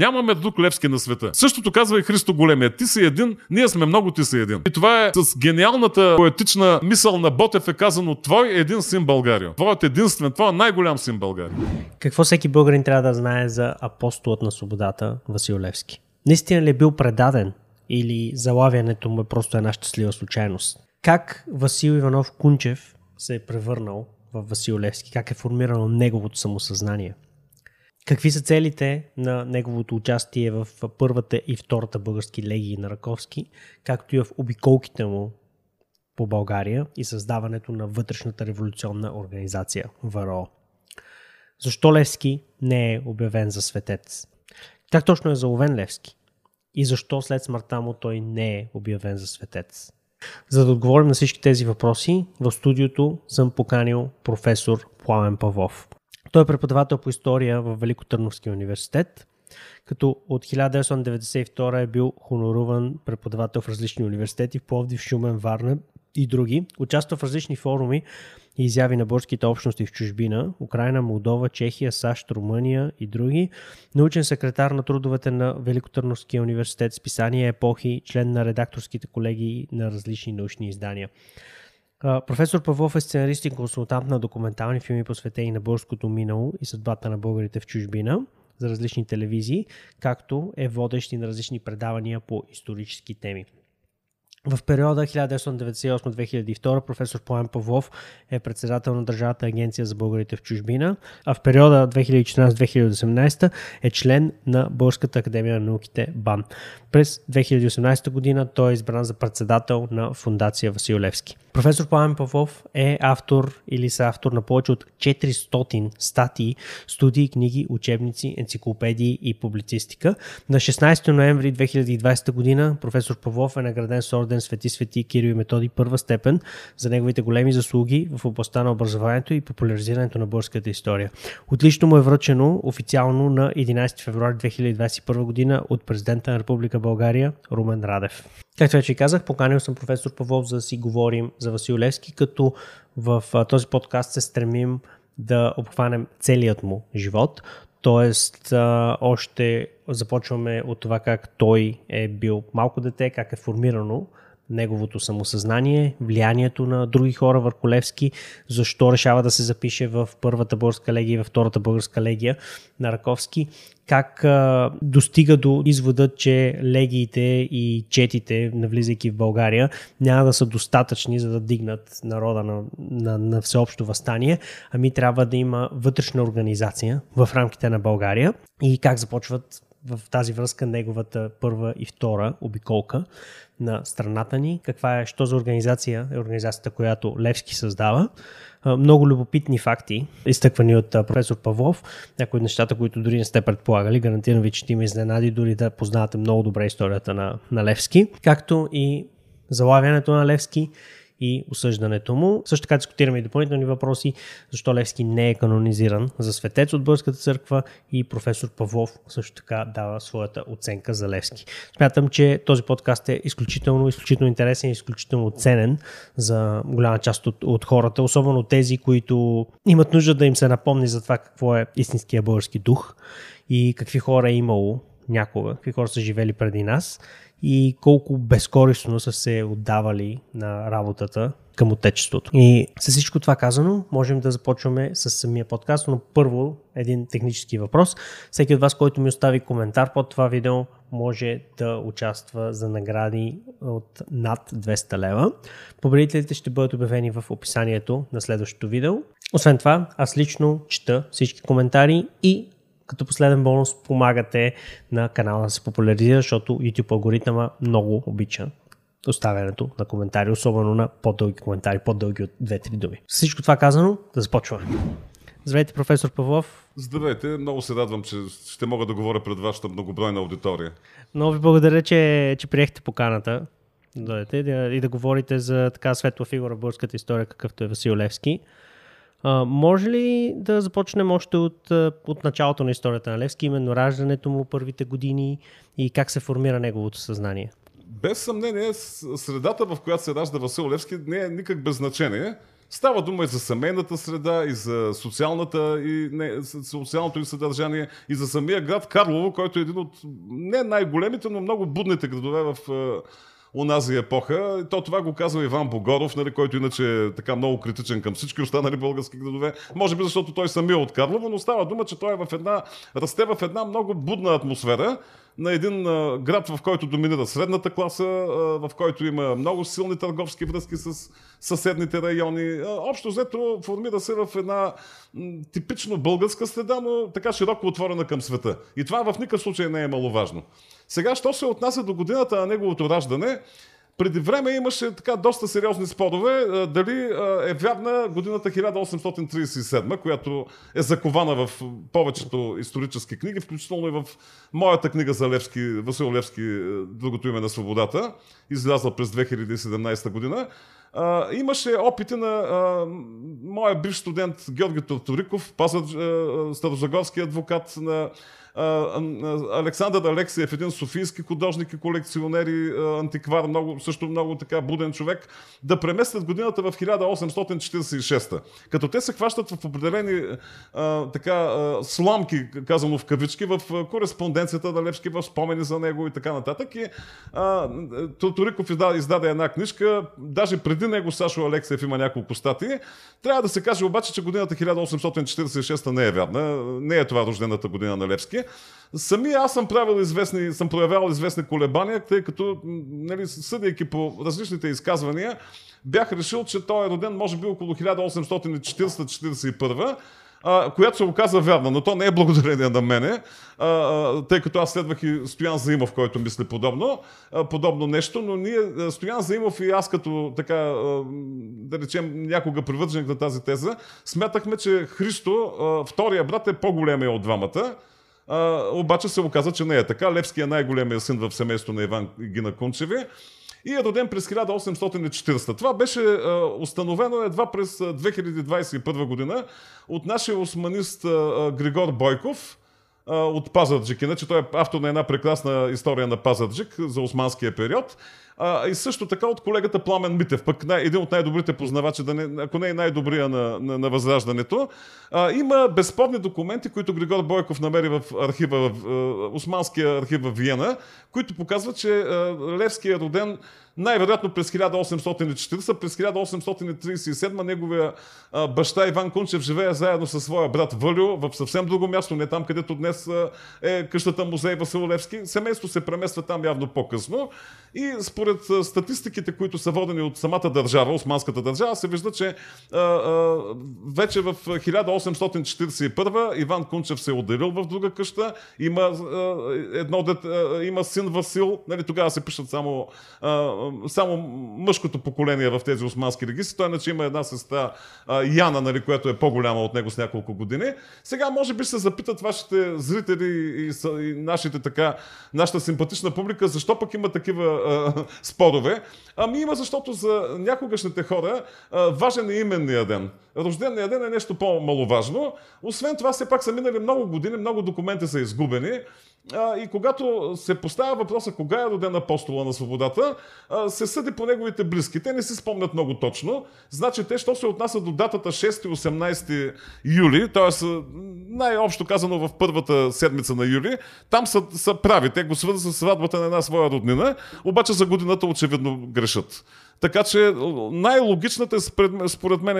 Нямаме друг Левски на света. Същото казва и Христо Големия. Ти си един, ние сме много, ти си един. И това е с гениалната поетична мисъл на Ботев е казано Твой един син България. Твоят единствен, твой най-голям син България. Какво всеки българин трябва да знае за апостолът на свободата Васил Левски? Наистина ли е бил предаден или залавянето му е просто една щастлива случайност? Как Васил Иванов Кунчев се е превърнал в Васил Левски? Как е формирано неговото самосъзнание? Какви са целите на неговото участие в първата и втората български легии на Раковски, както и в обиколките му по България и създаването на вътрешната революционна организация ВРО? Защо Левски не е обявен за светец? Как точно е заловен Левски? И защо след смъртта му той не е обявен за светец? За да отговорим на всички тези въпроси, в студиото съм поканил професор Пламен Павлов. Той е преподавател по история в Великотърновския университет, като от 1992 е бил хоноруван преподавател в различни университети в Пловдив, Шумен, Варна и други. Участва в различни форуми и изяви на българските общности в чужбина Украина, Молдова, Чехия, САЩ, Румъния и други. Научен секретар на трудовете на Великотърновския университет, списание Епохи, член на редакторските колеги на различни научни издания. Професор Павлов е сценарист и консултант на документални филми, посветени на българското минало и съдбата на българите в чужбина за различни телевизии, както е водещ и на различни предавания по исторически теми. В периода 1998-2002 професор Пламен Павлов е председател на Държавната агенция за българите в чужбина, а в периода 2014-2018 е член на Българската академия на науките БАН. През 2018 година той е избран за председател на Фундация Васил Левски. Професор Пламен Павлов е автор или са автор на повече от 400 статии, студии, книги, учебници, енциклопедии и публицистика. На 16 ноември 2020 година професор Павлов е награден с орден Свети Свети Кирил и Методи първа степен за неговите големи заслуги в областта на образованието и популяризирането на българската история. Отлично му е връчено официално на 11 февруари 2021 година от президента на Република България Румен Радев. Както вече казах, поканил съм професор Павлов за да си говорим за Васил Левски, като в този подкаст се стремим да обхванем целият му живот. Тоест, още започваме от това как той е бил малко дете, как е формирано неговото самосъзнание, влиянието на други хора върху Левски, защо решава да се запише в първата българска легия и във втората българска легия на Раковски, как а, достига до извода, че легиите и четите, навлизайки в България, няма да са достатъчни, за да дигнат народа на, на, на всеобщо възстание, ами трябва да има вътрешна организация в рамките на България. И как започват в тази връзка неговата първа и втора обиколка на страната ни. Каква е, що за организация е организацията, която Левски създава. Много любопитни факти, изтъквани от професор Павлов, някои от нещата, които дори не сте предполагали. Гарантирам ви, че ще има изненади, дори да познавате много добре историята на, на Левски, както и залавянето на Левски и осъждането му. Също така дискутираме и допълнителни въпроси, защо Левски не е канонизиран за светец от Българската църква и професор Павлов също така дава своята оценка за Левски. Смятам, че този подкаст е изключително, изключително интересен и изключително ценен за голяма част от, от хората, особено тези, които имат нужда да им се напомни за това какво е истинския български дух и какви хора е имало някога, какви хора са живели преди нас и колко безкорисно са се отдавали на работата към отечеството. И с всичко това казано, можем да започваме с самия подкаст, но първо един технически въпрос. Всеки от вас, който ми остави коментар под това видео, може да участва за награди от над 200 лева. Победителите ще бъдат обявени в описанието на следващото видео. Освен това, аз лично чета всички коментари и като последен бонус помагате на канала да се популяризира, защото YouTube алгоритъма много обича оставянето на коментари, особено на по-дълги коментари, по-дълги от 2-3 думи. всичко това казано, да започваме. Здравейте, професор Павлов. Здравейте, много се радвам, че ще мога да говоря пред вашата многобройна аудитория. Много ви благодаря, че, че приехте поканата да и да говорите за така светла фигура в българската история, какъвто е Васил Левски. А, може ли да започнем още от, от началото на историята на Левски, именно раждането му, първите години и как се формира неговото съзнание? Без съмнение, средата, в която се ражда Васил Левски, не е никак без значение. Става дума и за семейната среда, и за социалната, и не, социалното и съдържание, и за самия град Карлово, който е един от не най-големите, но много будните градове в онази епоха. То това го казва Иван Богоров, нали, който иначе е така много критичен към всички останали български градове. Може би защото той самия от Карлово, но става дума, че той е в една, расте в една много будна атмосфера на един град, в който доминира средната класа, в който има много силни търговски връзки с съседните райони. Общо взето формира се в една типично българска среда, но така широко отворена към света. И това в никакъв случай не е маловажно. Сега, що се отнася до годината на неговото раждане, преди време имаше така доста сериозни спорове дали е вярна годината 1837, която е закована в повечето исторически книги, включително и в моята книга за Левски, Васил Левски, Другото име на свободата, излязла през 2017 година. имаше опити на моя бивш студент Георги Tortorikов, пазар, старозагорски адвокат на Александър Алексиев, един софийски художник и колекционер и антиквар, много, също много така буден човек, да преместят годината в 1846. Като те се хващат в определени а, така, а, сламки, казано в кавички, в кореспонденцията на Левски, в спомени за него и така нататък. И Туриков издаде, една книжка, даже преди него Сашо Алексиев има няколко статии. Трябва да се каже обаче, че годината 1846 не е вярна. Не е това рождената година на Левски. Сами аз съм правил известни, съм проявявал известни колебания, тъй като, нали, съдейки по различните изказвания, бях решил, че той е роден може би около 1840-41 която се оказа вярна, но то не е благодарение на мене, тъй като аз следвах и Стоян Заимов, който мисли подобно, подобно нещо, но ние, Стоян Заимов и аз като така, да речем, някога привърженик на тази теза, смятахме, че Христо, втория брат е по-големия от двамата, а, обаче се оказа, че не е така. Левски е най-големия син в семейство на Иван Гина Кунчеви и е роден през 1840. Това беше а, установено едва през 2021 година от нашия османист а, Григор Бойков а, от Пазарджик. Иначе той е автор на една прекрасна история на Пазарджик за османския период. А, и също така от колегата Пламен Митев, пък най- един от най-добрите познавачи, да не, ако не е най-добрия на, на, на Възраждането. А, има безспорни документи, които Григор Бойков намери в архива, в uh, Османския архив в Виена, които показват, че uh, Левски е роден най-вероятно през 1840, през 1837 неговия а, баща Иван Кунчев живее заедно със своя брат Вълю в съвсем друго място, не там, където днес а, е къщата музей Васил Левски. Семейство се премества там явно по-късно. И според статистиките, които са водени от самата държава, османската държава, се вижда, че вече в 1841 Иван Кунчев се е отделил в друга къща. Има, едно дет, има син Васил. Нали, тогава се пишат само само мъжкото поколение в тези османски регистри. Той иначе има една сестра Яна, нали, която е по-голяма от него с няколко години. Сега може би се запитат вашите зрители и, нашите така, нашата симпатична публика, защо пък има такива спорове. Ами има, защото за някогашните хора важен е именния ден. Рождения ден е нещо по-маловажно. Освен това, все пак са минали много години, много документи са изгубени. И когато се поставя въпроса кога е роден апостола на свободата, се съди по неговите близки. Те не си спомнят много точно. Значи те, що се отнася до датата 6-18 юли, т.е. най-общо казано в първата седмица на юли, там са, са прави. Те го свързват с сватбата на една своя роднина, обаче за годината очевидно грешат. Така че най-логичната, според мен,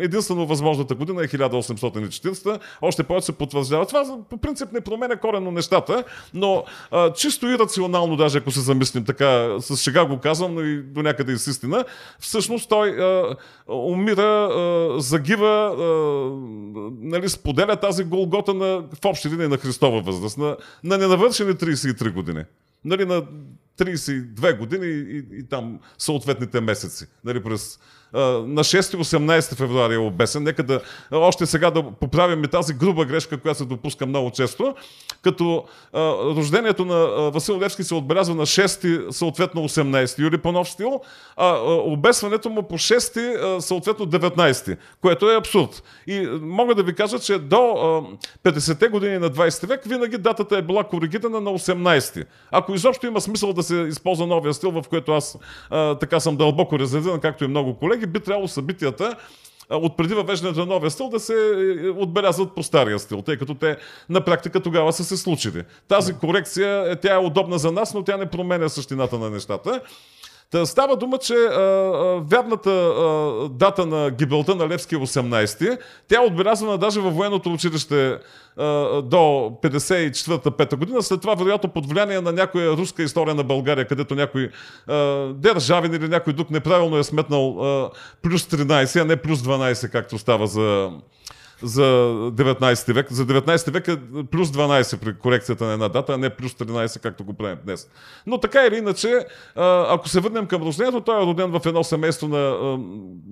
единствено възможната година е 1840. Още повече се потвърждава. Това по принцип не променя коренно нещата, но а, чисто и рационално, даже ако се замислим така, с шега го казвам, но и до някъде и с истина, всъщност той а, умира, а, загива, а, нали, споделя тази голгота на, в общи линии на Христова възраст, на, на ненавършени 33 години. Нали, на 32 години и, и, там съответните месеци. Нали, през на 6-18 февруари е обесен. Нека да още сега да поправим и тази груба грешка, която се допуска много често. Като а, рождението на а, Васил Левски се отбелязва на 6, съответно 18 юли по нов стил, а, а обесването му по 6, а, съответно 19, което е абсурд. И мога да ви кажа, че до а, 50-те години на 20 век винаги датата е била коригирана на 18. Ако изобщо има смисъл да се използва новия стил, в който аз а, така съм дълбоко резервиран, както и много колеги, би трябвало събитията от преди въвеждането на новия стил да се е, отбелязват по стария стил, тъй като те на практика тогава са се случили. Тази корекция, е, тя е удобна за нас, но тя не променя същината на нещата. Та става дума, че а, вярната а, дата на гибелта на Левски е 18. Тя е отбелязана даже във военното училище а, до 54-та година. След това, вероятно, под влияние на някоя руска история на България, където някой а, държавин или някой друг неправилно е сметнал а, плюс 13, а не плюс 12, както става за за 19 век. За 19 век е плюс 12 при корекцията на една дата, а не плюс 13, както го правим днес. Но така или иначе, ако се върнем към рождението, той е роден в едно семейство на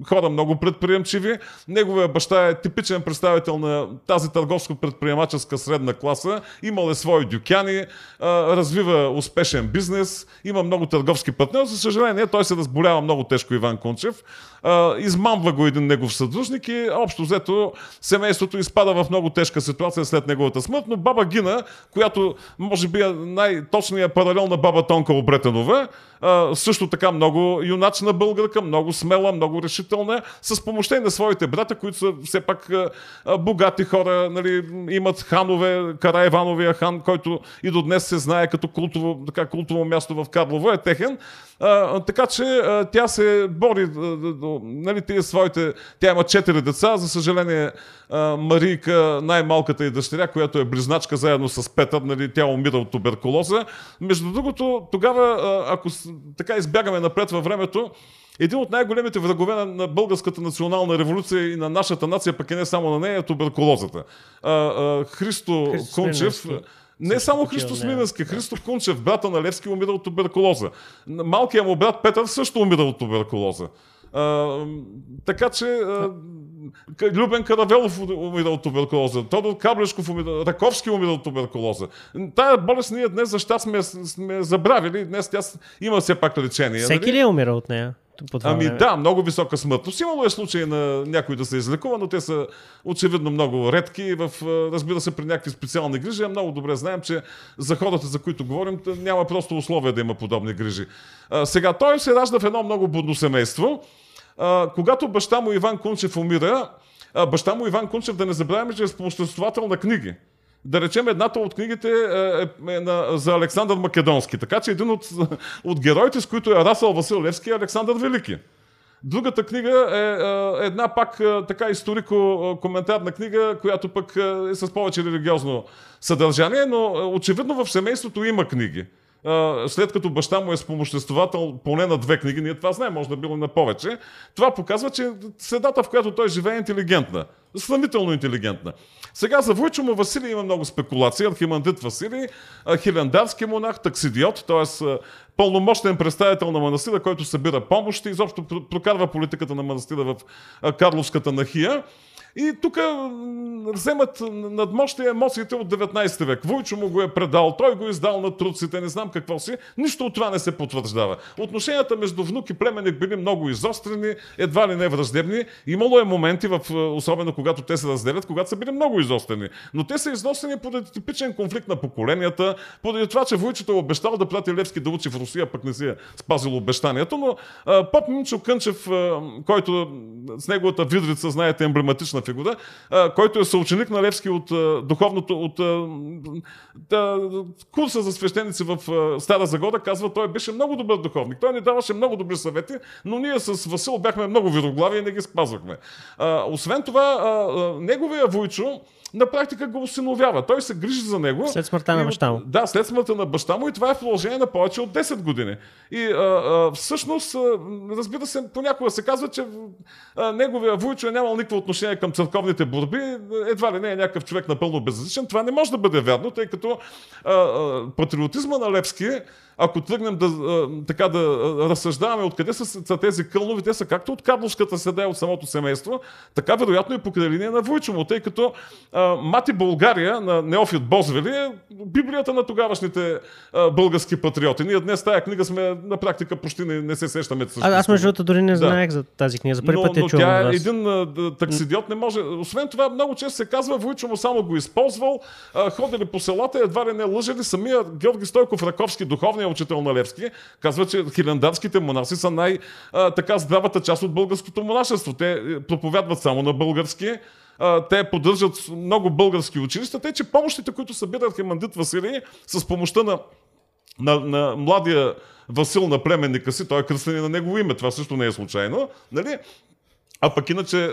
хора много предприемчиви. Неговия баща е типичен представител на тази търговско-предприемаческа средна класа. Имал е свои дюкяни, развива успешен бизнес, има много търговски партньори. За съжаление, той се разболява много тежко Иван Кунчев. Измамва го един негов съдружник и общо взето семейството изпада в много тежка ситуация след неговата смърт, но баба Гина, която може би е най-точният паралел на баба Тонка Обретенова, също така много юначна българка, много смела, много решителна, с помощта и на своите брата, които са все пак богати хора, нали, имат ханове, Караевановия хан, който и до днес се знае като култово, така, култово място в Карлово е техен. А, така че а, тя се бори, а, нали, тия своите, тя има четири деца, за съжаление Марийка, най-малката и дъщеря, която е близначка заедно с Петър, нали, тя умира от туберкулоза. Между другото, тогава, ако така избягаме напред във времето, един от най-големите врагове на, на българската национална революция и на нашата нация, пък и не само на нея, е туберкулозата. А, а, Христо, Христо Кунчев, не само Христо Смиренски, Христо Кунчев, брата на Левски, умира от туберкулоза. Малкият му брат Петър също умира от туберкулоза. А, така че а, Любен Каравелов умира от туберкулоза, Тодор Каблешков умира, Раковски умира от туберкулоза. Тая болест ние днес за щат сме, сме забравили, днес тя има все пак лечение. Всеки нали? ли е умирал от нея? ами време. да, много висока смъртност. Имало е случаи на някой да се излекува, но те са очевидно много редки. В, разбира се, при някакви специални грижи. Много добре знаем, че за хората, за които говорим, няма просто условия да има подобни грижи. А, сега, той се ражда в едно много будно семейство. Когато баща му Иван Кунчев умира, баща му Иван Кунчев, да не забравяме, че е спомоществовател на книги да речем, едната от книгите е, е, е на, за Александър Македонски. Така че един от, от героите, с които е расъл Васил Левски, е Александър Велики. Другата книга е, е една пак е, така историко-коментарна книга, която пък е с повече религиозно съдържание, но очевидно в семейството има книги след като баща му е спомоществовател поне на две книги, ние това знаем, може да било на повече, това показва, че средата, в която той живее е интелигентна. Сравнително интелигентна. Сега за Войчо му Василий има много спекулации. Архимандрит Василий, хилендарски монах, таксидиот, т.е. пълномощен представител на манастира, който събира помощи, изобщо прокарва политиката на манастира в Карловската нахия. И тук вземат надмощие емоциите от 19 век. Войчо му го е предал, той го е издал на труците, не знам какво си. Нищо от това не се потвърждава. Отношенията между внук и племенник били много изострени, едва ли не враждебни. Имало е моменти, в, особено когато те се разделят, когато са били много изострени. Но те са изострени поради типичен конфликт на поколенията, поради това, че Войчето е обещал да прати Левски да учи в Русия, пък не си е спазил обещанието. Но а, Поп Минчо Кънчев, а, който с неговата видрица, знаете, емблематична фигура, който е съученик на Левски от духовното, от да, курса за свещеници в Стара Загода, казва, той беше много добър духовник. Той ни даваше много добри съвети, но ние с Васил бяхме много вироглави и не ги спазвахме. Освен това, неговия Войчо, на практика го осиновява. Той се грижи за него. След смъртта на баща му. Да, след смъртта на баща му и това е в продължение на повече от 10 години. И а, а, всъщност, а, разбира се, понякога се казва, че а, неговия Войчо е нямал никакво отношение към църковните борби, едва ли не е някакъв човек напълно безразличен. Това не може да бъде вярно, тъй като а, а, патриотизма на Левски ако тръгнем да, така да разсъждаваме откъде са, са тези кълнови, те са както от Карловската седа и от самото семейство, така вероятно и по линия на Войчо тъй като а, Мати България на Неофит Бозвели е библията на тогавашните а, български патриоти. Ние днес тази книга сме на практика почти не, не се сещаме. А, аз между другото дори не знаех да. за тази книга. За първи но, път но тя е един а, таксидиот, не, може. Освен това, много често се казва, Войчо му само го използвал, а, ходили по селата, едва ли не лъжели. Самия Георги Стойков Раковски, духовният учител на Левски, казва, че хилендарските монаси са най-така здравата част от българското монашество. Те е, проповядват само на български, а, те поддържат много български училища, те, че помощите, които събира Архимандит Василий с помощта на, на, на младия Васил на племенника си, той е кръстени на негово име, това също не е случайно, нали? А пък иначе,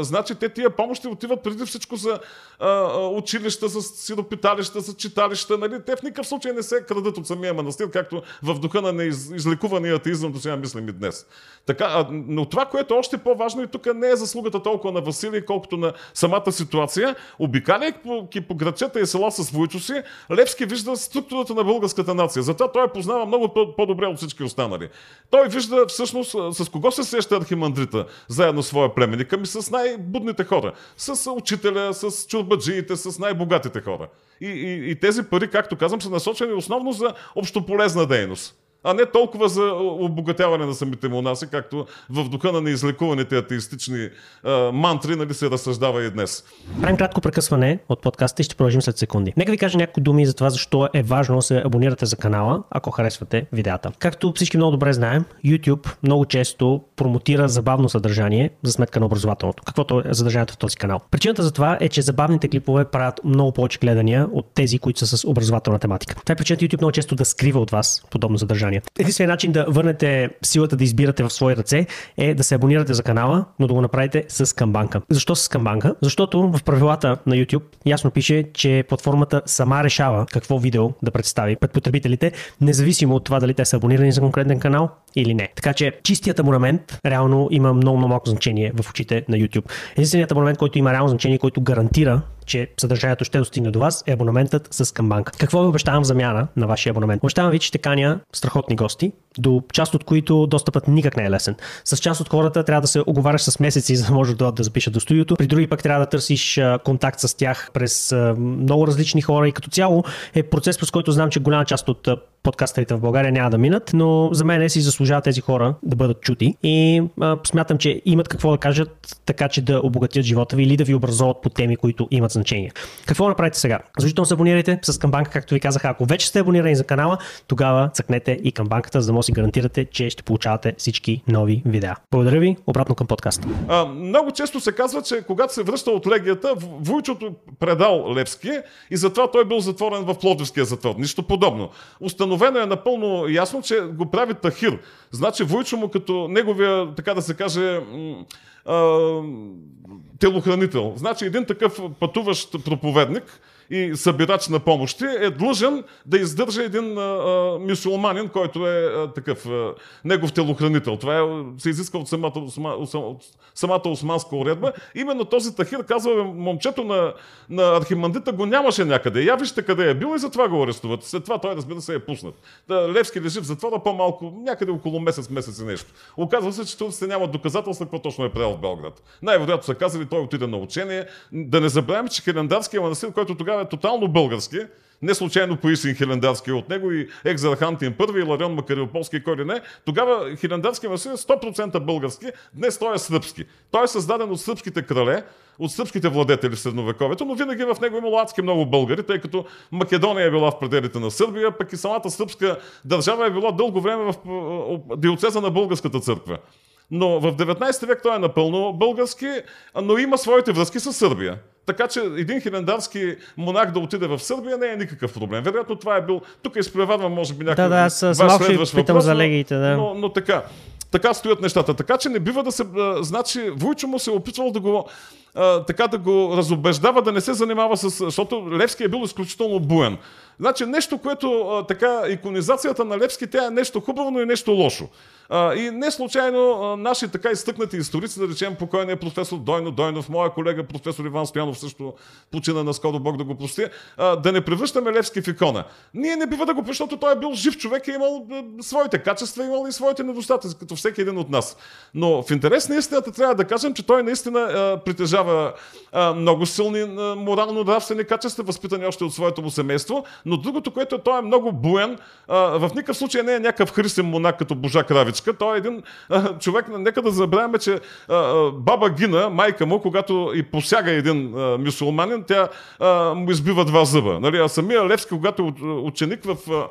значи те тия помощи отиват преди всичко за а, училища, за сиропиталища, за читалища. Нали? Те в никакъв случай не се крадат от самия манастир, както в духа на неизлекувания атеизъм до сега мислим и днес. Така, а, но това, което е още по-важно и тук не е заслугата толкова на Василий, колкото на самата ситуация. Обикаляйки по, по градчета и села с Войчо си, Левски вижда структурата на българската нация. Затова той познава много по-добре от всички останали. Той вижда всъщност с кого се среща архимандрита, заедно своя племенник, ами с най-будните хора. С учителя, с чурбаджиите, с най-богатите хора. И, и, и тези пари, както казвам, са насочени основно за общополезна дейност а не толкова за обогатяване на самите монаси, както в духа на неизлекуваните атеистични а, мантри нали, се разсъждава и днес. Правим кратко прекъсване от подкаста и ще продължим след секунди. Нека ви кажа някои думи за това, защо е важно да се абонирате за канала, ако харесвате видеята. Както всички много добре знаем, YouTube много често промотира забавно съдържание за сметка на образователното, каквото е съдържанието в този канал. Причината за това е, че забавните клипове правят много повече гледания от тези, които са с образователна тематика. Това е причината YouTube много често да скрива от вас подобно съдържание съдържание. Единственият начин да върнете силата да избирате в свои ръце е да се абонирате за канала, но да го направите с камбанка. Защо с камбанка? Защото в правилата на YouTube ясно пише, че платформата сама решава какво видео да представи пред потребителите, независимо от това дали те са абонирани за конкретен канал или не. Така че чистият абонамент реално има много, много малко значение в очите на YouTube. Единственият абонамент, който има реално значение, който гарантира че съдържанието ще достигне до вас, е абонаментът с Камбанка. Какво ви обещавам замяна на вашия абонамент? Обещавам ви, че ще каня страхотни гости, до част от които достъпът никак не е лесен. С част от хората трябва да се оговаряш с месеци, за да може да, да запишат до студиото. При други пък трябва да търсиш контакт с тях през много различни хора и като цяло е процес, през който знам, че голяма част от подкастерите в България няма да минат, но за мен си заслужават тези хора да бъдат чути и а, смятам, че имат какво да кажат, така че да обогатят живота ви или да ви образоват по теми, които имат значение. Какво направите сега? Задължително се абонирайте с камбанка, както ви казах. Ако вече сте абонирани за канала, тогава цъкнете и камбанката, за да може си гарантирате, че ще получавате всички нови видеа. Благодаря ви, обратно към подкаста. А, много често се казва, че когато се връща от легията, Войчото предал Левски и затова той бил затворен в Плодовския затвор. Нищо подобно. Установено е напълно ясно, че го прави Тахир. Значи Войчо му като неговия, така да се каже, телохранител. Значи един такъв пътуващ проповедник, и събирач на помощи, е длъжен да издържа един а, мюсюлманин, който е а, такъв а, негов телохранител. Това е, се изиска от самата, от самата османска уредба. Именно този Тахир казва, момчето на, на архимандита го нямаше някъде. Я вижте къде е бил и затова го арестуват. След това той, разбира се, е пуснат. Да, Левски лежи в затвора по-малко, някъде около месец, месец и нещо. Оказва се, че турците нямат доказателства какво точно е правил в Белград. Най-вероятно са казали, той отиде на учение. Да не забравяме, че Хелендарския манастир, който тогава е тотално български. Не случайно Поисин Хилендарски от него и екзархантин първи и Ларион Макариополски, кой ли не. Тогава Хилендарски масин е 100% български, днес той е сръбски. Той е създаден от сръбските крале, от сръбските владетели в средновековието, но винаги в него имало адски много българи, тъй като Македония е била в пределите на Сърбия, пък и самата сръбска държава е била дълго време в диоцеза на българската църква. Но в 19 век той е напълно български, но има своите връзки с Сърбия. Така че един хилендарски монах да отиде в Сърбия не е никакъв проблем. Вероятно това е бил... Тук изпреварвам, може би, някакъв да, да, аз малко ще питам въпрос, за легиите, да. Но, но така. Така стоят нещата. Така че не бива да се... А, значи, Войчо му се е опитвал да го а, така да го разобеждава да не се занимава с... Защото Левски е бил изключително буен. Значи нещо, което а, така, иконизацията на Левски, тя е нещо хубаво, но и нещо лошо. И не случайно а, наши така изтъкнати историци, да речем покойният професор Дойно Дойнов, моя колега професор Иван Стоянов също почина на скоро Бог да го прости, да не превръщаме Левски в икона. Ние не бива да го защото той е бил жив човек и е имал своите качества, имал и своите недостатъци, като всеки един от нас. Но в интерес на истината трябва да кажем, че той наистина притежава много силни морално-нравствени качества, възпитани още от своето му семейство, но другото, което е, той е много буен, в никакъв случай не е някакъв христен монак като Божа Кравичка, той е един а, човек, нека да забравяме, че а, баба Гина, майка му, когато и посяга един а, мюсулманин, тя а, му избива два зъба. Нали? А самия Левски, когато ученик в а,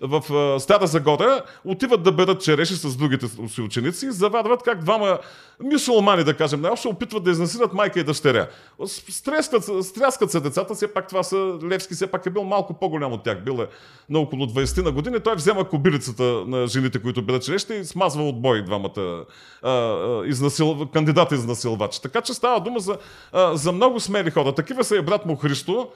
в Стара Загора, отиват да берат череши с другите си ученици и заварват как двама мюсулмани, да кажем, най се опитват да изнасилят майка и дъщеря. Стряскат, стряскат се децата, все пак това са, Левски все пак е бил малко по-голям от тях, бил е на около 20 на години, той взема кобилицата на жените, които берат череши и смазва от бой двамата а, а, изнасил, кандидата изнасилвачи. Така че става дума за, а, за много смели хора. Такива са и брат му Христо,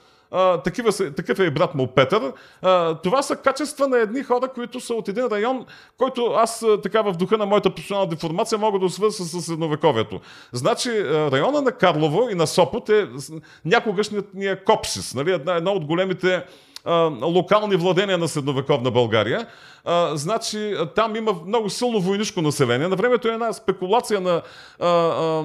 такива са, такъв е и брат му Петър. А, това са качества на едни хора, които са от един район, който аз така в духа на моята професионална деформация мога да свърза с средновековието. Значи района на Карлово и на Сопот е някогашният Копсис, нали? една, една от големите локални владения на средновековна България. А, значи, там има много силно войнишко население. На времето е една спекулация на, а, а,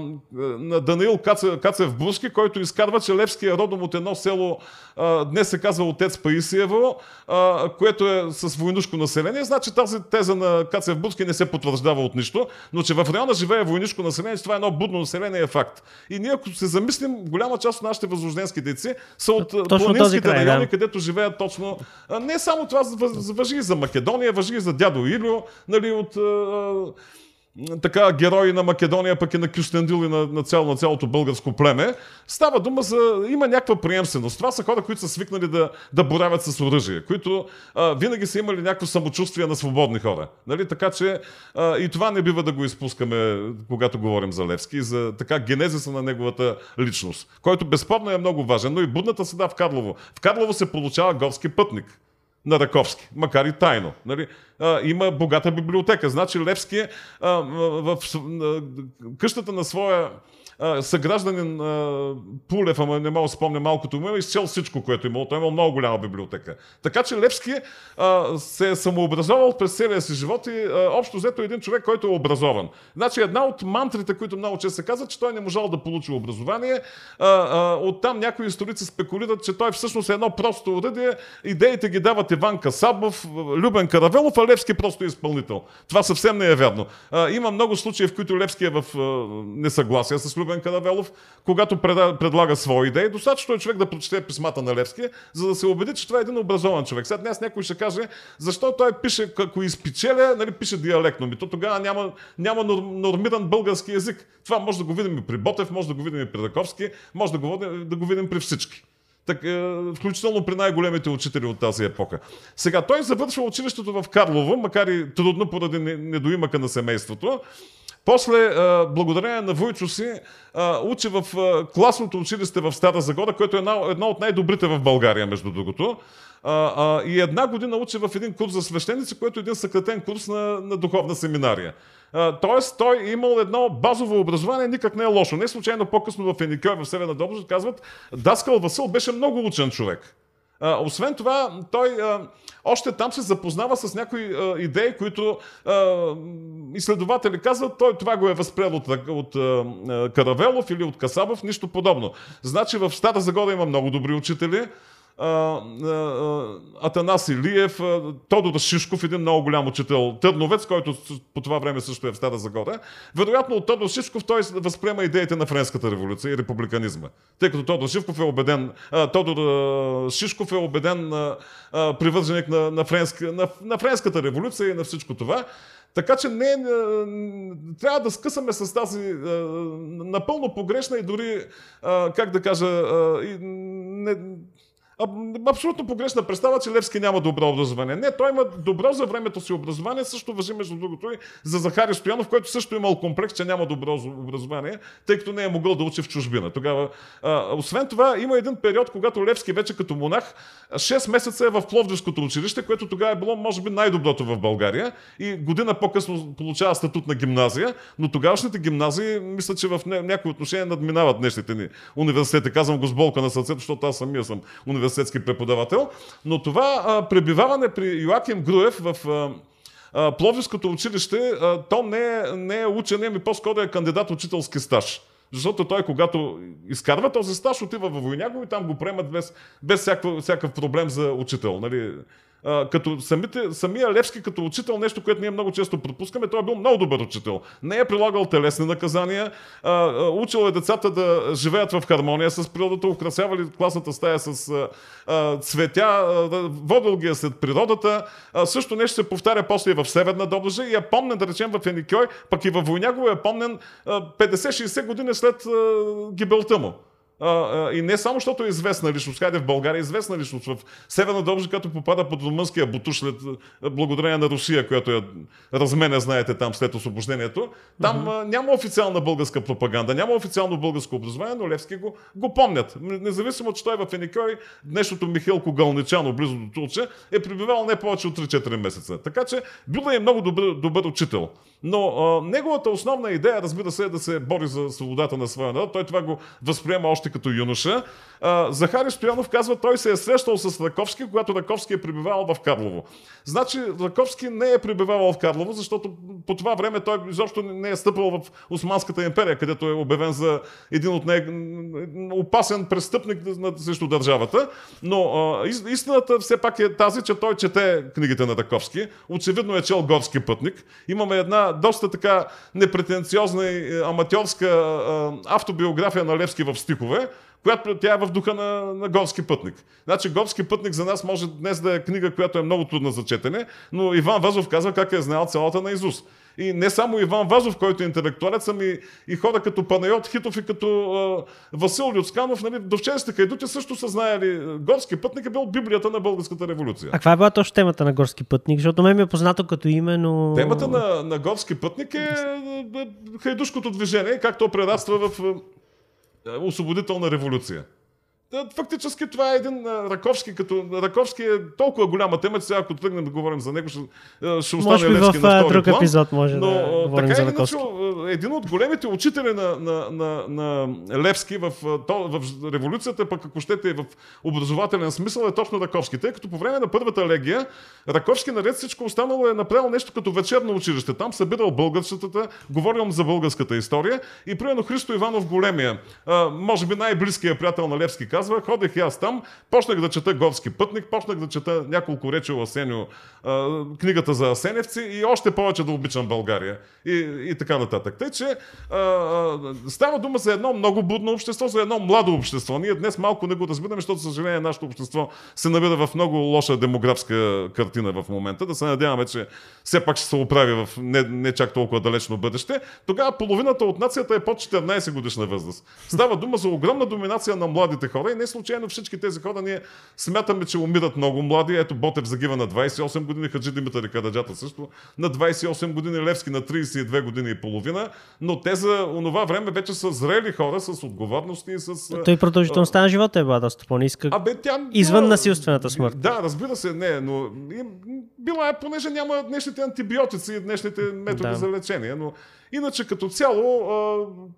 на Даниил Кацев, Кацев Бруски, който изкарва, че Левски е родом от едно село, а, днес се казва Отец Паисиево, а, което е с войнишко население. Значи тази теза на Кацев Бруски не се потвърждава от нищо, но че в района живее войнишко население, че това е едно будно население е факт. И ние, ако се замислим, голяма част от нашите възрожденски дейци са от Точно планинските райони, да. където живеят точно. Не само това въжи и за Македония, Македония, въжи за дядо Илио, нали, от така герои на Македония, пък и на Кюстендил и на, на, цяло, на цялото българско племе. Става дума за... Има някаква приемственост. Това са хора, които са свикнали да, да боравят с оръжие, които а, винаги са имали някакво самочувствие на свободни хора. Нали? Така че а, и това не бива да го изпускаме, когато говорим за Левски, за така генезиса на неговата личност, който безспорно е много важен, но и будната седа в Карлово. В Карлово се получава горски пътник на Раковски, макар и тайно. Нали? А, има богата библиотека. Значи Левски а, в, в, в къщата на своя съгражданин Пулев, ама не мога да спомня малкото му, е изцел всичко, което е имал. Той е имал много голяма библиотека. Така че Левски а, се е самообразовал през целия си живот и а, общо взето е един човек, който е образован. Значи една от мантрите, които много често се казват, че той не можал да получи образование. А, а, оттам някои историци спекулират, че той всъщност е едно просто уръдие. Идеите ги дават Иван Касабов, Любен Каравелов, а Левски просто е изпълнител. Това съвсем не е вярно. А, има много случаи, в които Левски е в а, несъгласие с Любен Каравелов, когато предлага свои идеи. Достатъчно е човек да прочете писмата на Левски, за да се убеди, че това е един образован човек. Сега днес някой ще каже, защо той пише, ако изпечеля, нали, пише диалектно. Ми то тогава няма, няма нормиран български язик. Това може да го видим и при Ботев, може да го видим и при Раковски, може да го, да го видим при всички. Так, е, включително при най-големите учители от тази епоха. Сега, той завършва училището в Карлово, макар и трудно поради недоимъка на семейството. После, благодарение на Войчо си, учи в класното училище в Стара Загора, което е едно от най-добрите в България, между другото. И една година учи в един курс за свещеници, което е един съкратен курс на, на духовна семинария. Тоест, той е имал едно базово образование, никак не е лошо. Не случайно по-късно в Еникой, в Северна Доброжа, казват, Даскал Васил беше много учен човек. Освен това, той а, още там се запознава с някои а, идеи, които а, изследователи казват, той това го е възприел от, от а, Каравелов или от Касабов, нищо подобно. Значи в Стара Загора има много добри учители. Атанас Илиев, Тодор Шишков, един много голям учител, търновец, който по това време също е в Стара Загора. Вероятно от Тодор Шишков той възприема идеите на Френската революция и републиканизма. Тъй като Тодор Шишков е убеден, Тодор Шишков е убеден привърженик на, на, френска, на, на Френската революция и на всичко това. Така че не, трябва да скъсаме с тази напълно погрешна и дори, как да кажа, не, абсолютно погрешна представа, че Левски няма добро образование. Не, той има добро за времето си образование, също въжи между другото и за Захари Стоянов, който също е имал комплекс, че няма добро образование, тъй като не е могъл да учи в чужбина. Тогава, а, освен това, има един период, когато Левски вече като монах 6 месеца е в Пловдивското училище, което тогава е било, може би, най-доброто в България и година по-късно получава статут на гимназия, но тогавашните гимназии, мисля, че в някои отношения надминават днешните ни университети. Казвам го с болка на сърцето, защото аз самия съм университет университетски преподавател. Но това а, пребиваване при Йоаким Груев в а, Пловдивското училище, а, то не е, не е учене, ми по-скоро е кандидат учителски стаж. Защото той, когато изкарва този стаж, отива във войняго и там го приемат без, без всякакъв, всякакъв проблем за учител. Нали? Като самите, самия Левски като учител, нещо, което ние много често пропускаме, той е бил много добър учител. Не е прилагал телесни наказания, а, учил е децата да живеят в хармония с природата, украсявали класната стая с а, цветя, а, водил ги е след природата. А, също нещо се повтаря после и в Северна Добрежа и е помнен, да речем, в Еникой, пък и във Войнягово е помнен 50-60 години след а, гибелта му. И не само, защото е известна личност, хайде в България е известна личност. В Северна Добрежа, като попада под румънския бутуш след благодарение на Русия, която я разменя, знаете, там след освобождението, там uh-huh. няма официална българска пропаганда, няма официално българско образование, но Левски го, го помнят. Независимо, че той в Еникой, днешното Михелко Галничано, близо до Турче, е пребивал не повече от 3-4 месеца. Така че бил е много добър, добър учител. Но а, неговата основна идея, разбира се, е да се бори за свободата на своя народ. Той това го възприема още като юноша. А, Захари Стоянов казва, той се е срещал с Раковски, когато Раковски е пребивавал в Карлово. Значи Раковски не е пребивавал в Карлово, защото по това време той изобщо не е стъпал в Османската империя, където е обявен за един от най- опасен престъпник срещу държавата. Но а, истината все пак е тази, че той чете книгите на Раковски. Очевидно е чел горски пътник. Имаме една доста така непретенциозна и аматьорска а, автобиография на Левски в стихове, която тя е в духа на, на Горски пътник. Значи Горски пътник за нас може днес да е книга, която е много трудна за четене, но Иван Вазов казва как е знаел цялата на Изус. И не само Иван Вазов, който е интелектуалец, ами и хора като Панайот Хитов и като а, Васил Люцканов, нали, довчерците кайдути също са знаели. Горски пътник е бил Библията на българската революция. А каква е била точно темата на Горски пътник? Защото ме ми е познато като име, но... Темата на, на Горски пътник е, е, е хайдушкото движение, както прераства в освободителна революция. Фактически това е един Раковски, като Раковски е толкова голяма тема, че сега ако тръгнем да говорим за него, ще, ще остане може би Левски в на втори друг план. епизод може Но да говорим така за или иначе, Раковски. един от големите учители на, на, на, на Левски в, то, в революцията, пък ако щете в образователен смисъл, е точно Раковски. Тъй като по време на първата легия, Раковски наред всичко останало е направил нещо като вечерно училище. Там събирал българската, говорил за българската история и примерно Христо Иванов Големия, може би най-близкият приятел на Левски казва, ходех и аз там, почнах да чета Горски пътник, почнах да чета няколко речи о Асеню, книгата за Асеневци и още повече да обичам България и, и така нататък. Тъй, че става дума за едно много будно общество, за едно младо общество. Ние днес малко не го разбираме, защото, за съжаление, нашето общество се намира в много лоша демографска картина в момента. Да се надяваме, че все пак ще се оправи в не, не чак толкова далечно бъдеще. Тогава половината от нацията е под 14 годишна възраст. Става дума за огромна доминация на младите хора и не случайно всички тези хора ние смятаме, че умират много млади. Ето Ботев загива на 28 години, Хаджи Димитър и Кададжата също на 28 години, Левски на 32 години и половина, но те за онова време вече са зрели хора с отговорности и с... Той продължителността на живота е била доста по-ниска. Абе, тя... Извън да, насилствената смърт. Да, разбира се, не, но била е, понеже няма днешните антибиотици и днешните методи Да. за лечение, но иначе като цяло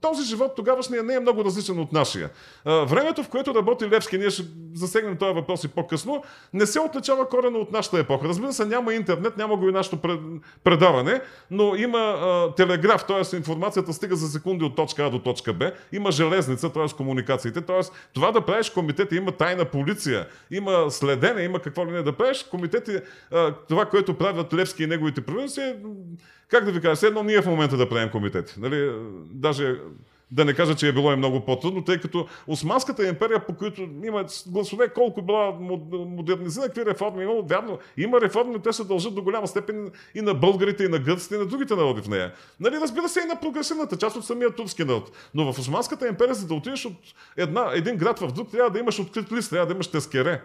този живот тогавашния не е много различен от нашия. Времето, в което работи Левски, ние ще засегнем този въпрос и по-късно, не се отличава корено от нашата епоха. Разбира се, няма интернет, няма го и нашето пред- предаване, но има телеграф, т.е. информацията стига за секунди от точка А до точка Б, има железница, т.е. комуникациите, т.е. това да правиш комитети, има тайна полиция, има следене, има какво ли не да правиш, комитети, това, което правят Левски и неговите провинции, как да ви кажа, все едно ние в момента да правим комитети. Нали? Даже да не кажа, че е било и много по-трудно, тъй като Османската империя, по които има гласове колко била мод- модернизирана, какви реформи имало, вярно, има реформи, но те се дължат до голяма степен и на българите, и на гърците, и на другите народи в нея. Нали, разбира се, и на прогресивната част от самия турски народ. Но в Османската империя, за да отидеш от една, един град в друг, трябва да имаш открит лист, трябва да имаш тескере.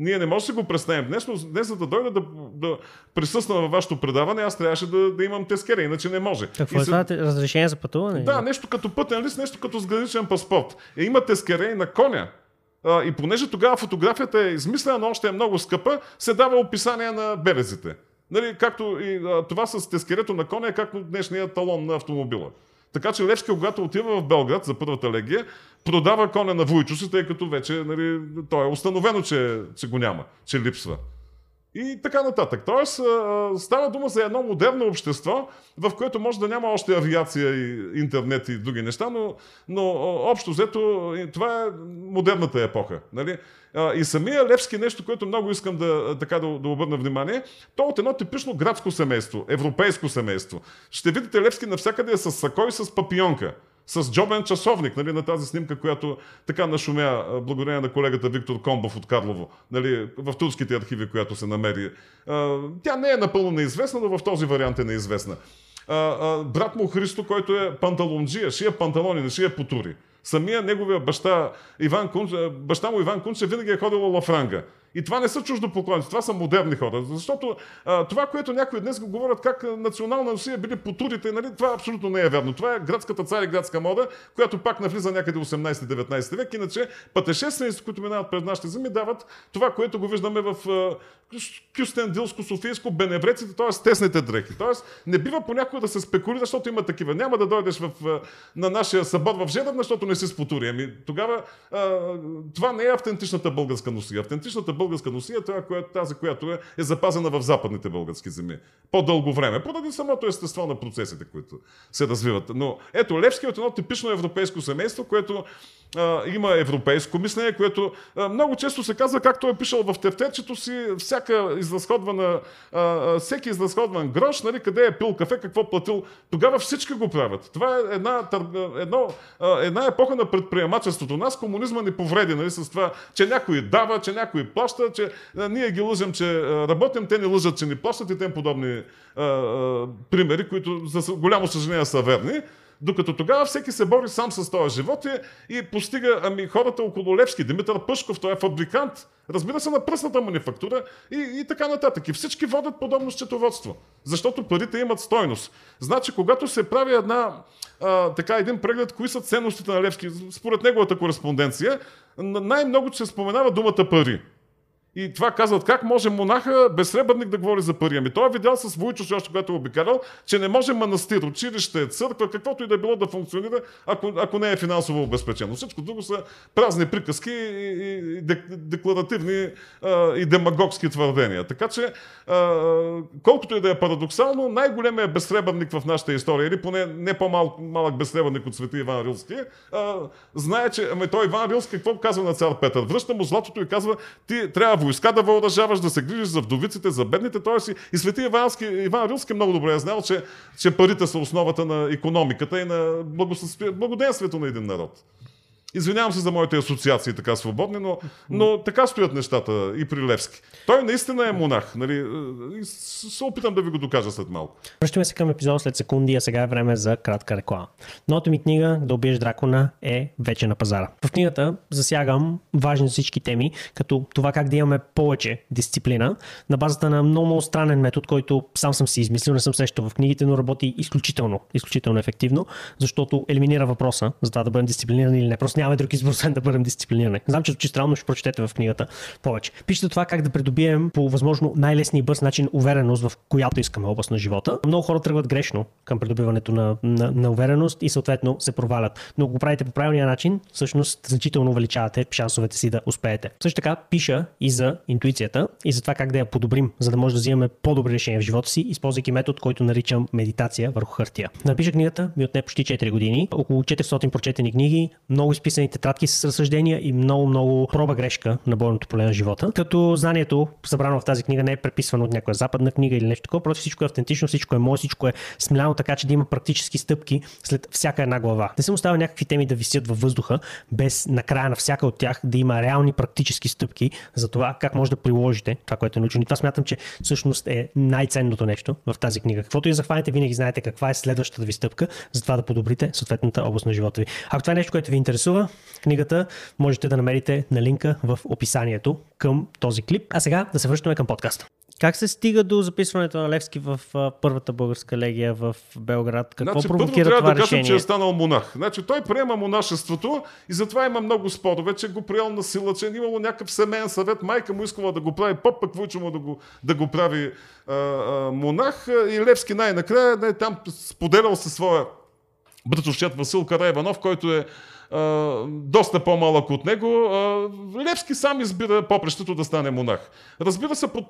Ние не можем да го представим днес, но днес, за да дойда да, да присъствам във вашето предаване, аз трябваше да, да имам тескере, иначе не може. Какво И е се- това? Разрешение за пътуване? да, нещо като пътен лист, нещо като сграничен паспорт. Е, има тескере и на коня. А, и понеже тогава фотографията е измислена, но още е много скъпа, се дава описание на белезите. Нали, както и а, това с тескерето на коня е както днешния талон на автомобила. Така че Левски, когато отива в Белград за първата легия, продава коня на Войчо тъй като вече нали, то е установено, че, че го няма, че липсва. И така нататък. Тоест, става дума за едно модерно общество, в което може да няма още авиация и интернет и други неща, но, но общо взето това е модерната епоха. Нали? И самия Левски нещо, което много искам да, така, да, да обърна внимание, то от едно типично градско семейство, европейско семейство. Ще видите Левски навсякъде е с сако и с папионка с джобен часовник нали, на тази снимка, която така нашумя благодарение на колегата Виктор Комбов от Карлово, нали, в турските архиви, която се намери. Тя не е напълно неизвестна, но в този вариант е неизвестна. Брат му Христо, който е панталонджия, шия панталони, не шия потури. Самия неговия баща, Иван Кунч, баща му Иван Кунче винаги е ходил лафранга. И това не са чуждопоклонници, това са модерни хора. Защото а, това, което някои днес го говорят как национална Русия били по турите, нали, това абсолютно не е вярно. Това е градската цари градска мода, която пак навлиза някъде 18-19 век. Иначе пътешествениците, които минават през нашите земи, дават това, което го виждаме в Кюстендилско, Софийско, Беневреците, т.е. тесните дрехи. Т.е. не бива понякога да се спекулира, защото има такива. Няма да дойдеш в, на нашия събор в Жедър, защото не си с потури. Ами, тогава а, това не е автентичната българска носия. Автентичната българска носия, това, която, тази, която е, е запазена в западните български земи. По-дълго време, поради самото естество на процесите, които се развиват. Но ето, Левски е от едно типично европейско семейство, което а, има европейско мислене, което а, много често се казва, както е пишал в тефтерчето си, всяка изразходвана, всеки изразходван грош, нали, къде е пил кафе, какво платил, тогава всички го правят. Това е една, едно, една епоха на предприемачеството. Нас комунизма ни повреди нали, с това, че някой дава, че някой плаща, че ние ги лъжем, че работим, те ни лъжат, че ни плащат и тем подобни примери, които за голямо съжаление са верни. Докато тогава всеки се бори сам с този живот и, и постига ами, хората около Левски. Димитър Пъшков, той е фабрикант, разбира се, на пръсната манифактура и, и така нататък. И всички водят подобно счетоводство, защото парите имат стойност. Значи, когато се прави една, а, така, един преглед, кои са ценностите на Левски, според неговата кореспонденция, най-много се споменава думата пари. И това казват, как може монаха без сребърник да говори за пари? Ами той е видял с Войчо, още когато е обикалял, че не може манастир, училище, църква, каквото и да е било да функционира, ако, ако не е финансово обезпечено. Всичко друго са празни приказки и, и декларативни а, и демагогски твърдения. Така че, а, колкото и да е парадоксално, най-големият безсребърник в нашата история, или поне не по-малък безсребърник от света Иван Рилски, а, знае, че ами той Иван Рилски какво казва на цар Петър? Връща му златото и казва, ти трябва войска да въоръжаваш, да се грижиш за вдовиците, за бедните. Тоест и, и свети Ивански, Иван Рилски много добре е знал, че, че парите са основата на економиката и на благоденствието на един народ. Извинявам се за моите асоциации така свободни, но, но така стоят нещата и при Левски. Той наистина е монах. Нали? Се опитам да ви го докажа след малко. Връщаме се към епизода след секунди, а сега е време за кратка реклама. Новата ми книга Да убиеш дракона е вече на пазара. В книгата засягам важни всички теми, като това как да имаме повече дисциплина на базата на много, много странен метод, който сам съм си измислил, не съм срещал в книгите, но работи изключително, изключително ефективно, защото елиминира въпроса за това да бъдем дисциплинирани или не. Просто нямаме друг избор, освен да бъдем дисциплинирани. Знам, че странно, ще прочетете в книгата повече. Пишете това как да придобием по възможно най-лесния и бърз начин увереност в която искаме област на живота. Много хора тръгват грешно към придобиването на, на, на увереност и съответно се провалят. Но го правите по правилния начин, всъщност значително увеличавате шансовете си да успеете. Също така пиша и за интуицията и за това как да я подобрим, за да може да взимаме по-добри решения в живота си, използвайки метод, който наричам медитация върху хартия. Напиша книгата ми отне почти 4 години, около 400 прочетени книги, много изписани тетрадки с разсъждения и много, много проба грешка на бойното поле на живота. Като знанието, събрано в тази книга, не е преписвано от някоя западна книга или нещо такова, просто всичко е автентично, всичко е мое, всичко е смеляно, така че да има практически стъпки след всяка една глава. Не съм оставил някакви теми да висят във въздуха, без накрая на всяка от тях да има реални практически стъпки за това как може да приложите това, което е научено. И това смятам, че всъщност е най-ценното нещо в тази книга. Каквото и захванете, винаги знаете каква е следващата ви стъпка, за това да подобрите съответната област на живота ви. Ако това е нещо, което ви интересува, книгата можете да намерите на линка в описанието към този клип. А сега да се връщаме към подкаста. Как се стига до записването на Левски в първата българска легия в Белград? Какво значи, провокира първо това трябва решение? да кажем, че е станал монах. Значи, той приема монашеството и затова има много спорове, че го приел на сила, че е имало някакъв семейен съвет, майка му искала да го прави поп, пък Войчо му да го, да го прави а, а, монах и Левски най-накрая не, там споделял със своя братовчет Васил Караиванов, който е а, доста по-малък от него. А, Левски сам избира попрещето да стане монах. Разбира се, под,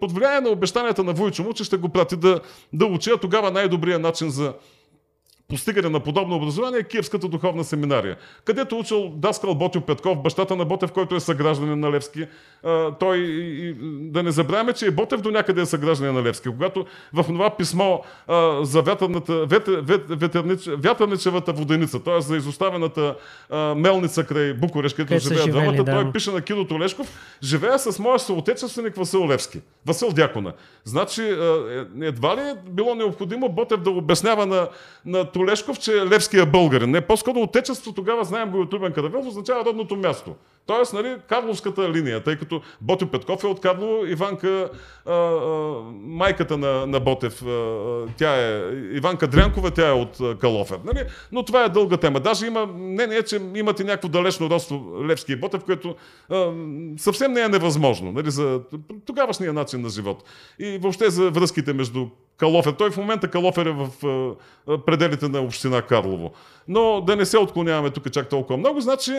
под влияние на обещанията на Войчо му, че ще го прати да, да учи, а тогава най-добрият начин за постигане на подобно образование е Киевската духовна семинария, където учил Даскал Ботю Петков, бащата на Ботев, който е съгражданин на Левски. А, той, и, да не забравяме, че и Ботев до някъде е съгражданин на Левски. Когато в това писмо а, за вятърната, вет, вет, ветърнич, вятърничевата воденица, т.е. за изоставената а, мелница край Букуреш, където живеят двамата, да. той пише на Кидо Толешков, живея с моя съотечественик Васил Левски, Васил Дякона. Значи, а, е, едва ли е било необходимо Ботев да обяснява на, на Толешков, че е левския българин. Не, по-скоро отечество тогава знаем го Трубен Каравелов, означава родното място. Тоест, нали, Карловската линия, тъй като Ботев Петков е от Карлово, Иванка, а, а, майката на, на Ботев, а, тя е, Иванка Дрянкова, тя е от Калофер. Нали? Но това е дълга тема. Даже има, не, не, че имате някакво далечно родство Левски и Ботев, което а, съвсем не е невъзможно нали, за тогавашния начин на живот. И въобще за връзките между Калофер. Той в момента Калофер е в пределите на община Карлово. Но да не се отклоняваме тук чак толкова много. Значи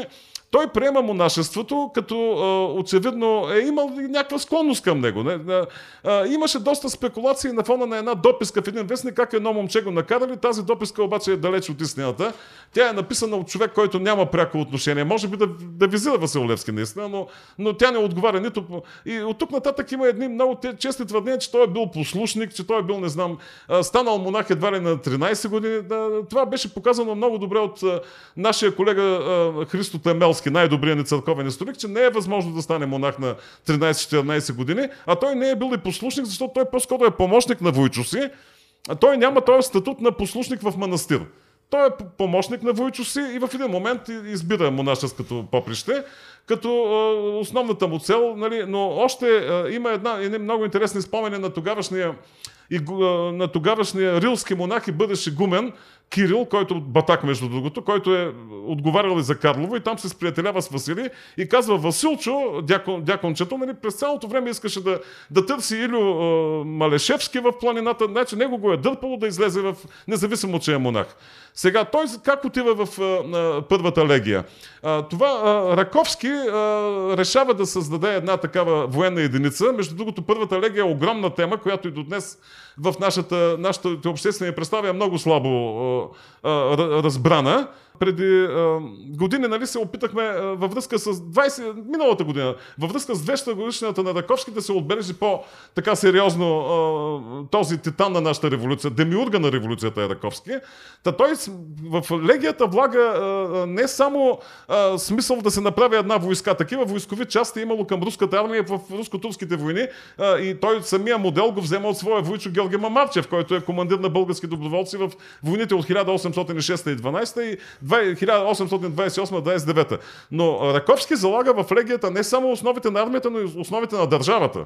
той приема монашеството, като а, очевидно е имал някаква склонност към него. Не? А, имаше доста спекулации на фона на една дописка в един вестник, как едно момче го накарали. Тази дописка обаче е далеч от истината. Тя е написана от човек, който няма пряко отношение. Може би да, да визира Васил наистина, но, но тя не отговаря нито. И от тук нататък има едни много чести твърдения, че той е бил послушник, че той е бил, не знам, станал монах едва ли на 13 години. Това беше показано много добре от нашия колега Христо Темел Михалски, най-добрият ни църковен историк, че не е възможно да стане монах на 13-14 години, а той не е бил и послушник, защото той по-скоро е помощник на Войчо си, а той няма този статут на послушник в манастир. Той е помощник на Войчо си и в един момент избира монашеското поприще, като основната му цел, нали, но още има една, една много интересни спомени на тогавашния на тогавашния рилски монах и бъдещ гумен Кирил, който Батак, между другото, който е отговарял и за Карлово и там се сприятелява с Васили и казва Василчо, дякон, дякончето, нали, през цялото време искаше да, да търси Илю е, Малешевски в планината, значи него го е дърпало да излезе в, независимо, че е монах. Сега, той как отива в а, първата легия? А, това а, Раковски а, решава да създаде една такава военна единица. Между другото, първата легия е огромна тема, която и до днес в нашата, нашата обществена представа е много слабо а, а, разбрана преди а, години нали, се опитахме а, във връзка с 20, миналата година, във връзка с 200 годишната на Раковски да се отбележи по-така сериозно а, този титан на нашата революция, демиурга на революцията е Раковски. Та той в легията влага а, не само а, смисъл да се направи една войска, такива войскови части е имало към руската армия в руско-турските войни а, и той самия модел го взема от своя войчо Георги Мамарчев, който е командир на български доброволци в войните от 1806 и 12 и 1828-29. Но Раковски залага в легията не само основите на армията, но и основите на държавата.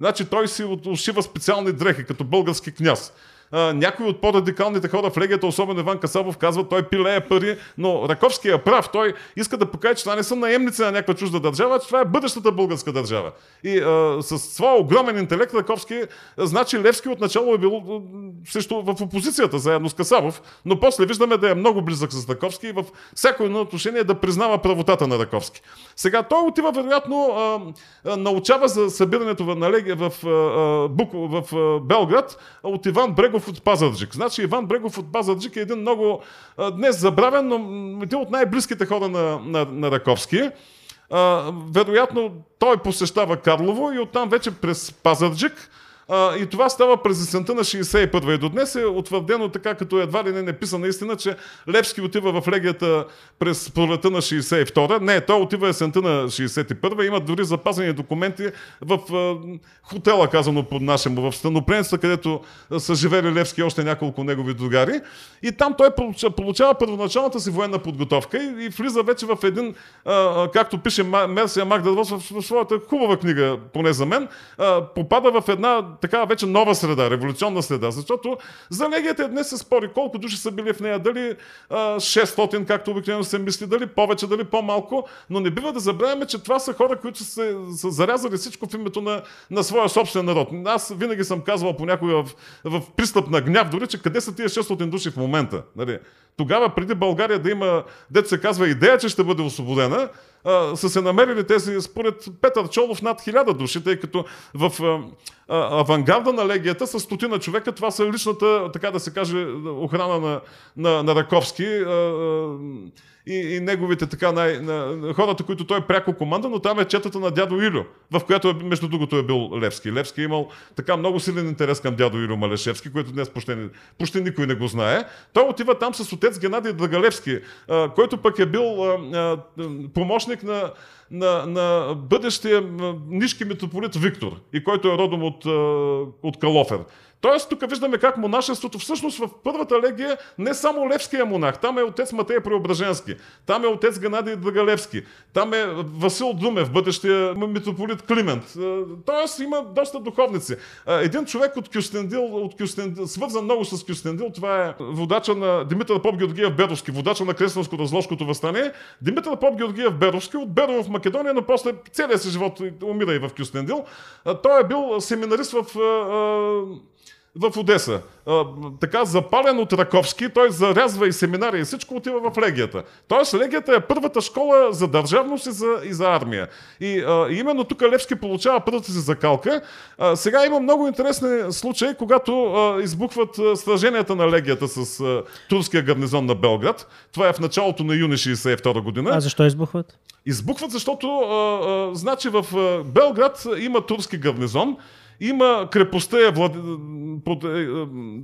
Значи той си ушива специални дрехи, като български княз някои от по-радикалните хора в легията, особено Иван Касабов, казват, той пилее пари, но Раковски е прав. Той иска да покаже, че това не са наемници на някаква чужда държава, че това е бъдещата българска държава. И а, с своя огромен интелект Раковски, значи Левски отначало е бил също в опозицията заедно с Касабов, но после виждаме да е много близък с Раковски и в всяко едно отношение да признава правотата на Раковски. Сега той отива, вероятно, а, а, научава за събирането в, в, в, Бук, в Белград от Иван Брегов Брегов от Пазарджик. Значи Иван Брегов от Пазарджик е един много днес забравен, но един от най-близките хора на, на, на Раковски. Вероятно той посещава Карлово и оттам вече през Пазарджик а, и това става през есента на 61 и до днес е утвърдено така, като едва ли не написана истина, че Левски отива в легията през пролета на 62 Не, той отива есента на 61 Има дори запазени документи в а, хотела, казано под нашему, в Станопренства, където са живели Левски още няколко негови другари. И там той получава, първоначалната си военна подготовка и, и влиза вече в един, а, както пише Мерсия Магдалвос в, в своята хубава книга, поне за мен, а, попада в една така вече нова среда, революционна среда, защото за легията днес се спори колко души са били в нея, дали а, 600, както обикновено се мисли, дали повече, дали по-малко, но не бива да забравяме, че това са хора, които са, са зарязали всичко в името на, на своя собствен народ. Аз винаги съм казвал понякога в, в пристъп на гняв, дори, че къде са тия 600 души в момента. Нали? Тогава, преди България да има, дето се казва, идея, че ще бъде освободена, а, са се намерили тези, според Петър Чолов, над хиляда души, тъй като в а, а, авангарда на легията с стотина човека, това са личната, така да се каже, охрана на, на, на Раковски. А, а, и, и неговите така най, на, хората, които той пряко команда, но там е четата на дядо Илю, в която е, между другото е бил Левски. Левски е имал така много силен интерес към дядо Илю Малешевски, който днес почти, почти никой не го знае. Той отива там с отец Геннадий Драгалевски, а, който пък е бил а, а, помощник на, на, на бъдещия нишки митрополит Виктор и който е родом от, от Калофер. Тоест, тук виждаме как монашеството всъщност в първата легия не само Левския монах, там е отец Матей Преображенски, там е отец Геннадий Драгалевски, там е Васил Думев, бъдещия митрополит Климент. Тоест, има доста духовници. Един човек от Кюстендил, от Кюстендил свързан много с Кюстендил, това е водача на Димитър Поп Георгиев Беровски, водача на крестенско разложкото възстание. Димитър Поп Георгиев Беровски от Берово в Македония, но после целия си живот умира и в Кюстендил. Той е бил семинарист в в Одеса. А, така запален от Раковски, той зарязва и семинари и всичко отива в легията. Тоест легията е първата школа за държавност и за, и за армия. И а, именно тук Левски получава първата си закалка. А, сега има много интересни случаи, когато а, избухват а, сраженията на легията с а, турския гарнизон на Белград. Това е в началото на юни 62 година. А защо избухват? Избухват, защото а, а, значи в а, Белград има турски гарнизон, има крепостта, е влад... под... Е,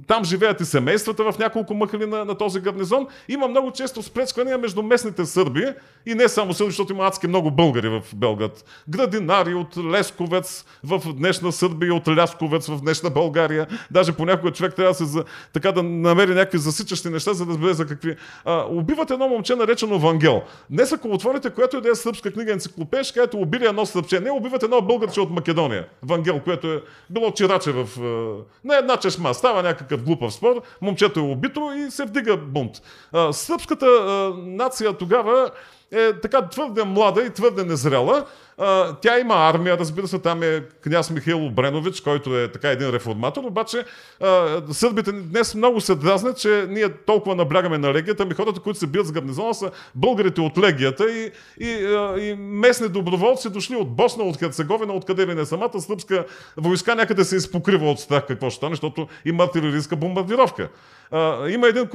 там живеят и семействата в няколко махали на, на този гарнизон. Има много често спречквания между местните сърби и не само сърби, защото има адски много българи в Белград. Градинари от Лесковец в днешна Сърбия, от Лясковец в днешна България. Даже понякога човек трябва да се за... така да намери някакви засичащи неща, за да разбере за какви. А, убиват едно момче, наречено Вангел. Днес, ако отворите която и да е сръбска книга енциклопедия, кажете убили едно сръбче. Не, убиват едно българче от Македония. Вангел, което е било чираче в... Не една чешма, става някакъв глупав спор, момчето е убито и се вдига бунт. Сръбската нация тогава е така твърде млада и твърде незрела. А, тя има армия, разбира се, там е княз Михаил Обренович, който е така един реформатор, обаче а, сърбите днес много се дразнят, че ние толкова наблягаме на легията, ми хората, които се бият с гарнизона са българите от легията и, и, а, и местни доброволци дошли от Босна, от Херцеговина, откъде ли не самата сръбска войска някъде се изпокрива от страх какво ще стане, защото има артилерийска бомбардировка. А, има един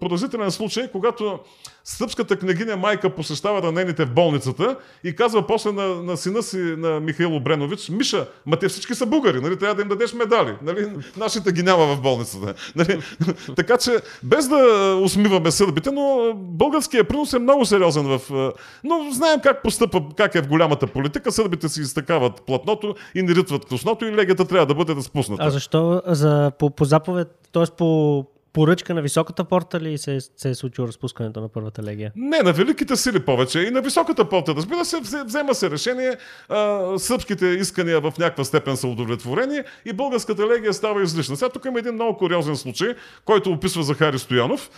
продължителен случай, когато сръбската княгиня майка посещава ранените в болницата и казва после на, на сина си, на Михаил Обренович, Миша, ма те всички са бугари, нали? трябва да им дадеш медали. Нали? Нашите ги няма в болницата. Нали? така че, без да усмиваме сърбите, но българският принос е много сериозен в... Но знаем как постъпва, как е в голямата политика. Сърбите си изтъкават платното и не ритват косното и легата трябва да бъде разпусната. А защо за, по, по заповед, т.е. по поръчка на високата порта ли се, се е случило разпускането на първата легия? Не, на великите сили повече. И на високата порта. Разбира се, взема се решение. А, сръбските искания в някаква степен са удовлетворени и българската легия става излишна. Сега тук има един много куриозен случай, който описва Захари Стоянов.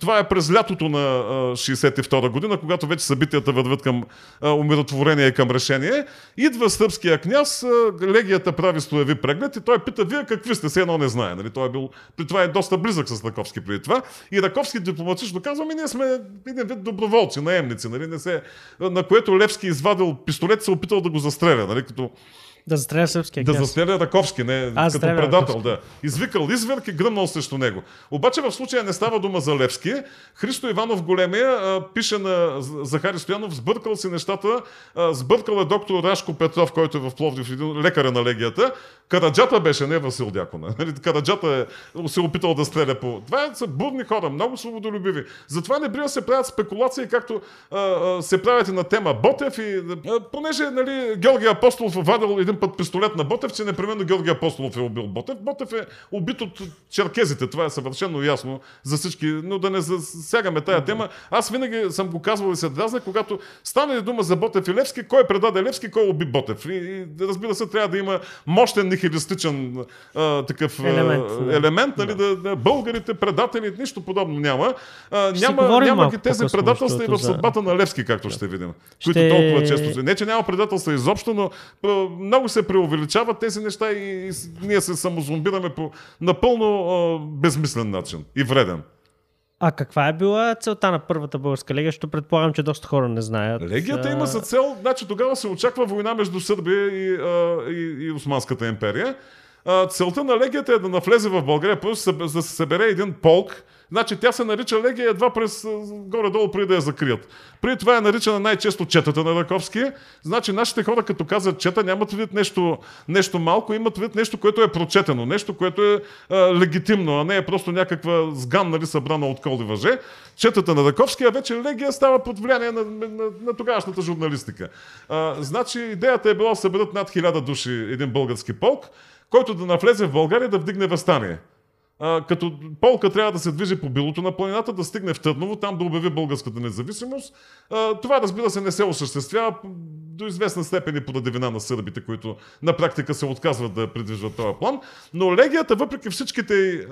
Това е през лятото на 62 година, когато вече събитията върват към умиротворение и към решение. Идва сръбския княз, легията прави стоеви преглед и той пита, вие какви сте, се едно не знае. Нали? Той е бил, при това е доста близък с Раковски преди това. И Раковски дипломатично казва, ми ние сме един вид доброволци, наемници, нали? не се, на което Левски извадил пистолет се опитал да го застреля, нали? като да застреля сръбския Да застреля Раковски, не а, като предател, Раковски. да. Извикал изверг и гръмнал срещу него. Обаче в случая не става дума за Левски. Христо Иванов Големия а, пише на Захари Стоянов, сбъркал си нещата, а, сбъркал е доктор Рашко Петров, който е в Пловдив, лекаря на легията. Караджата беше, не Васил Дякона. Нали, Караджата е, се опитал да стреля по... Това са бурни хора, много свободолюбиви. Затова не бива се правят спекулации, както а, а, се правят и на тема Ботев и а, понеже нали, Георги Апостолов вадил един път пистолет на Ботев, че непременно Георги Апостолов е убил Ботев. Ботев е убит от черкезите, това е съвършено ясно за всички, но да не засягаме тая тема. Аз винаги съм го казвал и се дразня, когато стане дума за Ботев и Левски, кой предаде Левски, кой уби Ботев. И, и разбира се, трябва да има мощен нихилистичен а, такъв елемент, а, елемент нали, да. Да, да, българите, предатели, нищо подобно няма. А, няма няма ги тези предателства и в съдбата на Левски, както ще видим. Ще... Които толкова често. Не, че няма предателства изобщо, но много се преувеличават тези неща и, и ние се самозомбираме по напълно а, безмислен начин и вреден. А каква е била целта на първата българска легия? Ще предполагам, че доста хора не знаят. Легията има за цел, значи тогава се очаква война между Сърбия и, а, и, и Османската империя. А, целта на легията е да навлезе в България, просто да се събере един полк, Значи тя се нарича легия едва през горе-долу преди да я закрият. Преди това е наричана най-често четата на Раковски. Значи нашите хора като казват чета нямат вид нещо, нещо малко, имат вид нещо, което е прочетено, нещо, което е а, легитимно, а не е просто някаква сган, нали, събрана от коли въже. Четата на Раковски, а вече легия става под влияние на, на, на, на тогавашната журналистика. А, значи идеята е била да съберат над хиляда души един български полк, който да навлезе в България да вдигне възстание като полка трябва да се движи по билото на планината, да стигне в Търново, там да обяви българската независимост. Това, разбира се, не се осъществява до известна степен и вина на сърбите, които на практика се отказват да придвижват този план. Но легията, въпреки всичките,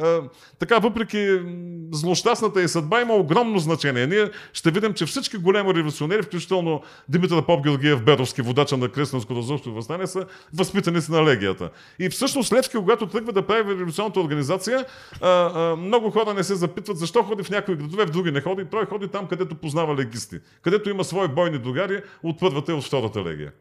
така, въпреки злощастната и съдба, има огромно значение. Ние ще видим, че всички големи революционери, включително Димитър Поп Георгиев Беровски, водача на Кръстенско разобщо възстание, са възпитани на легията. И всъщност Левски, когато тръгва да прави революционната организация, много хора не се запитват защо ходи в някои градове, в други не ходи. Той ходи там, където познава легисти, където има свои бойни другари от първата и от втората легия.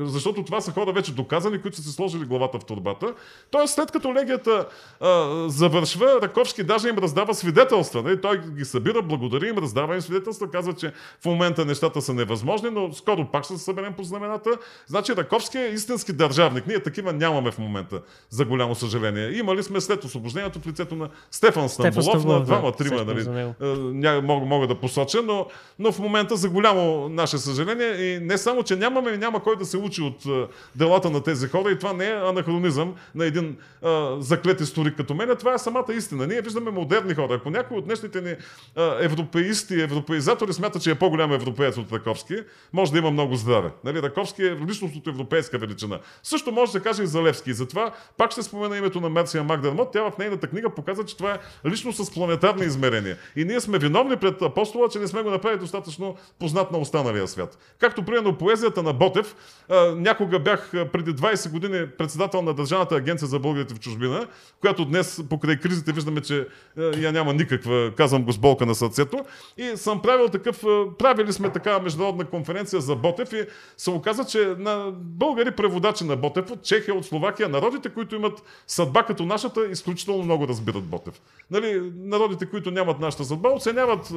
Защото това са хора вече доказани, които са се сложили главата в турбата. Тоест, след като легията а, завършва, Раковски даже им раздава свидетелства. Не? Той ги събира, благодари им, раздава им свидетелства, казва, че в момента нещата са невъзможни, но скоро пак ще се съберем по знамената. Значи Раковски е истински държавник. Ние такива нямаме в момента, за голямо съжаление. Имали сме след освобождението в лицето на Стефан Стамбулов, на двама-трима, нали, мога, мога да посоча, но, но в момента за голямо наше съжаление и не само, че нямаме, няма кой да се учи от делата на тези хора и това не е анахронизъм на един а, заклет историк като мен, това е самата истина. Ние виждаме модерни хора. Ако някой от днешните ни а, европеисти, европеизатори смята, че е по-голям европеец от Раковски, може да има много здраве. Нали, Раковски е личност от европейска величина. Също може да се каже и за Левски. И затова пак ще спомена името на Мерсия Магдермот. Тя в нейната книга показва, че това е личност с планетарни измерения. И ние сме виновни пред апостола, че не сме го направили достатъчно познат на останалия свят. Както примерно поезията на Ботев, някога бях преди 20 години председател на Държавната агенция за българите в чужбина, която днес покрай кризите виждаме, че я няма никаква, казвам го с болка на сърцето. И съм правил такъв, правили сме такава международна конференция за Ботев и се оказа, че на българи преводачи на Ботев от Чехия, от Словакия, народите, които имат съдба като нашата, изключително много разбират Ботев. Нали, народите, които нямат нашата съдба, оценяват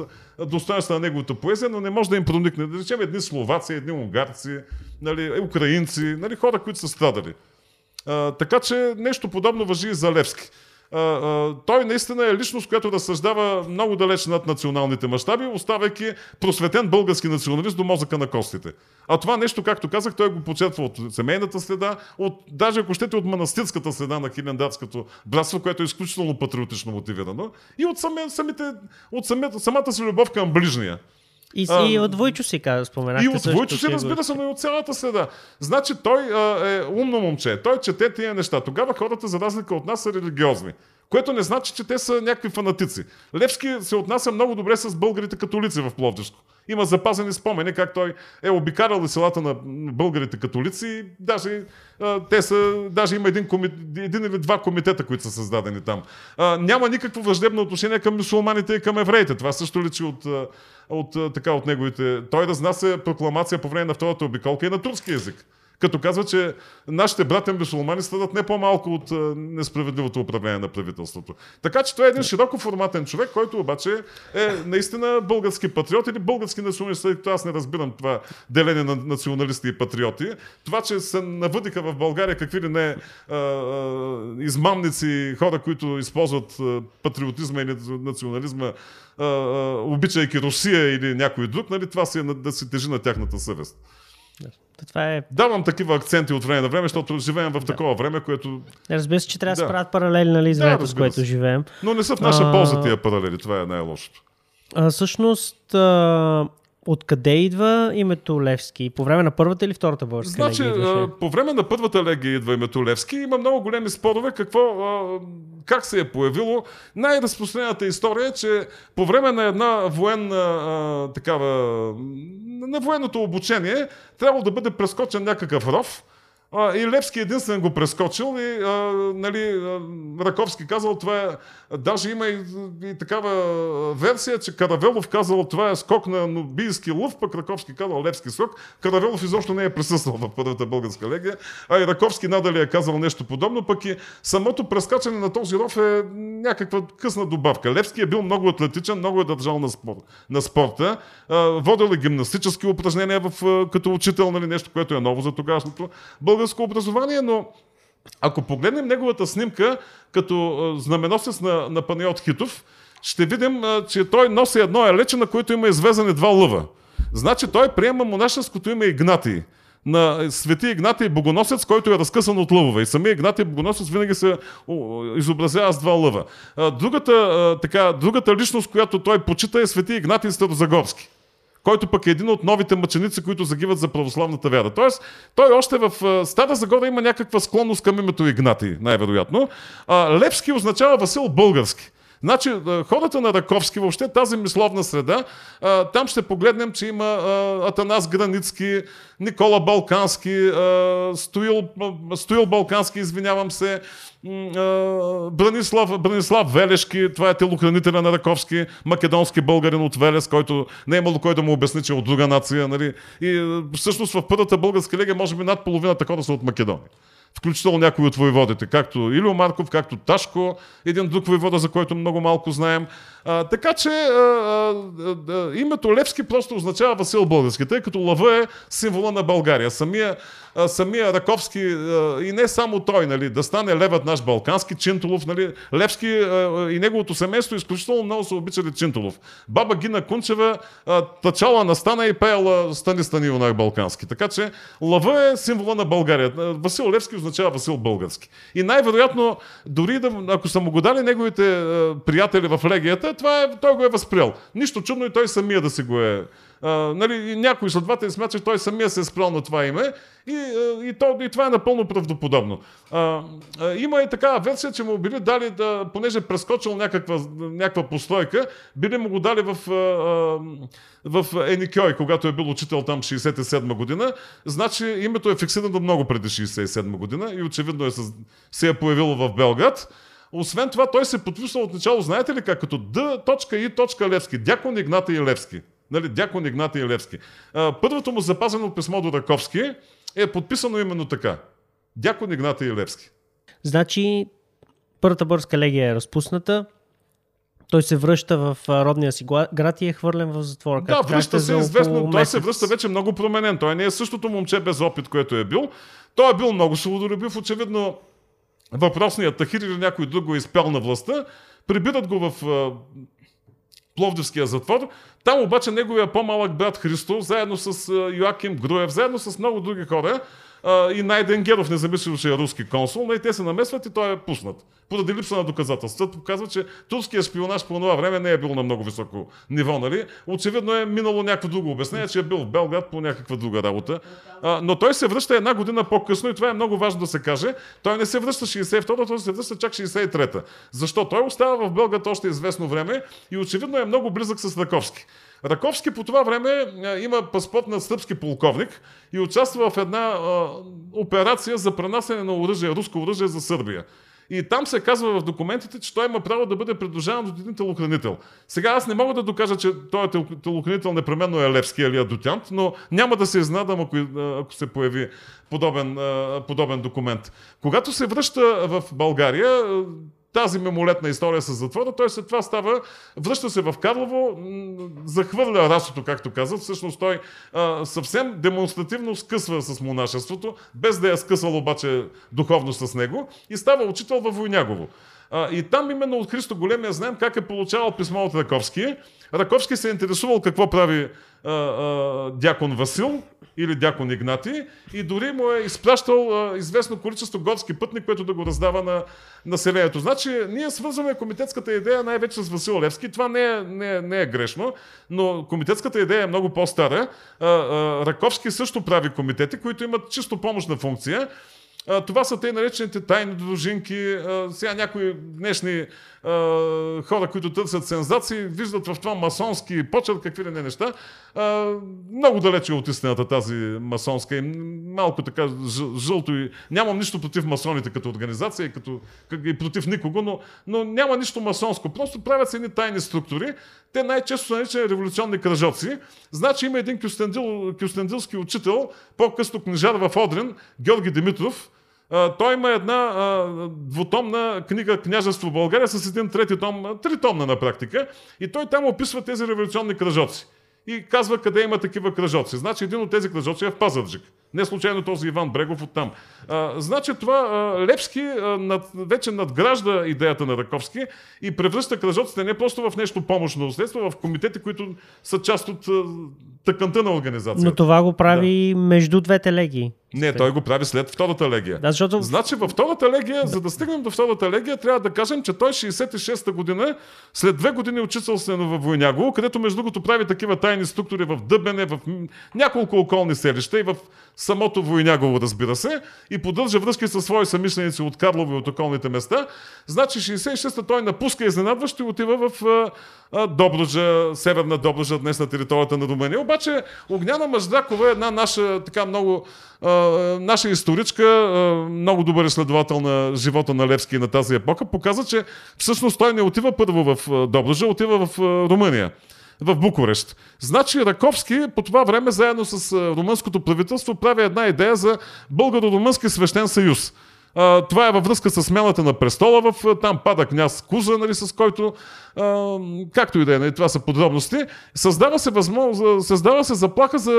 достоинство на неговата поезия, но не може да им проникне. Да речем едни словаци, едни унгарци, нали, украинци, нали, хора, които са страдали. А, така че нещо подобно въжи и за Левски. А, а, той наистина е личност, която разсъждава много далеч над националните мащаби, оставяйки просветен български националист до мозъка на костите. А това нещо, както казах, той го почерпва от семейната следа, от, даже ако щете от манастирската следа на хилендатското братство, което е изключително патриотично мотивирано, и от, сами, самите, от самата си любов към ближния. И, а, и от Войчо си каза, споменахте. И от Войчо си, разбира се, но и от цялата следа. Значи той а, е умно момче. Той чете тия неща. Тогава хората, за разлика от нас, са религиозни. Което не значи, че те са някакви фанатици. Левски се отнася много добре с българите католици в Пловдивско. Има запазени спомени как той е обикарал селата на българите католици. Даже, а, те са, даже има един, коми, един или два комитета, които са създадени там. Няма никакво враждебно отношение към мусулманите и към евреите. Това също личи от, от, така, от неговите... Той разнася прокламация по време на втората обиколка и на турски язик като казва, че нашите братя мусулмани страдат не по-малко от несправедливото управление на правителството. Така че той е един широко форматен човек, който обаче е наистина български патриот или български националист, като аз не разбирам това деление на националисти и патриоти. Това, че се навъдиха в България какви ли не а, а, измамници, хора, които използват патриотизма или национализма, обичайки Русия или някой друг, нали, това си е да се тежи на тяхната съвест. Това е... Давам такива акценти от време на време, защото живеем в такова време, което... Разбира се, че трябва да, Да. се правят паралели нали, с Да, времето, с което живеем. Но не са в наша А. полза тия паралели, това е най-лошото. А, всъщност, а, откъде идва името Левски? По време на първата или втората българска Значи, легия а, по време на първата легия идва името Левски. Има много големи спорове какво, как се е появило. Най-разпространената история е, че по време на една военна такава, на военното обучение трябвало да бъде прескочен някакъв ров. И Левски единствен го прескочил и а, нали, Раковски казал това е, даже има и, и такава версия, че Каравелов казал това е скок на нобийски лъв, пък Раковски казал Левски скок. Каравелов изобщо не е присъствал в първата българска легия, а и Раковски надали е казал нещо подобно, пък и самото прескачане на този ров е някаква късна добавка. Левски е бил много атлетичен, много е държал на, спор, на спорта, а, водил е гимнастически упражнения в, като учител, нали, нещо, което е ново за тогашното българско образование, но ако погледнем неговата снимка като знаменосец на, на Панайот Хитов, ще видим, че той носи едно елече, на което има извезани два лъва. Значи той приема монашеското име Игнатий на свети Игнатий Богоносец, който е разкъсан от лъвове. И самия Игнатий Богоносец винаги се изобразява с два лъва. Другата, така, другата личност, която той почита е свети Игнатий Старозагорски който пък е един от новите мъченици, които загиват за православната вяра. Тоест, той още в Стара Загора има някаква склонност към името Игнатий, най-вероятно. А, Левски означава Васил Български. Значи, а, хората на Раковски, въобще тази мисловна среда, а, там ще погледнем, че има а, Атанас Границки, Никола Балкански, Стоил, Стоил Балкански, извинявам се, Бранислав, Бранислав Велешки, това е телохранителя на Раковски, македонски българин от Велес, който не е имало кой да му обясни, че е от друга нация. Нали? И всъщност в първата българска лига може би над половината хора са от Македония включително някои от воеводите, както Илио Марков, както Ташко, един друг воевода, за който много малко знаем. А, така че а, а, а, името Левски просто означава Васил Български, тъй като лъва е символа на България. Самия, а, самия Раковски а, и не само той, нали, да стане левът наш балкански, Чинтолов, нали, Левски а, и неговото семейство изключително много са обичали Чинтолов. Баба Гина Кунчева а, тъчала на стана и пеяла Стани Стани юнак балкански. Така че лъва е символа на България. Васил Левски означава Васил Български. И най-вероятно, дори да, ако са му го дали неговите а, приятели в легията, това е, той го е възприел. Нищо чудно и той самия да си го е. А, нали, и някои следователи смятат, че той самия се е спрял на това име и, и, то, и това е напълно правдоподобно. А, а, има и такава версия, че му били дали, да, понеже е прескочил някаква, някаква постройка, били му го дали в, а, а, в Еникьой, когато е бил учител там 67 година. Значи името е фиксирано много преди 67 година и очевидно е с, се е появило в Белград. Освен това, той се подписал от начало, знаете ли как? Като Д.И. Левски. Дякон Игнатий Левски. Нали, Дякон Игнатий Левски. А, първото му запазено писмо до Раковски е подписано именно така. Дякон Игнатий Левски. Значи, първата българска легия е разпусната. Той се връща в родния си град и е хвърлен в затвора. Да, връща се известно. около Той се месец. връща вече много променен. Той не е същото момче без опит, което е бил. Той е бил много свободолюбив. Очевидно, въпросният Тахир или някой друг го е изпял на властта. Прибират го в Пловдивския затвор. Там обаче неговия по-малък брат Христо, заедно с Йоаким Груев, заедно с много други хора, и Найден Геров, независимо, че е руски консул, и те се намесват и той е пуснат. Поради липса на доказателства. Показва, че турския шпионаж по това време не е бил на много високо ниво. Нали? Очевидно е минало някакво друго обяснение, че е бил в Белград по някаква друга работа. А, но той се връща една година по-късно и това е много важно да се каже. Той не се връща 62-та, той се връща чак 63-та. Защо? Той остава в Белград още известно време и очевидно е много близък с Раковски. Раковски по това време а, има паспорт на сръбски полковник и участва в една а, операция за пренасене на оръжие, руско оръжие за Сърбия. И там се казва в документите, че той има право да бъде придружаван от един телохранител. Сега аз не мога да докажа, че този тел- телохранител непременно е Левски или Адутянт, но няма да се изнадам, ако, ако се появи подобен, подобен документ. Когато се връща в България, тази мимолетна история с затвора, той след това става, връща се в Карлово, захвърля расото, както казват. Всъщност той а, съвсем демонстративно скъсва с монашеството, без да е скъсал обаче духовно с него и става учител във Войнягово. А, и там именно от Христо Големия знаем как е получавал писмо от Раковски. Раковски се е интересувал какво прави а, а, дякон Васил или дякон Игнати и дори му е изпращал а, известно количество горски пътни, което да го раздава на населението. Значи ние свързваме комитетската идея най-вече с Васил Левски. Това не е, не, е, не е грешно, но комитетската идея е много по-стара. А, а, Раковски също прави комитети, които имат чисто помощна функция. Това са те наречените тайни дружинки. Сега някои днешни хора, които търсят сензации, виждат в това масонски почет, какви ли не неща. Много далече от истината тази масонска и малко така жълто и нямам нищо против масоните като организация и, като, и против никого, но, но няма нищо масонско. Просто правят се едни тайни структури. Те най-често са наричани революционни кръжоци. Значи има един кюстендил, кюстендилски учител, по-късно книжар в Одрин, Георги Димитров, той има една а, двутомна книга Княжество България с един трети том, тритомна на практика. И той там описва тези революционни кръжоци. И казва къде има такива кръжоци. Значи един от тези кръжоци е в Пазарджик. Не случайно този Иван Брегов оттам. А, значи това а, Лепски а, над, вече надгражда идеята на Раковски и превръща кръжоците не просто в нещо помощно следство, в комитети, които са част от а, тъканта на организацията. Но това го прави да. между двете легии. Не, той го прави след втората легия. Да, защото... Значи във втората легия, да. за да стигнем до втората легия, трябва да кажем, че той 66-та година, след две години учителствено във Войнягово, където между другото прави такива тайни структури в Дъбене, в няколко околни селища и в самото Войнягово, разбира се, и поддържа връзки със свои самишленици от Карлово и от околните места. Значи 66-та той напуска изненадващо и отива в Добруджа, северна Добруджа, днес на територията на Румъния. Обаче Огняна Маждракова е една наша така много наша историчка, много добър изследовател на живота на Левски на тази епока, показа, че всъщност той не отива първо в Добруджа, отива в Румъния в Букурещ. Значи Раковски по това време заедно с румънското правителство прави една идея за българо-румънски свещен съюз. Това е във връзка с смяната на престола. В, там пада княз Куза, нали, с който, а, както и да е, нали, това са подробности. Създава се, възможно, създава се заплаха за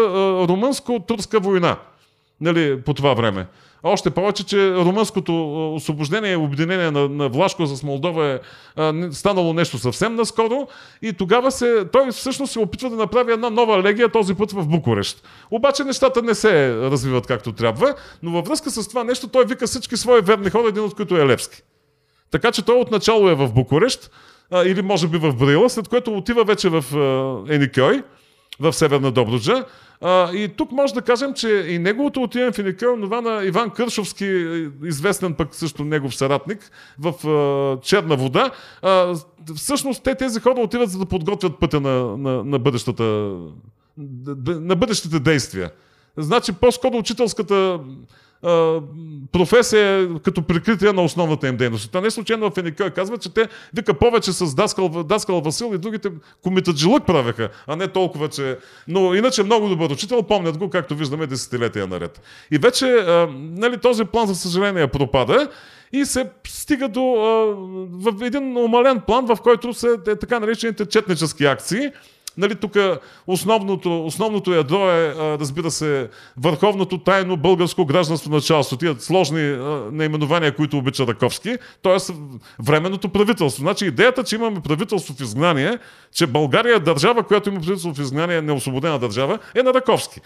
румънско-турска война нали, по това време. Още повече, че румънското освобождение и обединение на, на Влашко с Молдова е а, станало нещо съвсем наскоро и тогава се, той всъщност се опитва да направи една нова легия, този път в Букурещ. Обаче нещата не се развиват както трябва, но във връзка с това нещо той вика всички свои верни хора, един от които е Левски. Така че той отначало е в Букурещ, а, или може би в Брила, след което отива вече в а, Еникой, в Северна Добруджа, и тук може да кажем, че и неговото отиване в Еникъл, това на Иван Кършовски, известен пък също негов съратник, в а, Черна вода, а, всъщност те тези хора отиват за да подготвят пътя на, на, на, бъдещата, на бъдещите действия. Значи по-скоро учителската професия като прикритие на основната им дейност. Това не е случайно в Еникой казва, че те вика повече с Даскал, Даскал Васил и другите комитаджилък правеха, а не толкова, че... Но иначе много добър учител, помнят го, както виждаме десетилетия наред. И вече а, нали, този план, за съжаление, пропада и се стига до а, в един умален план, в който са е, така наречените четнически акции, Нали, тук основното, основното ядро е, разбира се, върховното тайно българско гражданство началство. Тия сложни наименования, които обича Раковски, т.е. временното правителство. Значи идеята, че имаме правителство в изгнание, че България е държава, която има правителство в изгнание, неосвободена държава, е на Раковски.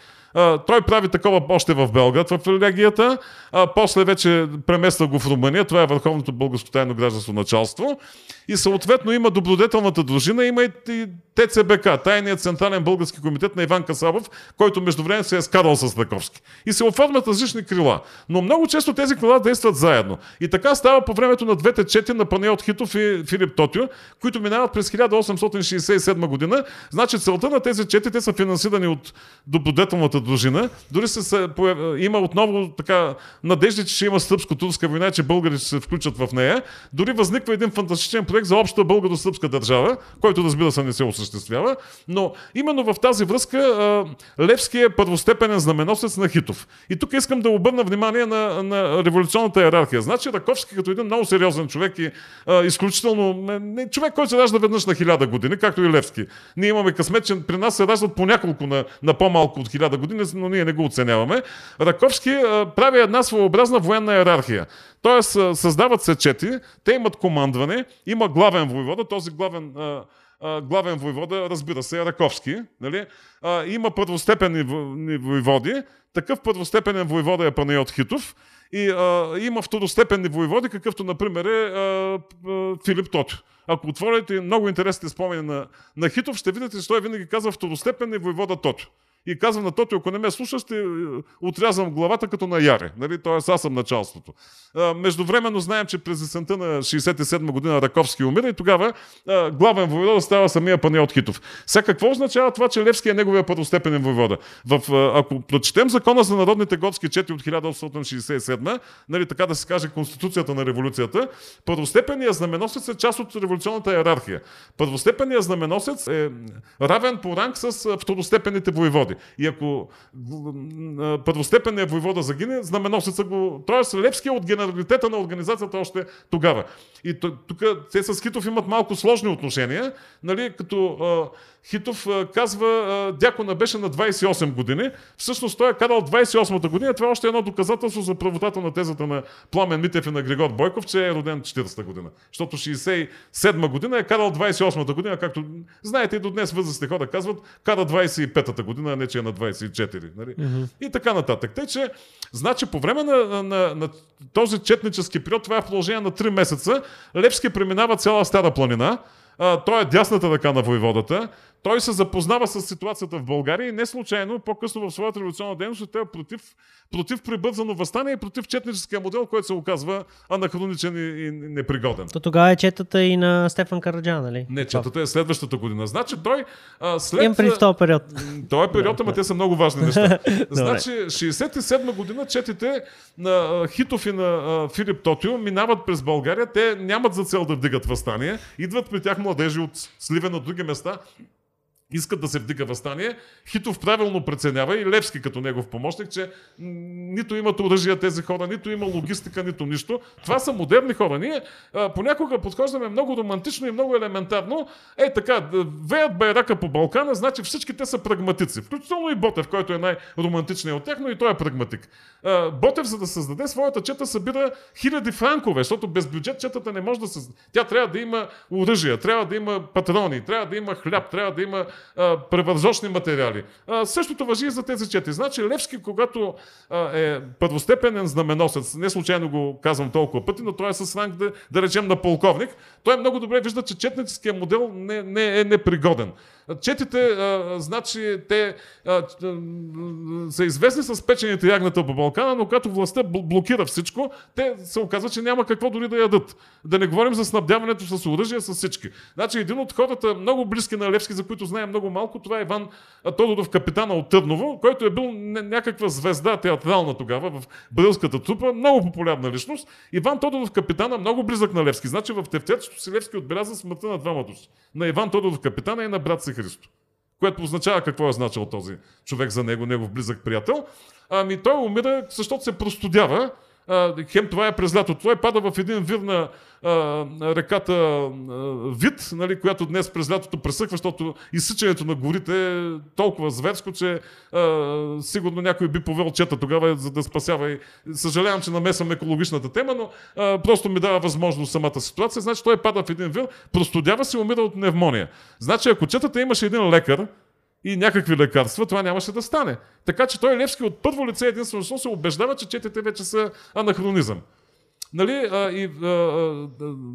Той прави такова още в Белград, в религията, а после вече премества го в Румъния, това е Върховното българско тайно гражданство началство. И съответно има добродетелната дружина, има и ТЦБК, Тайният централен български комитет на Иван Касабов, който междувременно се е скарал с Раковски. И се оформят различни крила. Но много често тези крила действат заедно. И така става по времето на двете чети на Панеот Хитов и Филип Тотио, които минават през 1867 година. Значи целта на тези чети, те са финансирани от добродетелната дружина. Дори се, се има отново така надежди, че ще има сръбско-турска война, че българи ще се включат в нея. Дори възниква един фантастичен проект за обща българо-сръбска държава, който разбира се не се осъществява. Но именно в тази връзка Левски е първостепенен знаменосец на Хитов. И тук искам да обърна внимание на, на революционната иерархия. Значи Раковски като един много сериозен човек и а, изключително не, човек, който се ражда веднъж на хиляда години, както и Левски. Ние имаме късмет, че при нас се раждат по няколко на, на по-малко от хиляда години, но ние не го оценяваме. Раковски а, прави една своеобразна военна иерархия. Тоест, създават се чети, те имат командване, има главен войвода, този главен а, главен войвода, разбира се, е Раковски. Нали? А, има първостепенни войводи. Такъв първостепенен войвода е Панайот Хитов. И а, има второстепенни войводи, какъвто, например, е а, а, Филип Тотю. Ако отворите много интересните спомени на, на Хитов, ще видите, че той винаги казва второстепенни войвода Тотю и казвам на Тотио, ако не ме слушаш, ще е, отрязвам главата като на Яре. Нали? Тоест аз съм началството. А, междувременно знаем, че през есента на 67 година Раковски умира и тогава главен войвода става самия от Хитов. Сега какво означава това, че Левски е неговия първостепенен войвода? В, ако прочетем закона за народните готски чети от 1867, нали, така да се каже Конституцията на революцията, първостепенният знаменосец е част от революционната иерархия. Първостепенният знаменосец е равен по ранг с второстепенните войводи войводи. И ако първостепенният войвода загине, знаменосеца го... Тоест Левски е от генералитета на организацията още тогава. И тук те с Хитов имат малко сложни отношения, нали, като Хитов казва, дякона беше на 28 години. Всъщност той е карал 28-та година. Това е още едно доказателство за правотата на тезата на Пламен Митев и на Григор Бойков, че е роден 40-та година. Защото 67 година е карал 28-та година, както знаете и до днес възрастни хора казват, кара 25-та година, а не че е на 24. Нали? Mm-hmm. И така нататък. Тъй, че, значи по време на, на, на, на този четнически период, това е в продължение на 3 месеца, Левски преминава цяла Стара планина, той е дясната ръка на войводата. Той се запознава с ситуацията в България и не случайно по-късно в своята революционна дейност той е против, против прибързано възстание и против четническия модел, който се оказва анахроничен и, и непригоден. То тогава е четата и на Стефан Караджа, нали? Не, четата е следващата година. Значи той а, след... Имам преди този период. Той е период, ама те са много важни неща. значи 67 година четите на Хитов и на Филип Тотио минават през България. Те нямат за цел да вдигат възстание. Идват при тях младежи от Сливен от други места искат да се вдига възстание, Хитов правилно преценява и Левски като негов помощник, че нито имат оръжия тези хора, нито има логистика, нито нищо. Това са модерни хора. Ние а, понякога подхождаме много романтично и много елементарно. Е така, веят байрака по Балкана, значи всички те са прагматици. Включително и Ботев, който е най-романтичният от тях, но и той е прагматик. А, Ботев, за да създаде своята чета, събира хиляди франкове, защото без бюджет четата не може да се... Тя трябва да има оръжия, трябва да има патрони, трябва да има хляб, трябва да има превъзочни материали. А, същото въжи и за тези четири. Значи Левски, когато а, е първостепенен знаменосец, не случайно го казвам толкова пъти, но той е с ранг, да, да речем, на полковник, той много добре вижда, че четническия модел не, не е непригоден. Четите, а, значи, те а, са известни с печените ягната по Балкана, но когато властта блокира всичко, те се оказва, че няма какво дори да ядат. Да не говорим за снабдяването с оръжие с всички. Значи, един от хората, много близки на Левски, за които знаем много малко, това е Иван Тодоров, капитана от Търново, който е бил някаква звезда театрална тогава в Брилската трупа, много популярна личност. Иван Тодоров, капитана, много близък на Левски. Значи в тефтерчето си Левски отбеляза смъртта на двама души. На Иван Тодоров, капитана и на брат си Христо. Което означава какво е значил този човек за него, негов близък приятел. Ами той умира, защото се простудява хем това е през лято. Това е пада в един вир на реката Вид, нали, която днес през лятото пресъхва, защото изсичането на горите е толкова зверско, че сигурно някой би повел чета тогава, за да спасява. И съжалявам, че намесвам екологичната тема, но просто ми дава възможност самата ситуация. Значи той пада в един вир, простудява се и умира от пневмония. Значи ако четата имаше един лекар, и някакви лекарства, това нямаше да стане. Така че той Левски от първо лице единствено се убеждава, че четите вече са анахронизъм. Нали, а, и, а, а,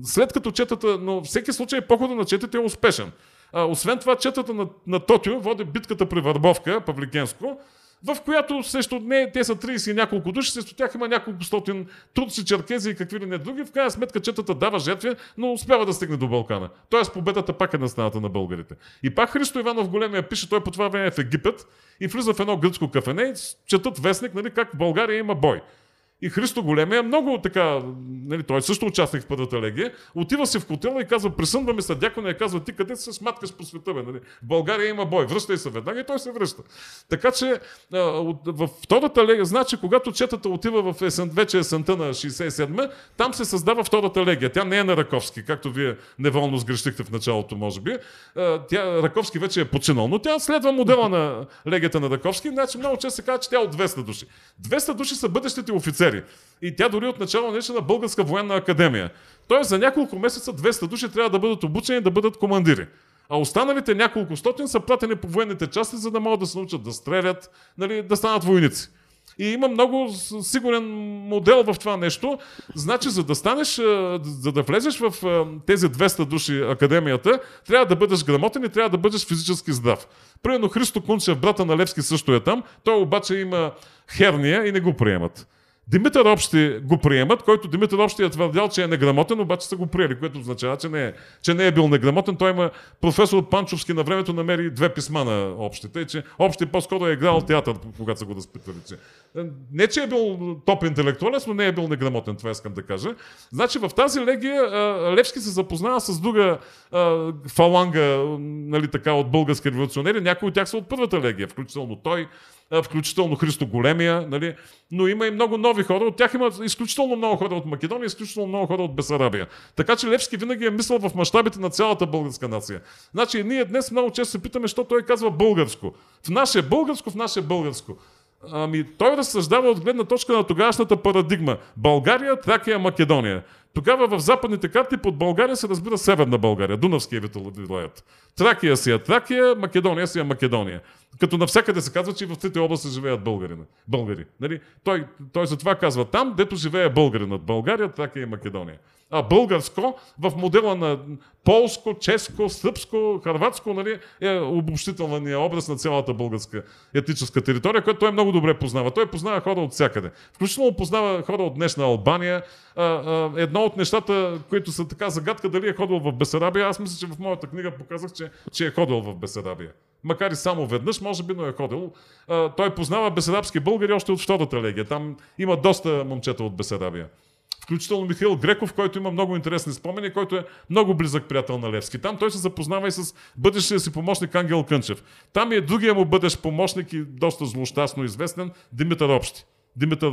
след като четата, но всеки случай похода на четите е успешен. А, освен това, четата на, на Тотио води битката при Върбовка, Павликенско, в която срещу не, те са 30 и няколко души, срещу тях има няколко стотин турци, черкези и какви ли не други. В крайна сметка четата дава жертви, но успява да стигне до Балкана. Тоест победата пак е на страната на българите. И пак Христо Иванов големия пише, той по това време е в Египет и влиза в едно гръцко кафене и четат вестник, нали, как в България има бой. И Христо Големия много така, нали, той също участник в първата легия, отива си в котела и казва, присънва ми се дякона и казва, ти къде се сматкаш по света, бе, нали? В България има бой, връщай се веднага и той се връща. Така че във втората легия, значи когато четата отива в есен, вече есента на 67 там се създава втората легия. Тя не е на Раковски, както вие неволно сгрешихте в началото, може би. Тя, Раковски вече е починал, но тя следва модела на легията на Раковски, значи много често се казва, че тя е от 200 души. 200 души са бъдещите офицери офицери. И тя дори от начало нещо на Българска военна академия. Тоест за няколко месеца 200 души трябва да бъдат обучени да бъдат командири. А останалите няколко стотин са пратени по военните части, за да могат да се научат да стрелят, нали, да станат войници. И има много сигурен модел в това нещо. Значи, за да станеш, за да влезеш в тези 200 души академията, трябва да бъдеш грамотен и трябва да бъдеш физически здрав. Примерно Христо Кунчев, брата на Левски, също е там. Той обаче има херния и не го приемат. Димитър Общи го приемат, който Димитър Общи е твърдял, че е неграмотен, обаче са го приели, което означава, че не е, че не е бил неграмотен. Той има професор Панчовски на времето намери две писма на Общите, че Общи по-скоро е играл театър, когато са го разпитвали. Че... Не, че е бил топ интелектуален, но не е бил неграмотен, това искам да кажа. Значи в тази легия Левски се запознава с друга фаланга нали, така, от български революционери. Някои от тях са от първата легия, включително той, включително Христо Големия, нали? но има и много нови хора. От тях има изключително много хора от Македония, изключително много хора от Бесарабия. Така че Левски винаги е мислил в мащабите на цялата българска нация. Значи ние днес много често се питаме, що той казва българско. В наше българско, в наше българско. Ами той разсъждава от гледна точка на тогавашната парадигма. България, Тракия, Македония. Тогава в западните карти под България се разбира Северна България, Дунавския вилаят. Тракия си е Тракия, Македония си е Македония. Като навсякъде се казва, че в трите области живеят българи. българи нали? той, той затова казва там, дето живее българинът. България, Тракия и Македония. А българско в модела на полско, ческо, сръбско, харватско нали, е обобщителният образ на цялата българска етническа територия, която той много добре познава. Той познава хора от всякъде. Включително познава хора от днешна Албания. Едно от нещата, които са така загадка, дали е ходил в Бесарабия, аз мисля, че в моята книга показах, че, че е ходил в Бесарабия макар и само веднъж, може би, но е ходил. А, той познава бесарабски българи още от втората легия. Там има доста момчета от Бесарабия. Включително Михаил Греков, който има много интересни спомени, който е много близък приятел на Левски. Там той се запознава и с бъдещия си помощник Ангел Кънчев. Там е другия му бъдещ помощник и доста злощастно известен Димитър Общи. Димитър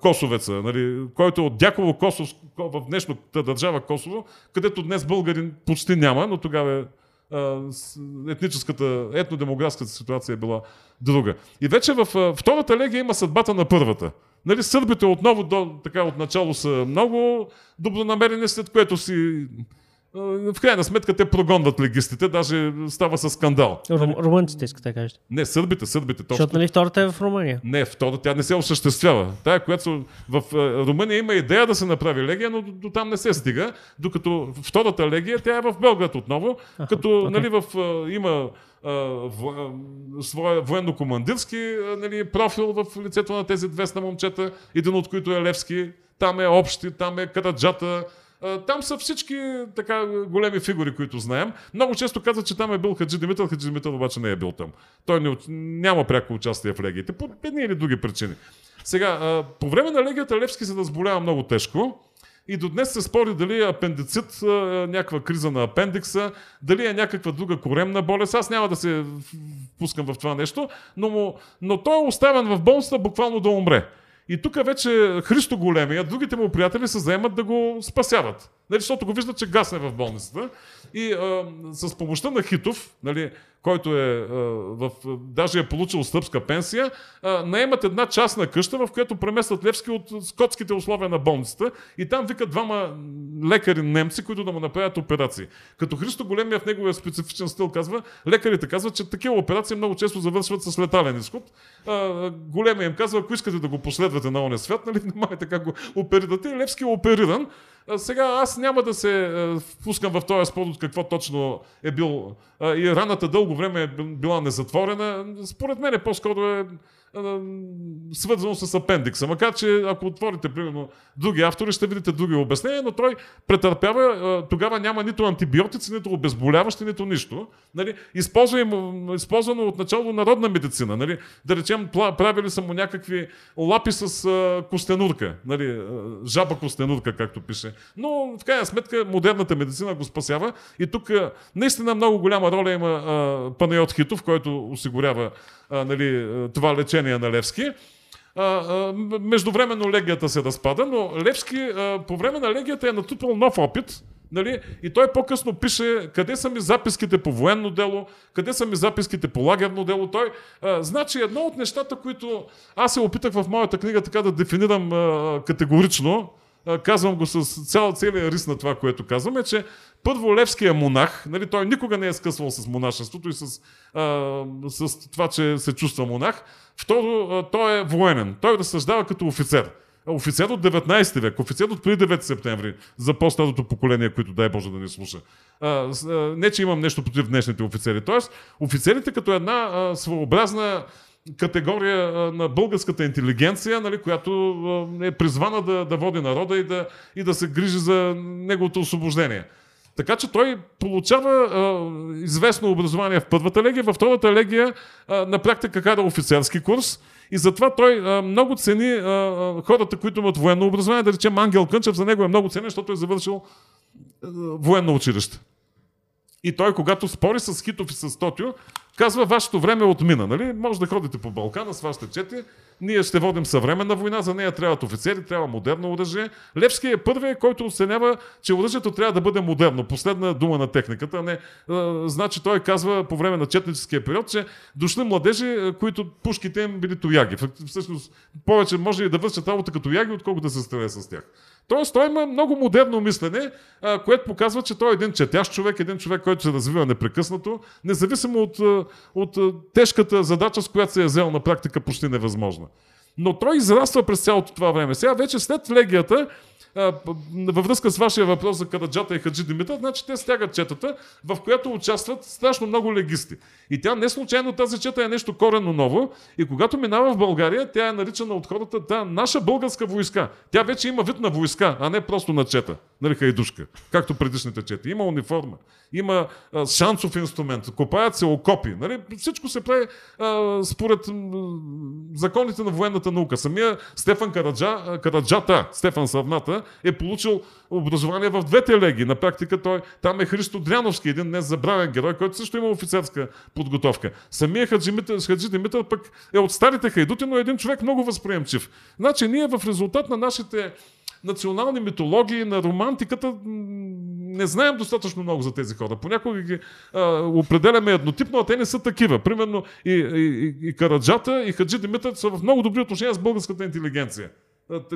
Косовеца, нали, който е от Дяково Косов в днешната държава Косово, където днес българин почти няма, но тогава етническата, етнодемографската ситуация е била друга. И вече в втората легия има съдбата на първата. Нали, сърбите отново до, така, отначало са много добронамерени, след което си в крайна сметка те прогонват легистите, даже става с скандал. Рум, румънците искате да кажете. Не, сърбите, сърбите. Точно. Защото нали втората е в Румъния? Не, втората тя не се осъществява. Тая, която в Румъния има идея да се направи легия, но до там не се стига, докато втората легия тя е в Белград отново, а, като okay. нали, в, има своя военно-командирски нали, профил в лицето на тези 200 момчета, един от които е Левски, там е общи, там е Караджата, там са всички така големи фигури, които знаем. Много често казват, че там е бил Хаджи Димитър, Хаджи Димитър обаче не е бил там. Той не, няма пряко участие в легиите, по едни или други причини. Сега, по време на легията Левски се разболява много тежко. И до днес се спори дали е апендицит, някаква криза на апендикса, дали е някаква друга коремна болест. Аз няма да се впускам в това нещо, но, но той е оставен в болницата буквално да умре. И тук вече Христо Големия, другите му приятели се заемат да го спасяват. Нали, защото го виждат, че гасне в болницата. И а, с помощта на Хитов, нали, който е, в, даже е получил стъпска пенсия, наемат една частна къща, в която преместват Левски от скотските условия на болницата и там викат двама лекари немци, които да му направят операции. Като Христо Големия в неговия специфичен стил казва, лекарите казват, че такива операции много често завършват с летален изход. Големия им казва, ако искате да го последвате на оня свят, нали, внимавайте как го оперирате. Левски е опериран сега аз няма да се впускам в този спор от какво точно е бил. И раната дълго време е била незатворена. Според мен е по-скоро е свързано с апендикса. Макар, че ако отворите, примерно, други автори, ще видите други обяснения, но той претърпява, тогава няма нито антибиотици, нито обезболяващи, нито нищо. Нали? Използвано от начало народна медицина. Нали? Да речем, правили са му някакви лапи с костенурка. Нали? Жаба костенурка, както пише. Но в крайна сметка модерната медицина го спасява. И тук наистина много голяма роля има Панайот Хитов, който осигурява нали, това лечение на Левски. Междувременно легията се разпада, но Левски по време на легията е натрупал нов опит. Нали? И той по-късно пише къде са ми записките по военно дело, къде са ми записките по лагерно дело. Той, а, значи едно от нещата, които аз се опитах в моята книга така да дефинирам а, категорично, казвам го с цял, целият рис на това, което казвам, е, че първо Левския монах, нали, той никога не е скъсвал с монашеството и с, а, с това, че се чувства монах. Второ, а, той е военен. Той разсъждава като офицер. Офицер от 19 век, офицер от преди 9 септември, за по-старото поколение, които дай Боже да не слуша. А, не, че имам нещо против днешните офицери. Тоест, офицерите като една а, своеобразна категория на българската интелигенция, нали, която е призвана да, да води народа и да, и да се грижи за неговото освобождение. Така че той получава а, известно образование в първата легия, във втората легия а, на практика кара офицерски курс и затова той а, много цени а, хората, които имат военно образование, да речем Ангел Кънчев, за него е много ценен, защото е завършил а, военно училище. И той, когато спори с Хитов и с Тотио, казва, вашето време е отмина. Нали? Може да ходите по Балкана с вашите чети, ние ще водим съвременна война, за нея трябват офицери, трябва модерно оръжие. Левски е първият, който оценява, че оръжието трябва да бъде модерно. Последна дума на техниката. Не, значи той казва по време на четническия период, че дошли младежи, които пушките им били тояги. Всъщност повече може и да вършат работа като яги, отколкото да се стреля с тях. Тоест, той има много модерно мислене, което показва, че той е един четящ човек, един човек, който се развива непрекъснато, независимо от, от тежката задача, с която се е взел на практика почти невъзможна. Но той израства през цялото това време. Сега вече след легията във връзка с вашия въпрос за Кададжата и Хаджи Димитър, значи те стягат четата, в която участват страшно много легисти. И тя не случайно тази чета е нещо коренно ново. И когато минава в България, тя е наричана от хората да, наша българска войска. Тя вече има вид на войска, а не просто на чета. Нали, хайдушка, както предишните чети. Има униформа, има а, шансов инструмент, копаят се окопи. Нали? Всичко се прави а, според а, законите на военната наука. Самия Стефан Караджа, Караджата, Стефан Савната, е получил образование в двете леги. На практика той там е Христо Дряновски, един днес забравен герой, който също има офицерска подготовка. Самия Хаджи, Хаджи Димитър пък е от старите хайдути, но е един човек много възприемчив. Значи ние в резултат на нашите национални митологии, на романтиката, не знаем достатъчно много за тези хора. Понякога ги а, определяме еднотипно, а те не са такива. Примерно и, и, и Караджата, и Хаджи Димитър са в много добри отношения с българската интелигенция.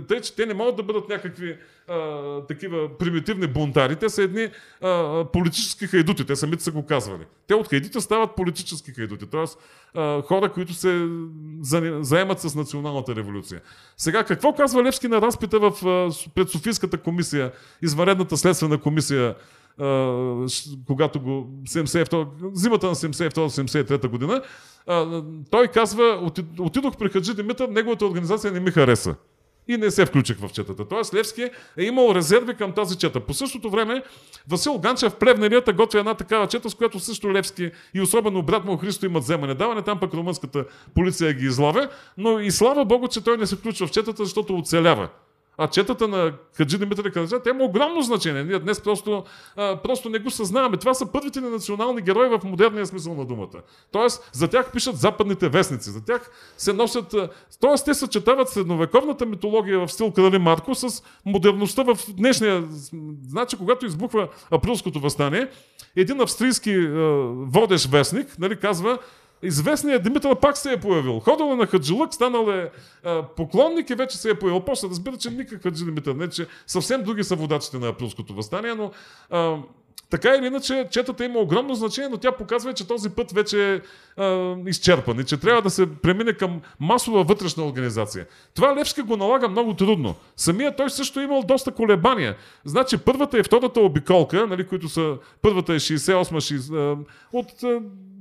Тъй, че те не могат да бъдат някакви а, такива примитивни бунтари. Те са едни а, политически хайдути. Те самите са го казвали. Те от хайдите стават политически хайдути. Тоест а, хора, които се заемат с националната революция. Сега, какво казва Левски на разпита в, пред Софийската комисия, извънредната следствена комисия когато го 72, зимата на 72-73 година, той казва, отидох при Хаджи Димитър, неговата организация не ми хареса и не се включих в четата. Тоест Левски е имал резерви към тази чета. По същото време Васил Ганчев в Плевнерията готви една такава чета, с която също Левски и особено брат му Христо имат вземане даване. Там пък румънската полиция ги излавя. Но и слава Богу, че той не се включва в четата, защото оцелява. А четата на Хаджи Димитър Караджа, те има огромно значение. Ние днес просто, а, просто не го съзнаваме. Това са първите ни национални герои в модерния смисъл на думата. Тоест, за тях пишат западните вестници, за тях се носят... Тоест, те съчетават средновековната митология в стил Крали Марко с модерността в днешния... Значи, когато избухва априлското възстание, един австрийски а, водещ вестник нали, казва, известният Димитър пак се е появил. Ходил е на Хаджилък, станал е а, поклонник и вече се е появил. После разбира, че никакъв Хаджи Димитър, не че съвсем други са водачите на априлското възстание, но а, така или иначе, четата има огромно значение, но тя показва, че този път вече е а, изчерпан и че трябва да се премине към масова вътрешна организация. Това Левски го налага много трудно. Самия той също е имал доста колебания. Значи първата и втората обиколка, нали, които са, първата е 68 от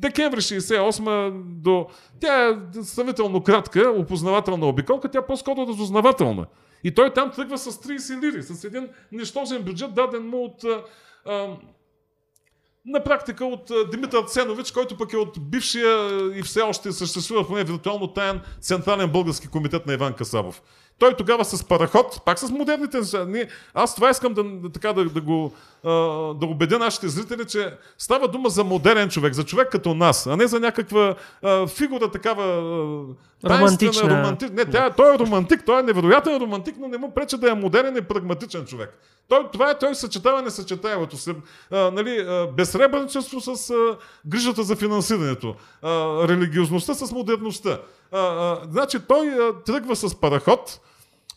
декември 68 до... Тя е съвително кратка, опознавателна обиколка, тя по-скоро разузнавателна. И той там тръгва с 30 лири, с един нищожен бюджет, даден му от а, на практика от Димитър Ценович, който пък е от бившия и все още съществува поне виртуално таен Централен български комитет на Иван Касабов. Той тогава с параход, пак с модерните неща. Аз това искам да, така, да, да, го, да убедя нашите зрители, че става дума за модерен човек, за човек като нас, а не за някаква а, фигура такава романтична. Романтич... Не, тя, той е романтик, той е невероятен романтик, но не му преча да е модерен и прагматичен човек. Той, това е той съчетава несъчетаемото. Се, а, нали, а, безсребърничество с а, грижата за финансирането, а, религиозността с модерността. А, а, значи той а, тръгва с параход,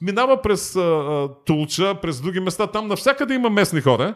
минава през а, Тулча, през други места, там навсякъде има местни хора.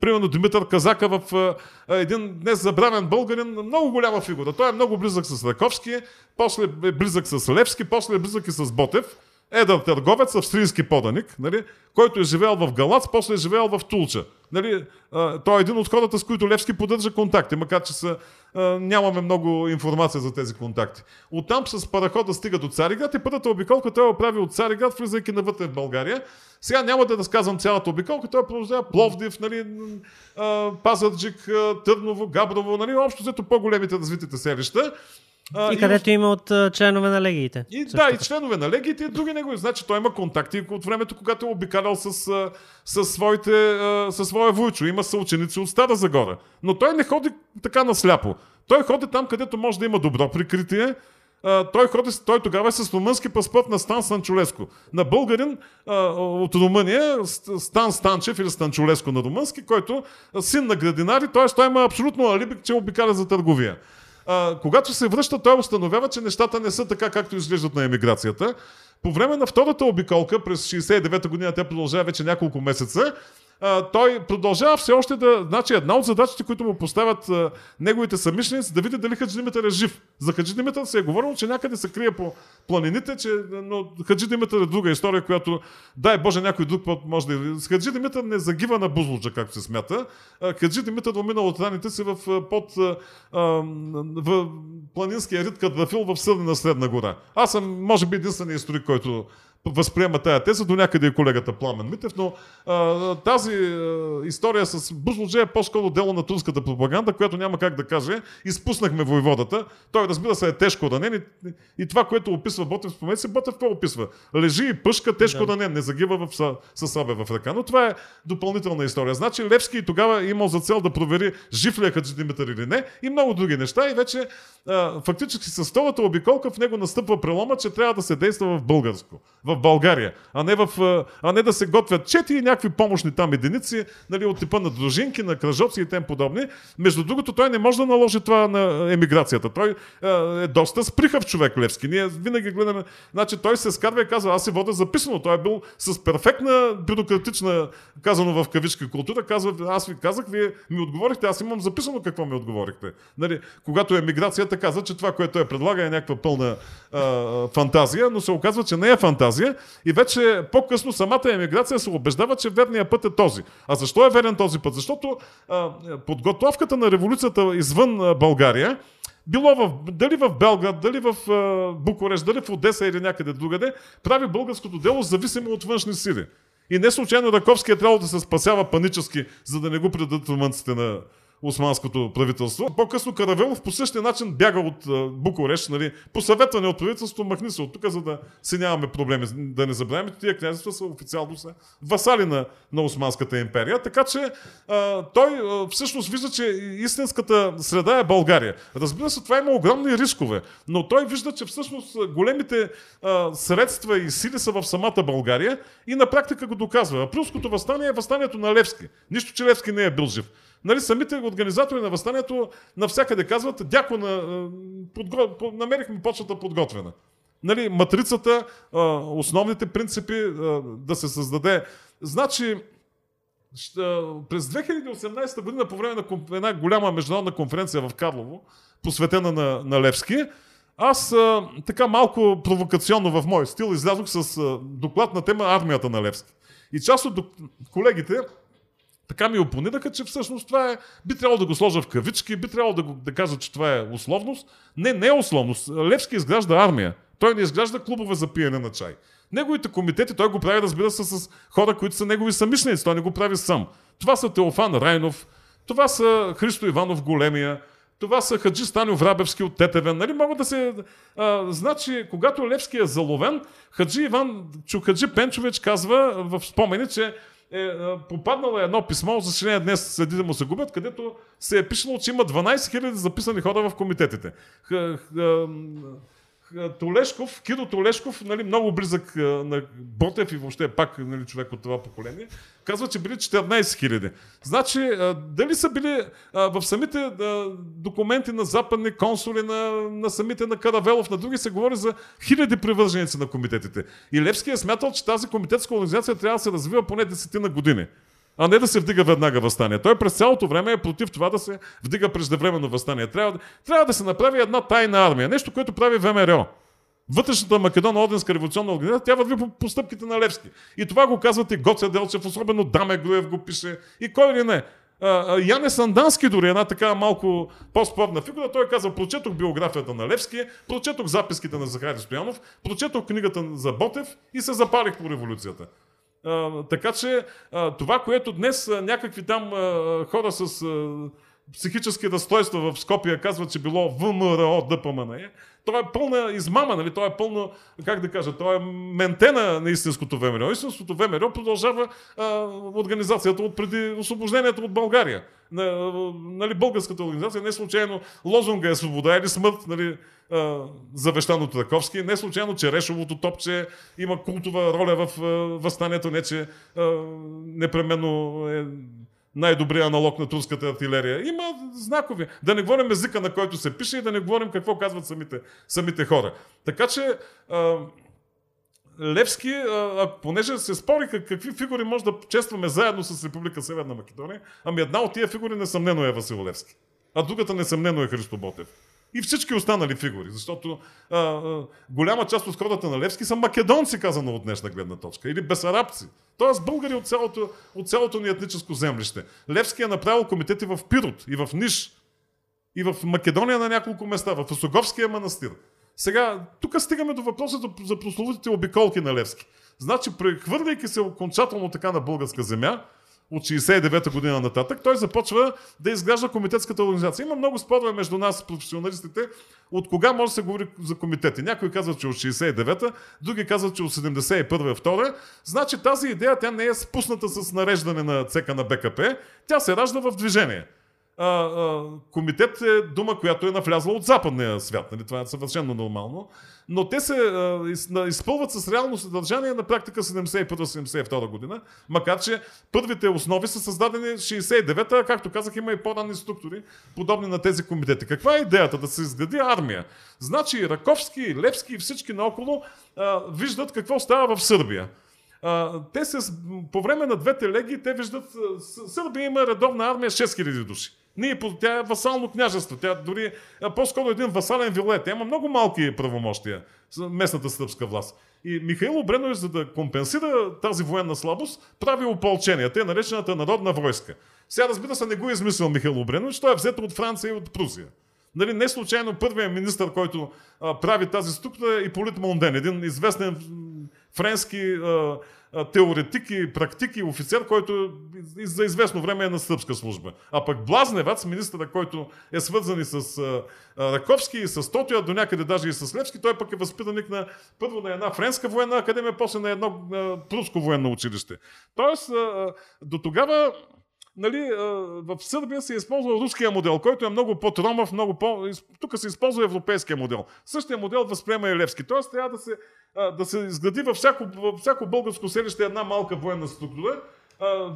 Примерно Димитър Казака в а, един днес забравен българин, много голяма фигура. Той е много близък с Раковски, после е близък с Левски, после е близък и с Ботев едър търговец, австрийски поданик, нали, който е живеел в Галац, после е живеел в Тулча. Нали, а, той е един от хората, с които Левски поддържа контакти, макар че са, а, нямаме много информация за тези контакти. Оттам с парахода стига до Цариград и първата обиколка той оправи от Цариград, влизайки навътре в България. Сега няма да разказвам цялата обиколка, той продължава Пловдив, нали, а, Пазарджик, Търново, Габрово, нали, общо взето по-големите развитите селища. А, и, и където има от uh, членове на легиите. И, да, и членове на легиите и други негови. Значи той има контакти от времето, когато е обикалял с, с, своите, със своя войчо. Има съученици от Стара Загора. Но той не ходи така насляпо. Той ходи там, където може да има добро прикритие. Uh, той, ходи, той тогава е с румънски паспорт на Стан Станчулеско. На българин uh, от Румъния, Стан Станчев или Станчулеско на румънски, който син на градинари, т.е. той има абсолютно алиби, че обикаля за търговия а, когато се връща, той установява, че нещата не са така, както изглеждат на емиграцията. По време на втората обиколка, през 69-та година, тя продължава вече няколко месеца, той продължава все още да... Значи една от задачите, които му поставят а, неговите самишленици, да види дали Хаджи Димитър е жив. За Хаджи Димитър се е говорило, че някъде се крие по планините, че, но Хаджи Димитър е друга история, която дай Боже някой друг път може да... Хаджи Димитър не загива на Бузлуджа, както се смята. Хаджи Димитър уминал от раните си в, под а, в планинския рит Кадрафил в Сърдена Средна гора. Аз съм, може би, единственият историк, който възприема тая теза, до някъде е колегата Пламен Митев, но а, тази а, история с Бузлодже е по-скоро дело на турската пропаганда, която няма как да каже. Изпуснахме войводата. Той, разбира се, е тежко ранен и, и това, което описва Ботев, спомнете се, Ботев какво описва? Лежи и пъшка, тежко да. ранен, не загива в, с сабе в ръка. Но това е допълнителна история. Значи Левски и тогава е имал за цел да провери жив ли е Хаджи Димитър или не и много други неща. И вече а, фактически с втората обиколка в него настъпва прелома, че трябва да се действа в българско в България, а не, в, а не да се готвят чети и някакви помощни там единици нали, от типа на дружинки, на кръжоци и тем подобни. Между другото, той не може да наложи това на емиграцията. Той е доста сприхав човек Левски. Ние винаги гледаме. Значи той се скарва и казва, аз си вода записано. Той е бил с перфектна бюрократична, казано в кавичка култура. Казва, аз ви казах, вие ми отговорихте, аз имам записано какво ми отговорихте. Нали, когато емиграцията каза, че това, което е предлага е някаква пълна а, фантазия, но се оказва, че не е фантазия Азия и вече по-късно самата емиграция се убеждава, че верният път е този. А защо е верен този път? Защото а, подготовката на революцията извън България било в, дали в Белград, дали в а, Букурещ, дали в Одеса или някъде другаде, прави българското дело зависимо от външни сили. И не случайно Раковски е трябвало да се спасява панически, за да не го предадат румънците на, османското правителство. По-късно Каравелов по същия начин бяга от Букуреш, нали, посъветване от правителството, махни се от тук, за да си нямаме проблеми. Да не забравяме, тия княжества са официално са васали на, на Османската империя. Така че а, той а, всъщност вижда, че истинската среда е България. Разбира се, това има огромни рискове, но той вижда, че всъщност големите а, средства и сили са в самата България и на практика го доказва. Априлското възстание е възстанието на Левски. Нищо, че Левски не е бил жив. Нали, самите организатори на възстанието навсякъде казват, дяко на, подго... намерихме почвата подготвена. Нали, матрицата, основните принципи да се създаде. Значи, през 2018 година по време на една голяма международна конференция в Карлово, посветена на, на Левски, аз така малко провокационно в мой стил излязох с доклад на тема армията на Левски. И част от колегите така ми опонираха, че всъщност това е, би трябвало да го сложа в кавички, би трябвало да, го, да кажа, че това е условност. Не, не е условност. Левски изгражда армия. Той не изгражда клубове за пиене на чай. Неговите комитети, той го прави, разбира се, с хора, които са негови самишленици. Той не го прави сам. Това са Теофан Райнов, това са Христо Иванов Големия, това са Хаджи Станио Врабевски от Тетевен. Нали, могат да се... А, значи, когато Левски е заловен, Хаджи Иван Чухаджи Пенчович казва в спомени, че е, попаднало е едно писмо, за съжаление днес следи да му се губят, където се е пишало, че има 12 000 записани хора в комитетите. Х, х, Толешков, Кидо Толешков, нали, много близък на Ботев и въобще пак нали, човек от това поколение, казва, че били 14 хиляди. Значи, дали са били в самите документи на западни консули, на, на самите на Каравелов, на други се говори за хиляди привърженици на комитетите. И Левски е смятал, че тази комитетска организация трябва да се развива поне десетина години а не да се вдига веднага възстание. Той през цялото време е против това да се вдига преждевременно възстание. Трябва, трябва да се направи една тайна армия, нещо, което прави ВМРО. Вътрешната Македонна Орденска революционна организация, тя върви по постъпките на Левски. И това го казват и Гоце Делчев, особено Даме Груев го пише. И кой ли не. Яне Сандански дори една така малко по-спорна фигура. Той казва, прочетох биографията на Левски, прочетох записките на Захари Стоянов, прочетох книгата за Ботев и се запалих по революцията. Така че това, което днес някакви там хора с психически разстройства в Скопия казват, че било ВМРО ДПМН, това е пълна измама, нали? Това е пълно, как да кажа, това е ментена на истинското ВМРО. Истинското ВМРО продължава а, организацията от преди освобождението от България. На, нали, българската организация не случайно лозунга е свобода или смърт, нали, а, завещан от Раковски. Не случайно Черешовото топче има култова роля в възстанието, не че непременно е най-добрият аналог на турската артилерия. Има знакови. Да не говорим езика, на който се пише и да не говорим какво казват самите, самите хора. Така че а, Левски, а, понеже се спориха какви фигури може да честваме заедно с Република Северна Македония, ами една от тия фигури несъмнено е Васил Левски. А другата несъмнено е Христо Ботев и всички останали фигури. Защото а, а, голяма част от хората на Левски са македонци, казано от днешна гледна точка, или бесарабци. Тоест българи от цялото, от цялото ни етническо землище. Левски е направил комитети в Пирот и в Ниш, и в Македония на няколко места, в Осоговския манастир. Сега, тук стигаме до въпроса за прословутите обиколки на Левски. Значи, прехвърляйки се окончателно така на българска земя, от 69-та година нататък, той започва да изгражда комитетската организация. Има много спорове между нас, професионалистите, от кога може да се говори за комитети. Някои казват, че от 69-та, други казват, че от 71-та, втора. Значи тази идея, тя не е спусната с нареждане на цека на БКП, тя се ражда в движение а, а, комитет е дума, която е навлязла от западния свят. Нали? Това е съвършено нормално. Но те се а, изпълват с реално съдържание на практика 71-72 година, макар че първите основи са създадени 69-та, както казах, има и по-ранни структури, подобни на тези комитети. Каква е идеята? Да се изгради армия. Значи Раковски, Левски и всички наоколо а, виждат какво става в Сърбия. А, те се, по време на двете легии, те виждат, Сърбия има редовна армия 6000 души. Ние, тя е васално княжество. Тя дори по-скоро един васален вилет. Тя има много малки правомощия, местната сръбска власт. И Михаил Обренович, за да компенсира тази военна слабост, прави ополчение. Те наречената народна войска. Сега, разбира се, не го е измислил Михаил Обренович, той е взето от Франция и от Прусия. Нали, не случайно първият министр, който а, прави тази структура е Иполит Монден, един известен френски а, теоретик и практик и офицер, който за известно време е на сръбска служба. А пък Блазневац, министъра, който е свързан и с Раковски и с Тотия, до някъде даже и с Левски, той пък е възпитаник на първо на една френска военна академия, после на едно пруско военно училище. Тоест, до тогава нали, в Сърбия се използва руския модел, който е много по-тромав, много по... Тук се използва европейския модел. Същия модел възприема и Левски. Тоест трябва да се, да се изгради във всяко, във всяко българско селище една малка военна структура,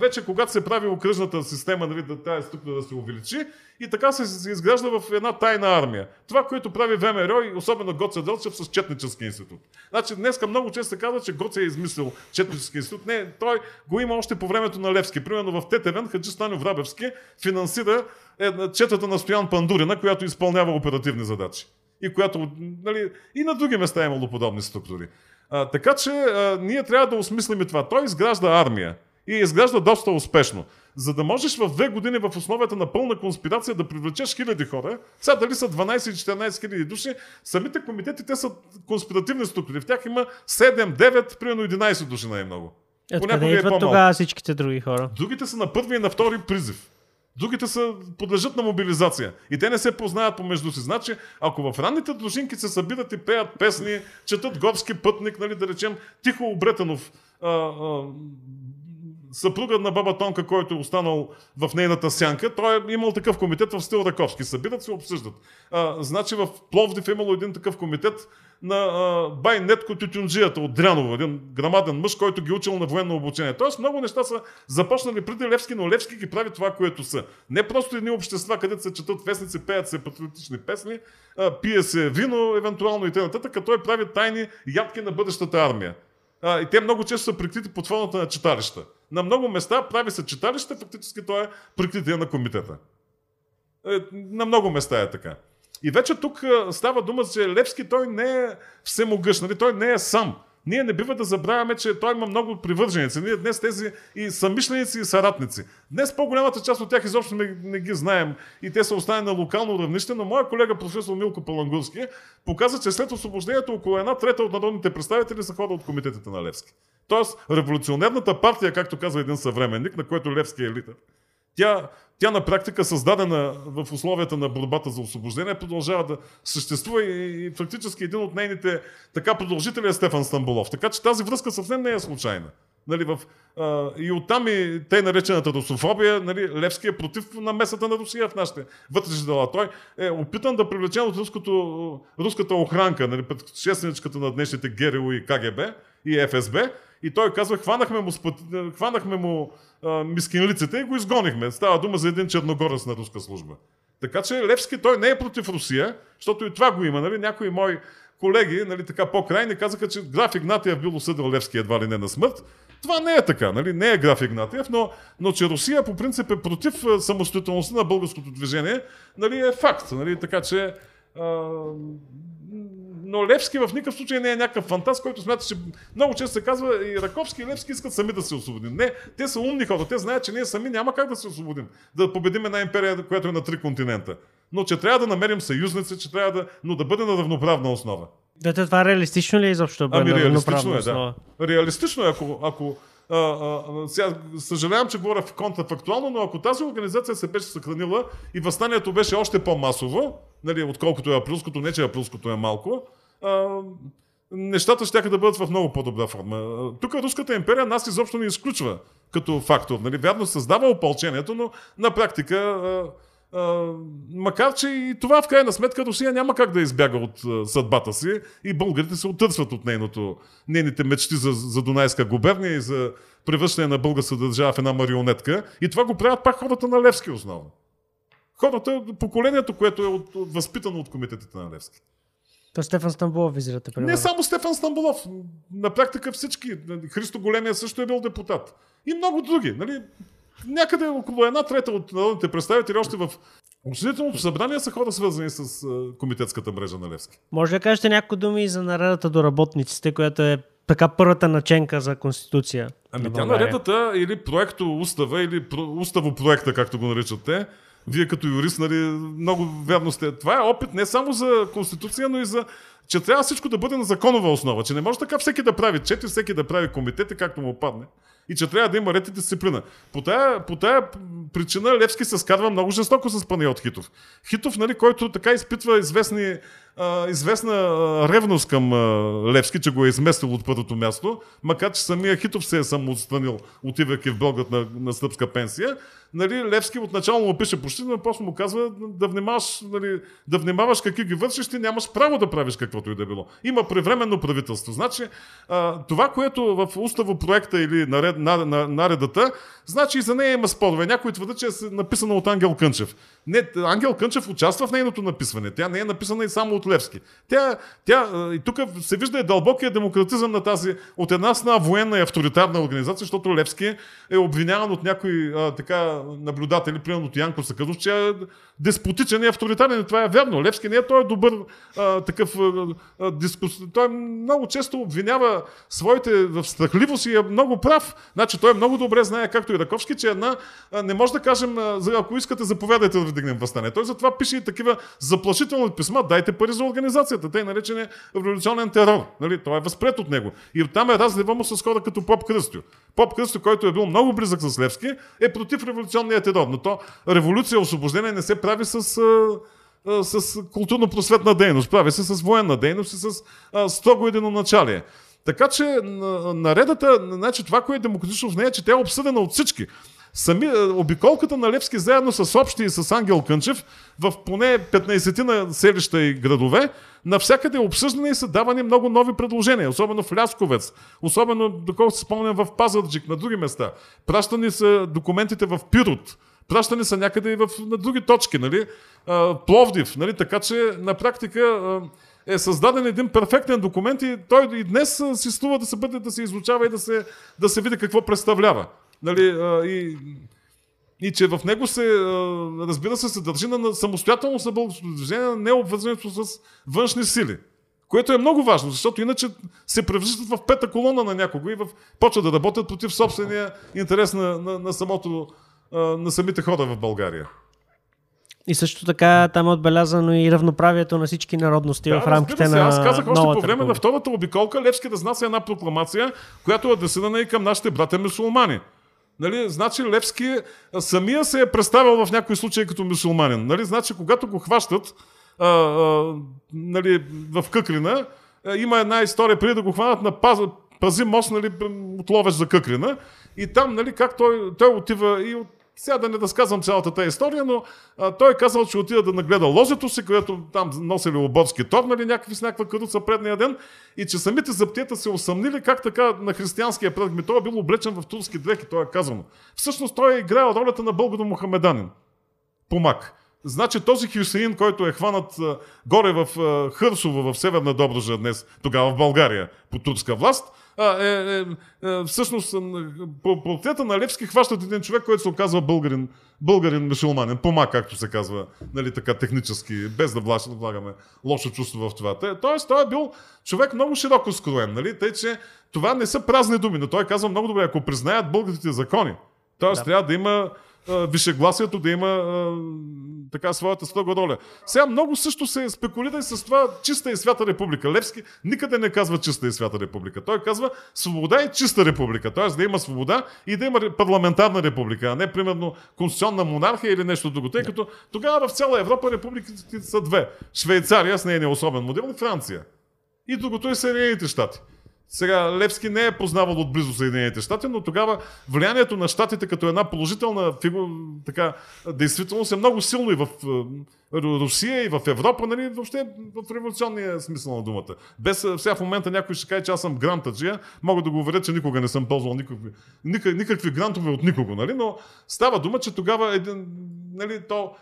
вече когато се прави окръжната система, нали, да тази структура да се увеличи и така се, изгражда в една тайна армия. Това, което прави ВМРО и особено Гоце Делчев с Четнически институт. Значи днеска много често се казва, че Гоце е измислил Четнически институт. Не, той го има още по времето на Левски. Примерно в Тетевен Хаджи Станю Врабевски финансира е, четата на Стоян Пандурина, която изпълнява оперативни задачи. И която, нали, и на други места е имало подобни структури. А, така че а, ние трябва да осмислим това. Той изгражда армия и изгражда доста успешно. За да можеш в две години в условията на пълна конспирация да привлечеш хиляди хора, сега дали са 12-14 хиляди души, самите комитети те са конспиративни структури. В тях има 7, 9, примерно 11 души най-много. Откъде идват тогава всичките други хора? Другите са на първи и на втори призив. Другите са, подлежат на мобилизация. И те не се познават помежду си. Значи, ако в ранните дружинки се събират и пеят песни, четат горски пътник, нали, да речем, Тихо Обретенов, а, а, съпругът на баба Тонка, който е останал в нейната сянка, той е имал такъв комитет в стил Раковски. Събират се, обсъждат. А, значи в Пловдив е имало един такъв комитет на а, Бай Нетко Тютюнджията от Дряново, един грамаден мъж, който ги учил на военно обучение. Тоест много неща са започнали преди Левски, но Левски ги прави това, което са. Не просто едни общества, където се четат вестници, пеят се патриотични песни, а, пие се вино, евентуално и т.н. той прави тайни ядки на бъдещата армия. И те много често са прикрити под формата на читалища. На много места прави се читалище, фактически той е прикритие на комитета. Е, на много места е така. И вече тук става дума, че Левски той не е всемогъщ, нали? той не е сам. Ние не бива да забравяме, че той има много привърженици. Ние днес тези и самишленици и саратници. Днес по-голямата част от тях изобщо не, не ги знаем и те са останали на локално равнище, но моя колега професор Милко Палангурски показа, че след освобождението около една трета от народните представители са хора от комитетите на Левски. Тоест, революционерната партия, както казва един съвременник, на който Левски е лидер, тя, тя на практика създадена в условията на борбата за освобождение продължава да съществува и, и фактически един от нейните така продължители е Стефан Стамбулов. Така че тази връзка съвсем не е случайна. Нали, в, а, и оттам и те наречената русофобия, нали, Левски е против намесата на Русия в нашите вътрешни дела. Той е опитан да привлече от руското, руската охранка, нали, предшественичката на днешните ГРУ и КГБ и ФСБ, и той казва, хванахме му, спът... хванахме му а, мискинлиците и го изгонихме. Става дума за един черногорец на руска служба. Така че Левски той не е против Русия, защото и това го има. Нали? Някои мои колеги, нали, така по-крайни, казаха, че граф Игнатиев бил осъдил Левски едва ли не на смърт. Това не е така, нали? не е граф Игнатиев, но, но че Русия по принцип е против самостоятелността на българското движение, нали, е факт. Нали? Така че а, но Левски в никакъв случай не е някакъв фантаст, който смята, че много често се казва и Раковски и Левски искат сами да се освободим. Не, те са умни хора, те знаят, че ние сами няма как да се освободим, да победим една империя, която е на три континента. Но че трябва да намерим съюзници, че трябва да, но да бъде на равноправна основа. Да, това реалистично ли е изобщо ами, реалистично е, да. Реалистично е, ако, ако а, а, сега, съжалявам, че говоря в контрафактуално, но ако тази организация се беше съхранила и възстанието беше още по-масово, нали, отколкото е априлското, не че априлското е малко, нещата ще да бъдат в много по-добра форма. Тук Руската империя нас изобщо не изключва като фактор. Нали? Вярно създава опълчението, но на практика, а, а, макар че и това в крайна сметка Русия няма как да избяга от а, съдбата си и българите се отърсват от нейното, нейните мечти за, за Дунайска губерния и за превръщане на българска държава в една марионетка. И това го правят пак хората на Левски основно. Хората, поколението, което е от, от, възпитано от комитетите на Левски. То Стефан Стамбулов визирате, примерно. Не само Стефан Стамбулов. На практика всички. Христо Големия също е бил депутат. И много други. Нали? Някъде около една трета от народните представители още в Учредителното събрание са хора свързани с комитетската мрежа на Левски. Може да кажете някои думи и за наредата до работниците, която е така първата наченка за Конституция. Ами тя наредата или проекто устава, или уставо проекта, както го наричате, вие като юрист, нали, много вярно сте. Това е опит не само за Конституция, но и за че трябва всичко да бъде на законова основа, че не може така всеки да прави чети, всеки да прави комитети, както му падне. И че трябва да има ред и дисциплина. По тая, по тая причина Левски се скарва много жестоко с Паниот Хитов. Хитов, нали, който така изпитва известни а, известна ревност към а, Левски, че го е изместил от първото място, макар че самия Хитов се е самоотстранил, отивайки в Белград на, на стъпска пенсия. Нали, Левски отначало му пише почти, но после му казва да внимаваш, нали, да внимаваш какви ги вършиш, ти нямаш право да правиш каквото и да било. Има превременно правителство. Значи, а, това, което в уставо проекта или наред, на, на, наредата, значи и за нея има спорове. Някой твърдят, че е написана от Ангел Кънчев. Не, Ангел Кънчев участва в нейното написване. Тя не е написана и само от Левски. Тя, тя, и тук се вижда и дълбокия демократизъм на тази от една страна военна и авторитарна организация, защото Левски е обвиняван от някои а, така наблюдатели, примерно от Янко Сакъдов, че е деспотичен и авторитарен. Това е вярно. Левски не е той е добър а, такъв дискус. Той много често обвинява своите в страхливост и е много прав. Значи той много добре знае, както и Раковски, че една а, не може да кажем, а, ако искате, заповядайте да вдигнем възстание. Той затова пише и такива заплашителни писма, дайте пари за организацията. Те наречени революционен терор. Нали? Той е възпред от него. И оттам е разлива му с хора като Поп Кръстю. Поп Кръстю, който е бил много близък с Левски, е против революционния терор. Но то революция, освобождение не се прави с с културно-просветна дейност, прави се с военна дейност и с а, строго единоначалие. Така че наредата, значи това, което е демократично в нея, че тя е обсъдена от всички. Сами, обиколката на Левски заедно с Общи и с Ангел Кънчев в поне 15 на селища и градове, навсякъде е обсъждане и са давани много нови предложения, особено в Лясковец, особено, доколкото спомням, в Пазарджик, на други места. Пращани са документите в Пирот, пращани са някъде и в, на други точки, нали? Пловдив, нали? така че на практика е създаден един перфектен документ и той и днес си струва да се бъде, да се изучава и да се, да се види какво представлява. Нали, и, и че в него се, разбира се, се държи на самостоятелност на българското движение, на необвързването с външни сили. Което е много важно, защото иначе се превръщат в пета колона на някого и в, почват да работят против собствения интерес на, на, на, самото, на самите хора в България. И също така там е отбелязано и равноправието на всички народности да, в рамките се. на Аз казах още по време на втората обиколка Левски да знася една прокламация, която е адресирана и към нашите брата мусулмани. Нали, значи Левски самия се е представил в някои случаи като мусулманин. Нали, значи когато го хващат а, а, нали, в Къкрина, а, има една история преди да го хванат на паз, пази мост нали, от Ловеч за Къкрина. И там нали, как той, той отива и от сега да не разказвам цялата тази история, но а, той е казал, че отида да нагледа лозето си, което там носили оборски тор, нали, някакви с някаква каруца предния ден, и че самите заптията се усъмнили как така на християнския предък. Ми той е бил облечен в турски дрехи, той е казано. Всъщност той е играл ролята на българо-мухамеданин. Помак. Значи този Хюсеин, който е хванат а, горе в а, Хърсово, в Северна Добружа днес, тогава в България, по турска власт, а, е, е, е, всъщност по портрета на Левски хващат един човек, който се оказва българин, българин мусулманин, пома, както се казва, нали, така технически, без да влагаме лошо чувство в това. Тоест, той е бил човек много широко скроен, нали, тъй че това не са празни думи, но той казва много добре, ако признаят българските закони, т.е. Да. трябва да има вишегласието да има а, така своята строга роля. Сега много също се спекулира и с това чиста и свята република. Левски никъде не казва чиста и свята република. Той казва свобода и чиста република. Т.е. да има свобода и да има парламентарна република, а не примерно конституционна монархия или нещо друго. Тъй като тогава в цяла Европа републиките са две. Швейцария с нейния особен модел и Франция. И другото е Съединените щати. Сега Левски не е познавал отблизо Съединените щати, но тогава влиянието на щатите като една положителна фигура, така, действителност е много силно и в Русия, и в Европа, нали, въобще в революционния смисъл на думата. Без сега в момента някой ще каже, че аз съм грантаджия, мога да го уверя, че никога не съм ползвал никакви, никакви грантове от никого, нали, но става дума, че тогава един, нали, то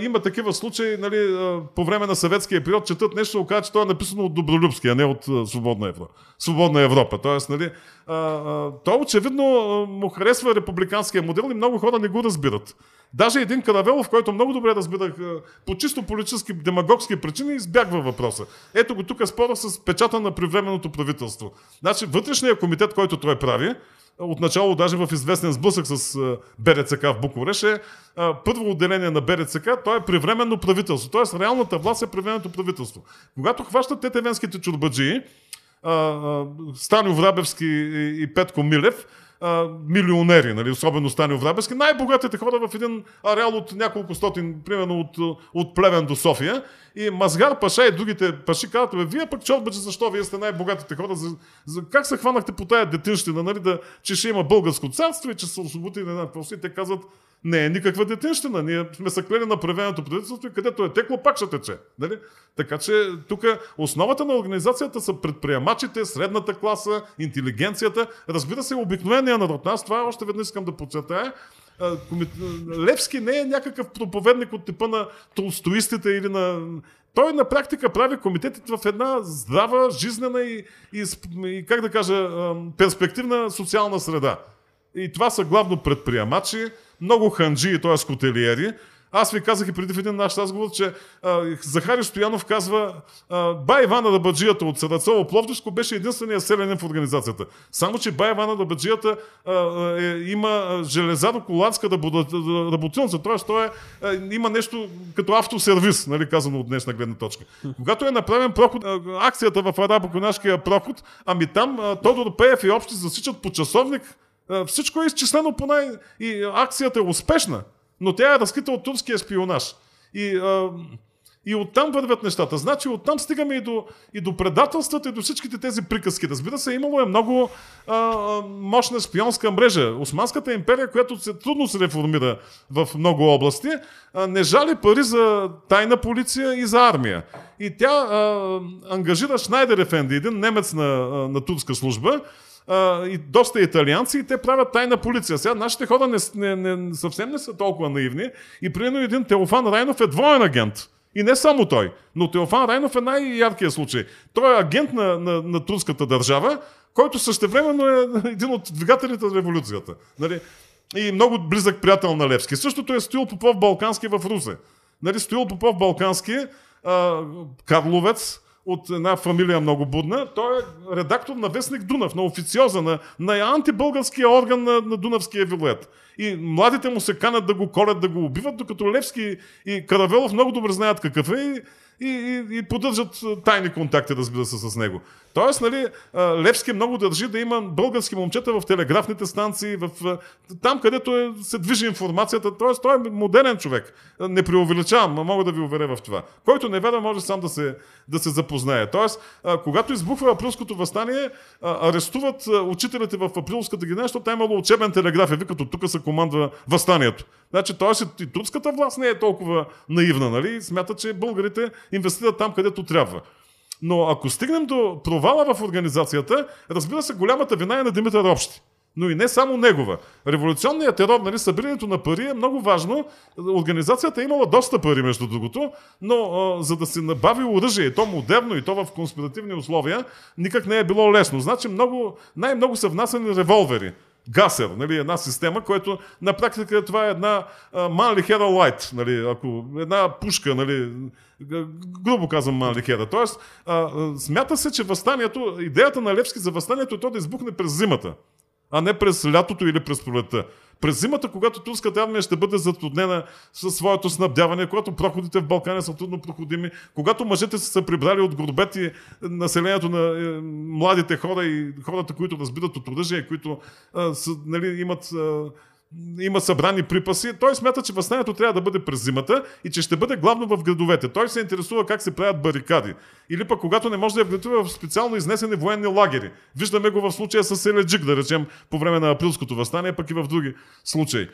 има такива случаи, нали, по време на съветския период, четат нещо, оказа, че то е написано от Добролюбски, а не от Свободна Европа. Свободна Европа. Тоест, нали, а, очевидно му харесва републиканския модел и много хора не го разбират. Даже един Каравелов, който много добре разбирах по чисто политически, демагогски причини, избягва въпроса. Ето го тук спора с печата на привременното правителство. Значи вътрешният комитет, който той прави, отначало даже в известен сблъсък с БРЦК в Букуреш е първо отделение на БРЦК, то е привременно правителство. Тоест реалната власт е привременното правителство. Когато хващат тетевенските чурбаджии, Станю Врабевски и Петко Милев, милионери, нали, особено Станио Врабески, най-богатите хора в един ареал от няколко стотин, примерно от, от Плевен до София. И Мазгар Паша и другите паши казват, бе, вие пък чорбаче, защо вие сте най-богатите хора? За, за, как се хванахте по тая детинщина, нали, да, че ще има българско царство и че са освободили на си? Те казват, не е никаква детинщина. Ние сме се клели на правеното правителство и където е текло, пак ще тече. Нали? Така че тук основата на организацията са предприемачите, средната класа, интелигенцията, разбира се, обикновения народ. Аз това още веднъж искам да подчертая. Левски не е някакъв проповедник от типа на толстоистите или на... Той на практика прави комитетите в една здрава, жизнена и, и, и как да кажа, перспективна социална среда. И това са главно предприемачи, много ханджи, т.е. скотелиери. Аз ви казах и преди в един наш разговор, че а, Захари Стоянов казва а, Бай Ивана Дабаджията от Сарацово Пловдивско беше единствения селенин в организацията. Само, че Бай Ивана Дабаджията е, има железаро-коланска работилница, т.е. той е, има нещо като автосервис, нали, казано от днешна гледна точка. Когато е направен проход, акцията в арабо-конашкия проход, ами там Тодор Пеев и общи засичат по часовник всичко е изчислено по най... И акцията е успешна, но тя е разкрита от турския шпионаж. И, а, и оттам вървят нещата. Значи оттам стигаме и до, и до предателствата, и до всичките тези приказки. Разбира се, имало е много а, мощна шпионска мрежа. Османската империя, която се, трудно се реформира в много области, а, не жали пари за тайна полиция и за армия. И тя а, ангажира Шнайдер Ефенди, един немец на, на турска служба, а, и доста италианци и те правят тайна полиция. Сега нашите хора не, не, не, съвсем не са толкова наивни и примерно един Теофан Райнов е двоен агент. И не само той, но Теофан Райнов е най-яркият случай. Той е агент на, на, на турската държава, който същевременно е един от двигателите на революцията. Нали? И много близък приятел на Левски. Същото е Стоил Попов Балкански в Русе. Нали, Стоил Попов Балкански, а, Карловец, от една фамилия много будна. Той е редактор на Вестник Дунав, на официоза, на, на антибългарския орган на, на Дунавския вилет. И младите му се канат да го колят, да го убиват, докато Левски и Каравелов много добре знаят какъв е и и, и, поддържат тайни контакти, разбира се, с него. Тоест, нали, Левски много държи да има български момчета в телеграфните станции, в, там където е, се движи информацията. Тоест, той е модерен човек. Не преувеличавам, но мога да ви уверя в това. Който не вярва, може сам да се, да се запознае. Тоест, когато избухва априлското възстание, арестуват учителите в априлската генерация, защото там е имало учебен телеграф и викат от тук се командва възстанието. Значи, т.е. и турската власт не е толкова наивна, нали? Смята, че българите инвестират там, където трябва. Но ако стигнем до провала в организацията, разбира се, голямата вина е на Димитър Общи. Но и не само негова. Революционният терор, нали, събирането на пари е много важно. Организацията е имала доста пари, между другото, но а, за да се набави оръжие, и то модерно, и то в конспиративни условия, никак не е било лесно. Значи много, най-много са внасяни револвери. Гасер, нали, една система, която на практика това е една Манли Хера Лайт, нали, ако една пушка, нали, грубо казвам Манли Хера. Тоест, а, смята се, че възстанието, идеята на Левски за възстанието е то да избухне през зимата, а не през лятото или през пролетта. През зимата, когато турската армия ще бъде затруднена със своето снабдяване, когато проходите в Балкания са трудно проходими, когато мъжете са се прибрали от горбети населението на е, младите хора и хората, които разбират от оръжие, които а, са, нали, имат а, има събрани припаси. Той смята, че възстанието трябва да бъде през зимата и че ще бъде главно в градовете. Той се интересува как се правят барикади. Или пък когато не може да е в специално изнесени военни лагери. Виждаме го в случая с Еледжик, да речем, по време на априлското възстание, пък и в други случаи.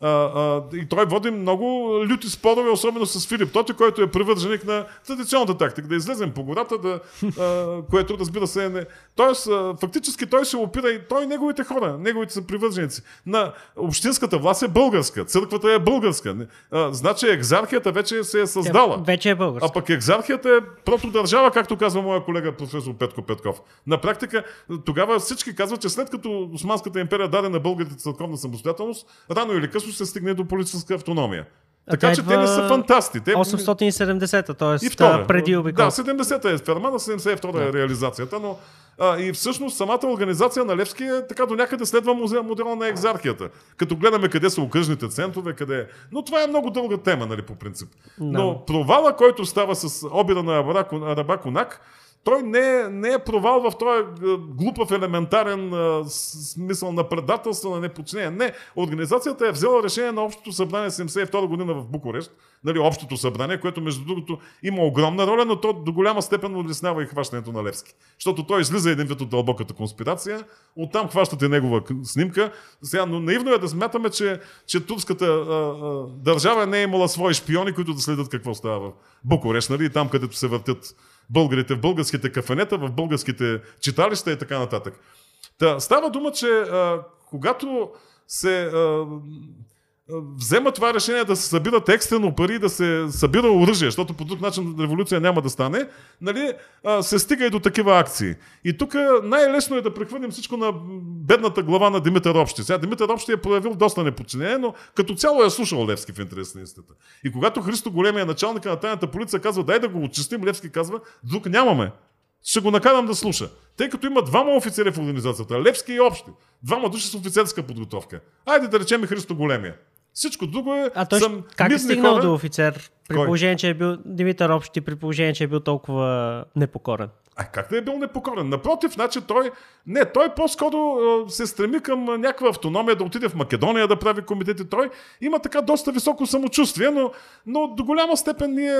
А, а, и той води много люти спорове, особено с Филип Тоти, който е привърженик на традиционната тактика, да излезем по гората, да, а, което разбира се е не. Тоест, а, фактически той се опира и той и неговите хора, неговите са привърженици. На общинската власт е българска, църквата е българска. А, значи екзархията вече се е създала. Вече е българска. А пък екзархията е просто държава, както казва моя колега професор Петко Петков. На практика, тогава всички казват, че след като Османската империя даде на българите църковна самостоятелност, рано или късно ще се стигне до политическа автономия. Така че те не са фантасти. Те... 870-та, т.е. преди обикол. Да, 70-та е Фермана, 72-та да. е реализацията, но а, и всъщност самата организация на Левски е така до някъде следва модела на екзархията. Като гледаме къде са окръжните центрове, къде е. Но това е много дълга тема, нали, по принцип. Да. Но провала, който става с обира на Арабаконак, той не е, не е провал в този глупав елементарен а, смисъл на предателство, на неподчинение. Не, организацията е взела решение на Общото събрание 72 година в Букурещ, нали, Общото събрание, което между другото има огромна роля, но то до голяма степен улеснява и хващането на Левски. Защото той излиза един вид от дълбоката конспирация, оттам хващате негова снимка. Сега, но наивно е да смятаме, че, че турската а, а, държава не е имала свои шпиони, които да следят какво става в Букурещ, нали, там където се въртят българите в българските кафенета, в българските читалища и така нататък. Та, става дума, че а, когато се а, взема това решение да се събират екстрено пари, да се събира оръжие, защото по друг начин революция няма да стане, нали, се стига и до такива акции. И тук най-лесно е да прехвърлим всичко на бедната глава на Димитър Общи. Сега Димитър Общи е проявил доста неподчинение, но като цяло е слушал Левски в интерес на истината. И когато Христо Големия, началника на тайната полиция, казва, дай да го очистим, Левски казва, друг нямаме. Ще го накарам да слуша. Тъй като има двама офицери в организацията, Левски и Общи. Двама души с офицерска подготовка. Айде да речем и Христо Големия. Всичко друго е... А той съм как е стигнал хора... до офицер? При Кой? положение, че е бил Димитър Общи, при положение, че е бил толкова непокорен. А как да е бил непокорен? Напротив, значи той... Не, той по-скоро се стреми към някаква автономия, да отиде в Македония да прави комитети. Той има така доста високо самочувствие, но, но до голяма степен ние,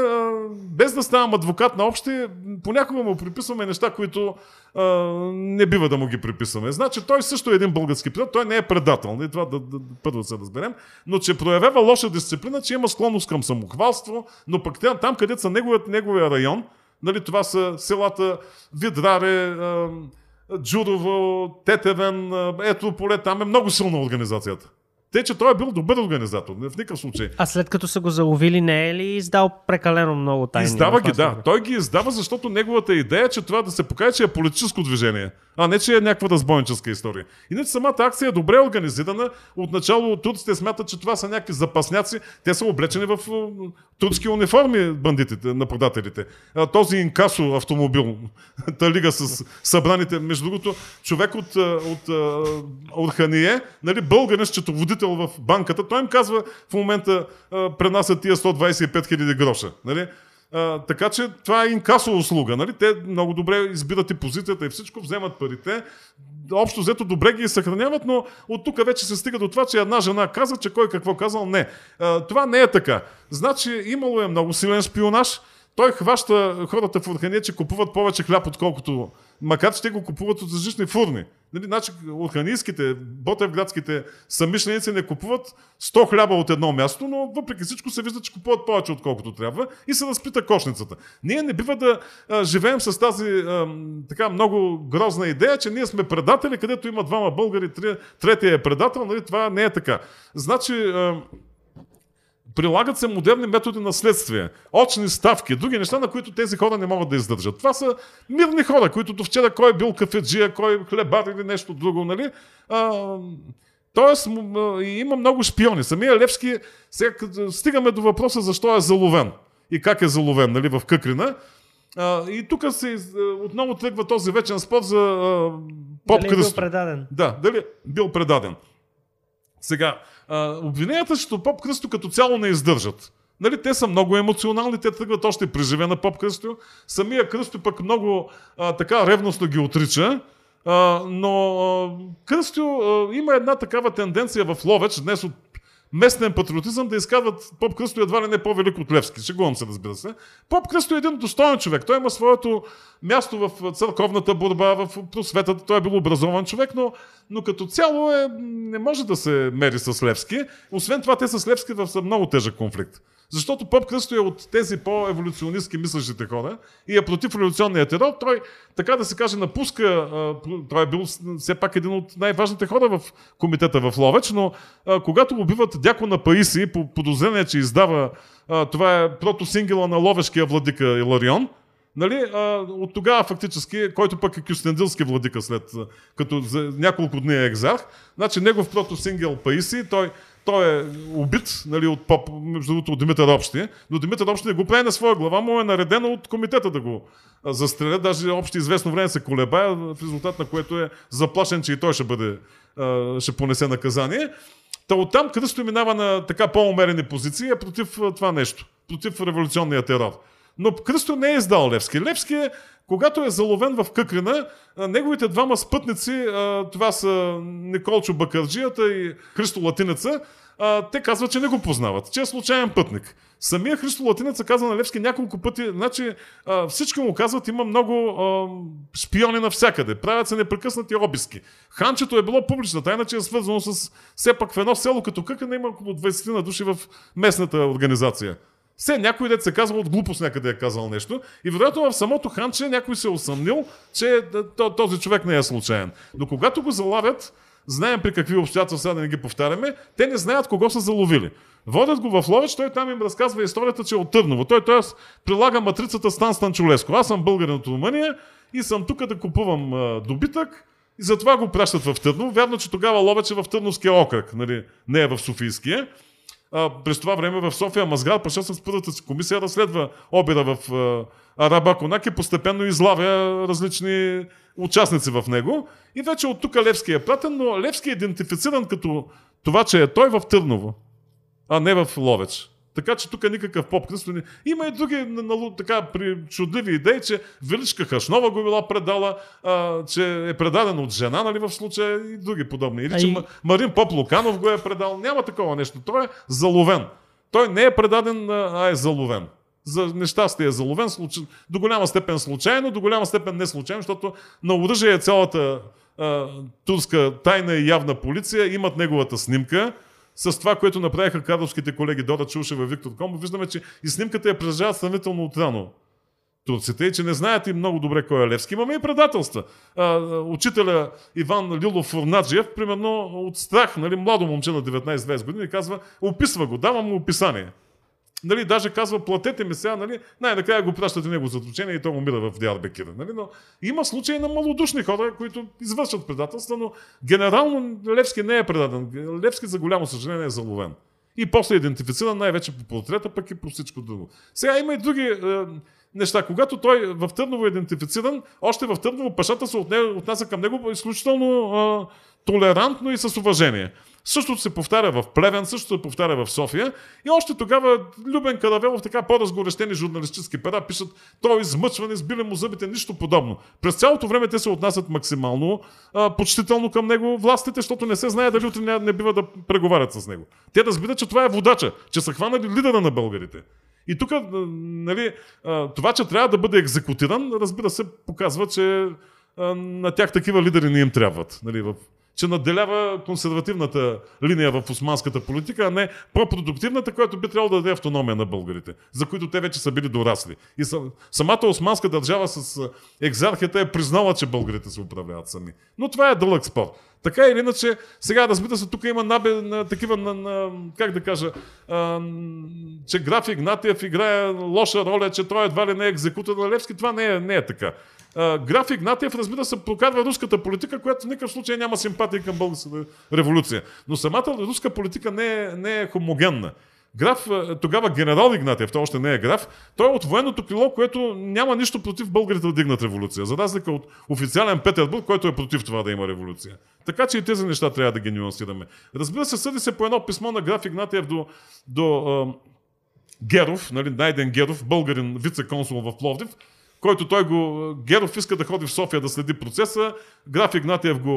без да ставам адвокат на общи, понякога му приписваме неща, които а, не бива да му ги приписваме. Значи той също е един български пилот, той не е предател, не това да, да, да първо се разберем, но че проявява лоша дисциплина, че има склонност към самохвалство, но пък там, където са неговият, неговия район, Нали, това са селата Видраре, Джурово, Тетевен, ето поле, там е много силна организацията. Те, че той е бил добър организатор, в никакъв случай. А след като са го заловили, не е ли издал прекалено много тайни? Издава ги, да. Той ги издава, защото неговата идея е, че това да се покаже, че е политическо движение, а не, че е някаква разбойническа история. Иначе самата акция е добре организирана. Отначало турците смятат, че това са някакви запасняци. Те са облечени в турски униформи, бандитите, нападателите. Този инкасо автомобил, та лига с събраните, между другото, човек от, а, от а, Орхание, нали, българин, счетоводител в банката, той им казва в момента пренасят тия 125 хиляди гроша. Нали? А, така че това е инкасо услуга. Нали? Те много добре избират и позицията и всичко, вземат парите. Общо взето добре ги съхраняват, но от тук вече се стига до това, че една жена каза, че кой какво казал. Не. А, това не е така. Значи имало е много силен шпионаж. Той хваща хората в Орхания, че купуват повече хляб, отколкото... Макар, че те го купуват от различни фурни. Нали, значи, орханийските, ботевградските самишленици не купуват 100 хляба от едно място, но въпреки всичко се вижда, че купуват повече, отколкото трябва и се разпита кошницата. Ние не бива да а, живеем с тази а, така много грозна идея, че ние сме предатели, където има двама българи, третия е предател. Нали, това не е така. Значи... А, прилагат се модерни методи на следствие, очни ставки, други неща, на които тези хора не могат да издържат. Това са мирни хора, които до вчера кой е бил кафеджия, кой е хлебар или нещо друго, нали? А, Тоест, има много шпиони. Самия Левски, сега стигаме до въпроса защо е заловен и как е заловен, нали, в Къкрина. А, и тук се отново тръгва този вечен спор за а, Поп Дали е бил предаден? Да, дали е бил предаден. Сега, а, обвиненията срещу Поп Кръсто като цяло не издържат. Нали, те са много емоционални, те тръгват още при живе на Поп Кръсто. Самия Кръсто пък много а, така ревностно ги отрича. А, но а, Кръстю а, има една такава тенденция в Ловеч, днес от местен патриотизъм, да изказват Поп Кръсто едва ли не по-велик от Левски. Шегувам се, разбира се. Поп Кръсто е един достоен човек. Той има своето място в църковната борба, в просветата. Той е бил образован човек, но, но като цяло е, не може да се мери с Левски. Освен това, те с Левски в много тежък конфликт. Защото Поп Кръсто е от тези по-еволюционистски мислещите хора и е против революционния терор. Той, така да се каже, напуска. Той е бил все пак един от най-важните хора в комитета в Ловеч, но когато убиват дякона Паиси по подозрение, че издава това е протосингела на ловешкия владика Иларион, Нали, а, от тогава фактически, който пък е кюстендилски владика след като за няколко дни е екзарх, значи негов протосингел Паиси, той, той е убит нали, от поп, между другото от Димитър Общи, но Димитър Общи не го прави на своя глава, му е наредено от комитета да го а, застрелят. Даже Общи известно време се колебае, в резултат на което е заплашен, че и той ще бъде, ще понесе наказание. Та оттам Кръсто минава на така по-умерени позиции, е против това нещо, против революционния терор. Но Кръсто не е издал Левски. Левски е когато е заловен в Къкрина, неговите двама спътници, това са Николчо Бакарджията и Христо Латинеца, те казват, че не го познават, че е случайен пътник. Самия Христо Латинеца казва на Левски няколко пъти, значи всички му казват, има много шпиони навсякъде, правят се непрекъснати обиски. Ханчето е било публична тайна, че е свързано с все пак в едно село като Къкрина има около 20 на души в местната организация. Все някой дет се казва от глупост някъде е казал нещо и вероятно в самото ханче някой се е усъмнил, че този човек не е случайен. Но когато го залавят, знаем при какви обстоятелства, да не ги повтаряме, те не знаят кого са заловили. Водят го в Ловеч, той там им разказва историята, че е от Търново. Той т.е. прилага матрицата Стан Станчулеско. Аз съм българин от Румъния и съм тук да купувам а, добитък и затова го пращат в Търново. Вярно, че тогава Ловеч е в Търновския окръг, нали? не е в Софийския а, през това време в София Мазгар паша с първата си комисия разследва обира в а, Араба Конак и постепенно излавя различни участници в него. И вече от тук Левски е пратен, но Левски е идентифициран като това, че е той в Търново, а не в Ловеч. Така че тук никакъв поп не... Има и други нали, така при чудливи идеи, че Величка Хашнова го била предала, а, че е предаден от жена, нали, в случая и други подобни. Или че Марин Поп Луканов го е предал. Няма такова нещо. Той е заловен. Той не е предаден, а е заловен. За нещастие е заловен, случ... до голяма степен случайно, до голяма степен не случайно, защото на оръжие е цялата а, турска тайна и явна полиция, имат неговата снимка, с това, което направиха кадровските колеги Дора Чушева и Виктор Комбо, виждаме, че и снимката я прежават сравнително отрано турците и че не знаят и много добре кой е Левски. Имаме и предателства. А, учителя Иван Лилов Фурнаджиев, примерно от страх, нали, младо момче на 19-20 години, казва, описва го, давам му описание. Нали, даже казва, платете ми сега, нали, най-накрая го пращате него за отручение и той умира в Диарбекира. Нали, но има случаи на малодушни хора, които извършват предателства, но генерално Левски не е предаден. Левски за голямо съжаление е заловен. И после е идентифициран най-вече по портрета, пък и по всичко друго. Сега има и други е, неща. Когато той в Търново е идентифициран, още в Търново пашата се отнася към него изключително е, толерантно и с уважение. Същото се повтаря в Плевен, същото се повтаря в София. И още тогава Любен Каравелов, така по-разгорещени журналистически пера, пишат, той е измъчван, избили му зъбите, нищо подобно. През цялото време те се отнасят максимално а, почтително към него властите, защото не се знае дали утре не, не бива да преговарят с него. Те разбират, че това е водача, че са хванали лидера на българите. И тук, нали, това, че трябва да бъде екзекутиран, разбира се, показва, че на тях такива лидери не им трябват. Нали, в че наделява консервативната линия в османската политика, а не по-продуктивната, която би трябвало да даде автономия на българите, за които те вече са били дорасли. И самата османска държава с екзархията е признала, че българите се управляват сами. Но това е дълъг спор. Така или иначе, сега разбира се, тук има набе, на, такива, на, на, как да кажа, а, че граф Игнатиев играе лоша роля, че той едва ли не е екзекутор на Левски. Това не е, не е така граф Игнатиев, разбира се, прокарва руската политика, която в никакъв случай няма симпатия към българската революция. Но самата руска политика не е, не е хомогенна. Граф, тогава генерал Игнатиев, той още не е граф, той е от военното крило, което няма нищо против българите да дигнат революция, за разлика от официален Петербург, който е против това да има революция. Така че и тези неща трябва да ги нюансираме. Разбира се, съди се по едно писмо на граф Игнатиев до, до Геров, нали, Найден Геров, българин вице-консул в Пловдив, който той го... Геров иска да ходи в София да следи процеса, граф Игнатиев го,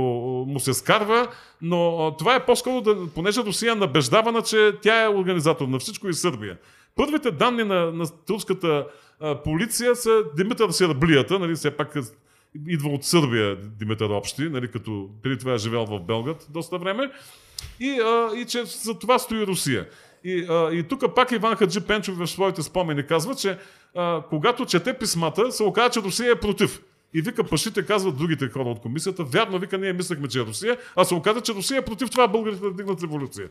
му се скарва, но това е по-скоро, да, понеже Русия е набеждавана, че тя е организатор на всичко и Сърбия. Първите данни на, на турската а, полиция са Димитър Серблията, нали, все пак идва от Сърбия Димитър Общи, нали, като преди това е живял в Белград доста време, и, а, и че за това стои Русия. И, а, и тук пак Иван Хаджи Пенчов в своите спомени казва, че а, когато чете писмата, се оказа, че Русия е против. И вика, пашите казват другите хора от комисията. Вярно, вика, ние мислехме, че е Русия, а се оказа, че Русия е против това българите да дигнат революция.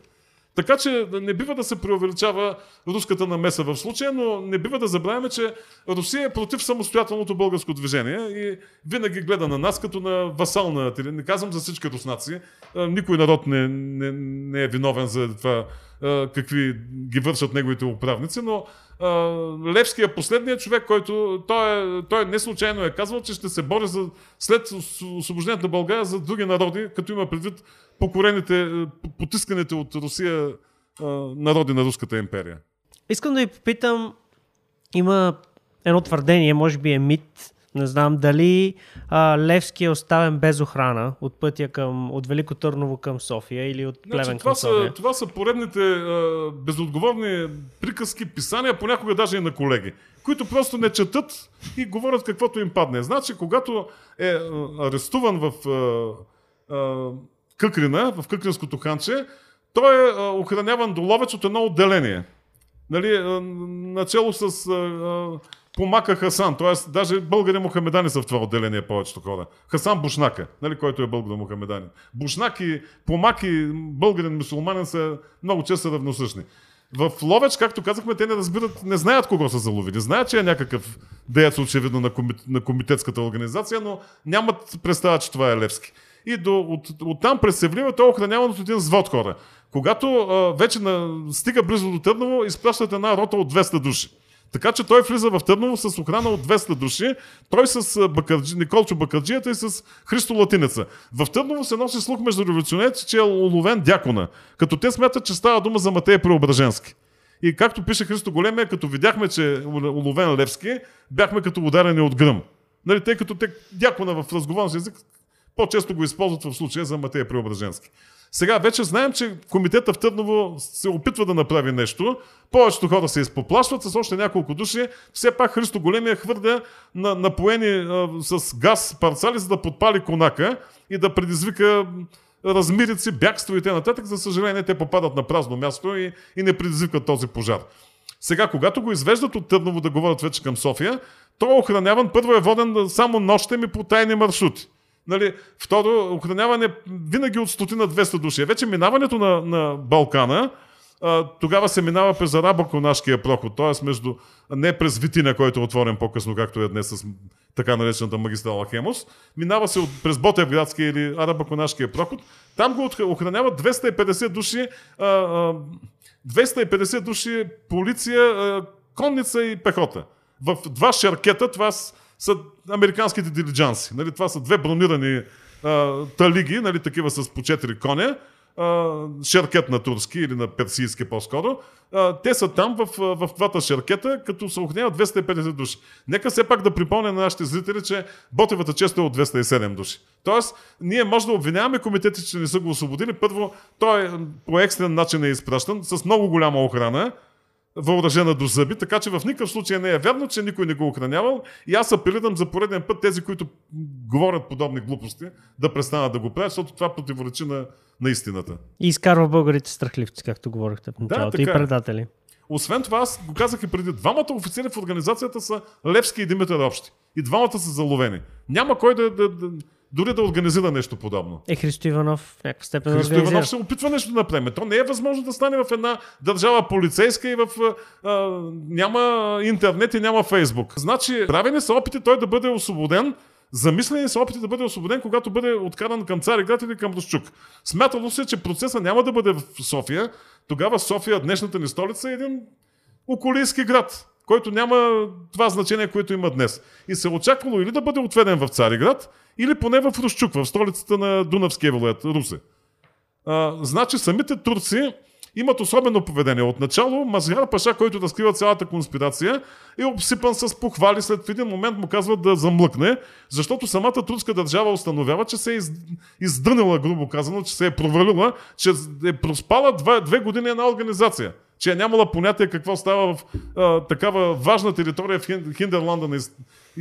Така че не бива да се преувеличава руската намеса в случая, но не бива да забравяме, че Русия е против самостоятелното българско движение и винаги гледа на нас като на васална. Не казвам за всички руснаци. Никой народ не, не, не е виновен за това какви ги вършат неговите управници, но Левски е последният човек, който той, е, той не случайно е казвал, че ще се бори за, след освобождението на България за други народи, като има предвид покорените, потисканите от Русия народи на Руската империя. Искам да ви попитам, има едно твърдение, може би е мит, не знам дали а, Левски е оставен без охрана от пътя към, от Велико Търново към София или от Плевен Значи, това, към София. са, това са поредните а, безотговорни приказки, писания, понякога даже и на колеги, които просто не четат и говорят каквото им падне. Значи, когато е арестуван в а, а, Къкрина, в Къкринското ханче, той е а, охраняван до ловеч от едно отделение. Нали, а, начало с а, а, Помака Хасан, т.е. даже българи мухамедани са в това отделение повечето хора. Хасан Бушнака, нали, който е българ мухамедани. Бушнак и Помак и българин мусулманин са много често равносъщни. В Ловеч, както казахме, те не разбират, не знаят кого са заловили. Знаят, че е някакъв деец очевидно на, комит, на комитетската организация, но нямат представа, че това е Левски. И до, от, там през Севлива той е охраняван от един взвод хора. Когато а, вече на, стига близо до Търново, изпращат една рота от 200 души. Така че той влиза в Търново с охрана от 200 души, той с Бакърджи, Николчо Бакърджията и с Христо Латинеца. В Търново се носи слух между революционерите, че е уловен дякона, като те смятат, че става дума за Матея Преображенски. И както пише Христо Големия, като видяхме, че е уловен Левски, бяхме като ударени от гръм. Нали, тъй като те дякона в разговорен език по-често го използват в случая за Матея Преображенски. Сега вече знаем, че комитета в Търново се опитва да направи нещо. Повечето хора се изпоплашват с още няколко души. Все пак Христо Големия хвърля на, напоени а, с газ парцали, за да подпали конака и да предизвика размирици, бягство и т.н. За съжаление, те попадат на празно място и, и не предизвикат този пожар. Сега, когато го извеждат от Търново да говорят вече към София, той е охраняван, първо е воден само нощем и по тайни маршрути. Нали, второ, охраняване винаги от стотина 200 души. Вече минаването на, на Балкана, а, тогава се минава през арабо-конашкия проход, т.е. между не през Витина, който е отворен по-късно, както е днес с така наречената магистрала Хемос, минава се от, през Ботевградския или арабо-конашкия проход. Там го охраняват 250 души, а, а, 250 души полиция, а, конница и пехота. В два шаркета, това са американските дилиджанси. Нали, това са две бронирани а, талиги, нали, такива с по 4 коня, шеркет на турски или на персийски по-скоро. А, те са там в, в двата шеркета, като се охраняват 250 души. Нека все пак да припомня на нашите зрители, че Ботевата често е от 207 души. Тоест, ние може да обвиняваме комитетите, че не са го освободили. Първо, той по екстрен начин е изпращан с много голяма охрана въоръжена до зъби, така че в никакъв случай не е вярно, че никой не го охранявал. И аз апелирам за пореден път тези, които говорят подобни глупости, да престанат да го правят, защото това противоречи на, на истината. И изкарва българите страхливци, както говорихте в началото, да, и предатели. Освен това, аз го казах и преди, двамата офицери в организацията са Левски и Димитър Общи. И двамата са заловени. Няма кой да, да, да дори да организира нещо подобно. Е, Христо Иванов в някаква степен Христо организира. Иванов се опитва нещо да направи. То не е възможно да стане в една държава полицейска и в... А, няма интернет и няма фейсбук. Значи, правени са опити той да бъде освободен Замислени са опити да бъде освободен, когато бъде откаран към Цариград или към Русчук. Смятало се, че процеса няма да бъде в София. Тогава София, днешната ни столица, е един околийски град който няма това значение, което има днес. И се е очаквало или да бъде отведен в Цариград, или поне в Русчук, в столицата на Дунавския валет, Русе. А, значи самите турци имат особено поведение. Отначало Мазяр Паша, който разкрива цялата конспирация, е обсипан с похвали. След един момент му казват да замлъкне, защото самата турска държава установява, че се е издънила, грубо казано, че се е провалила, че е проспала две, две години една организация че е нямала понятие какво става в а, такава важна територия в Хиндерланда на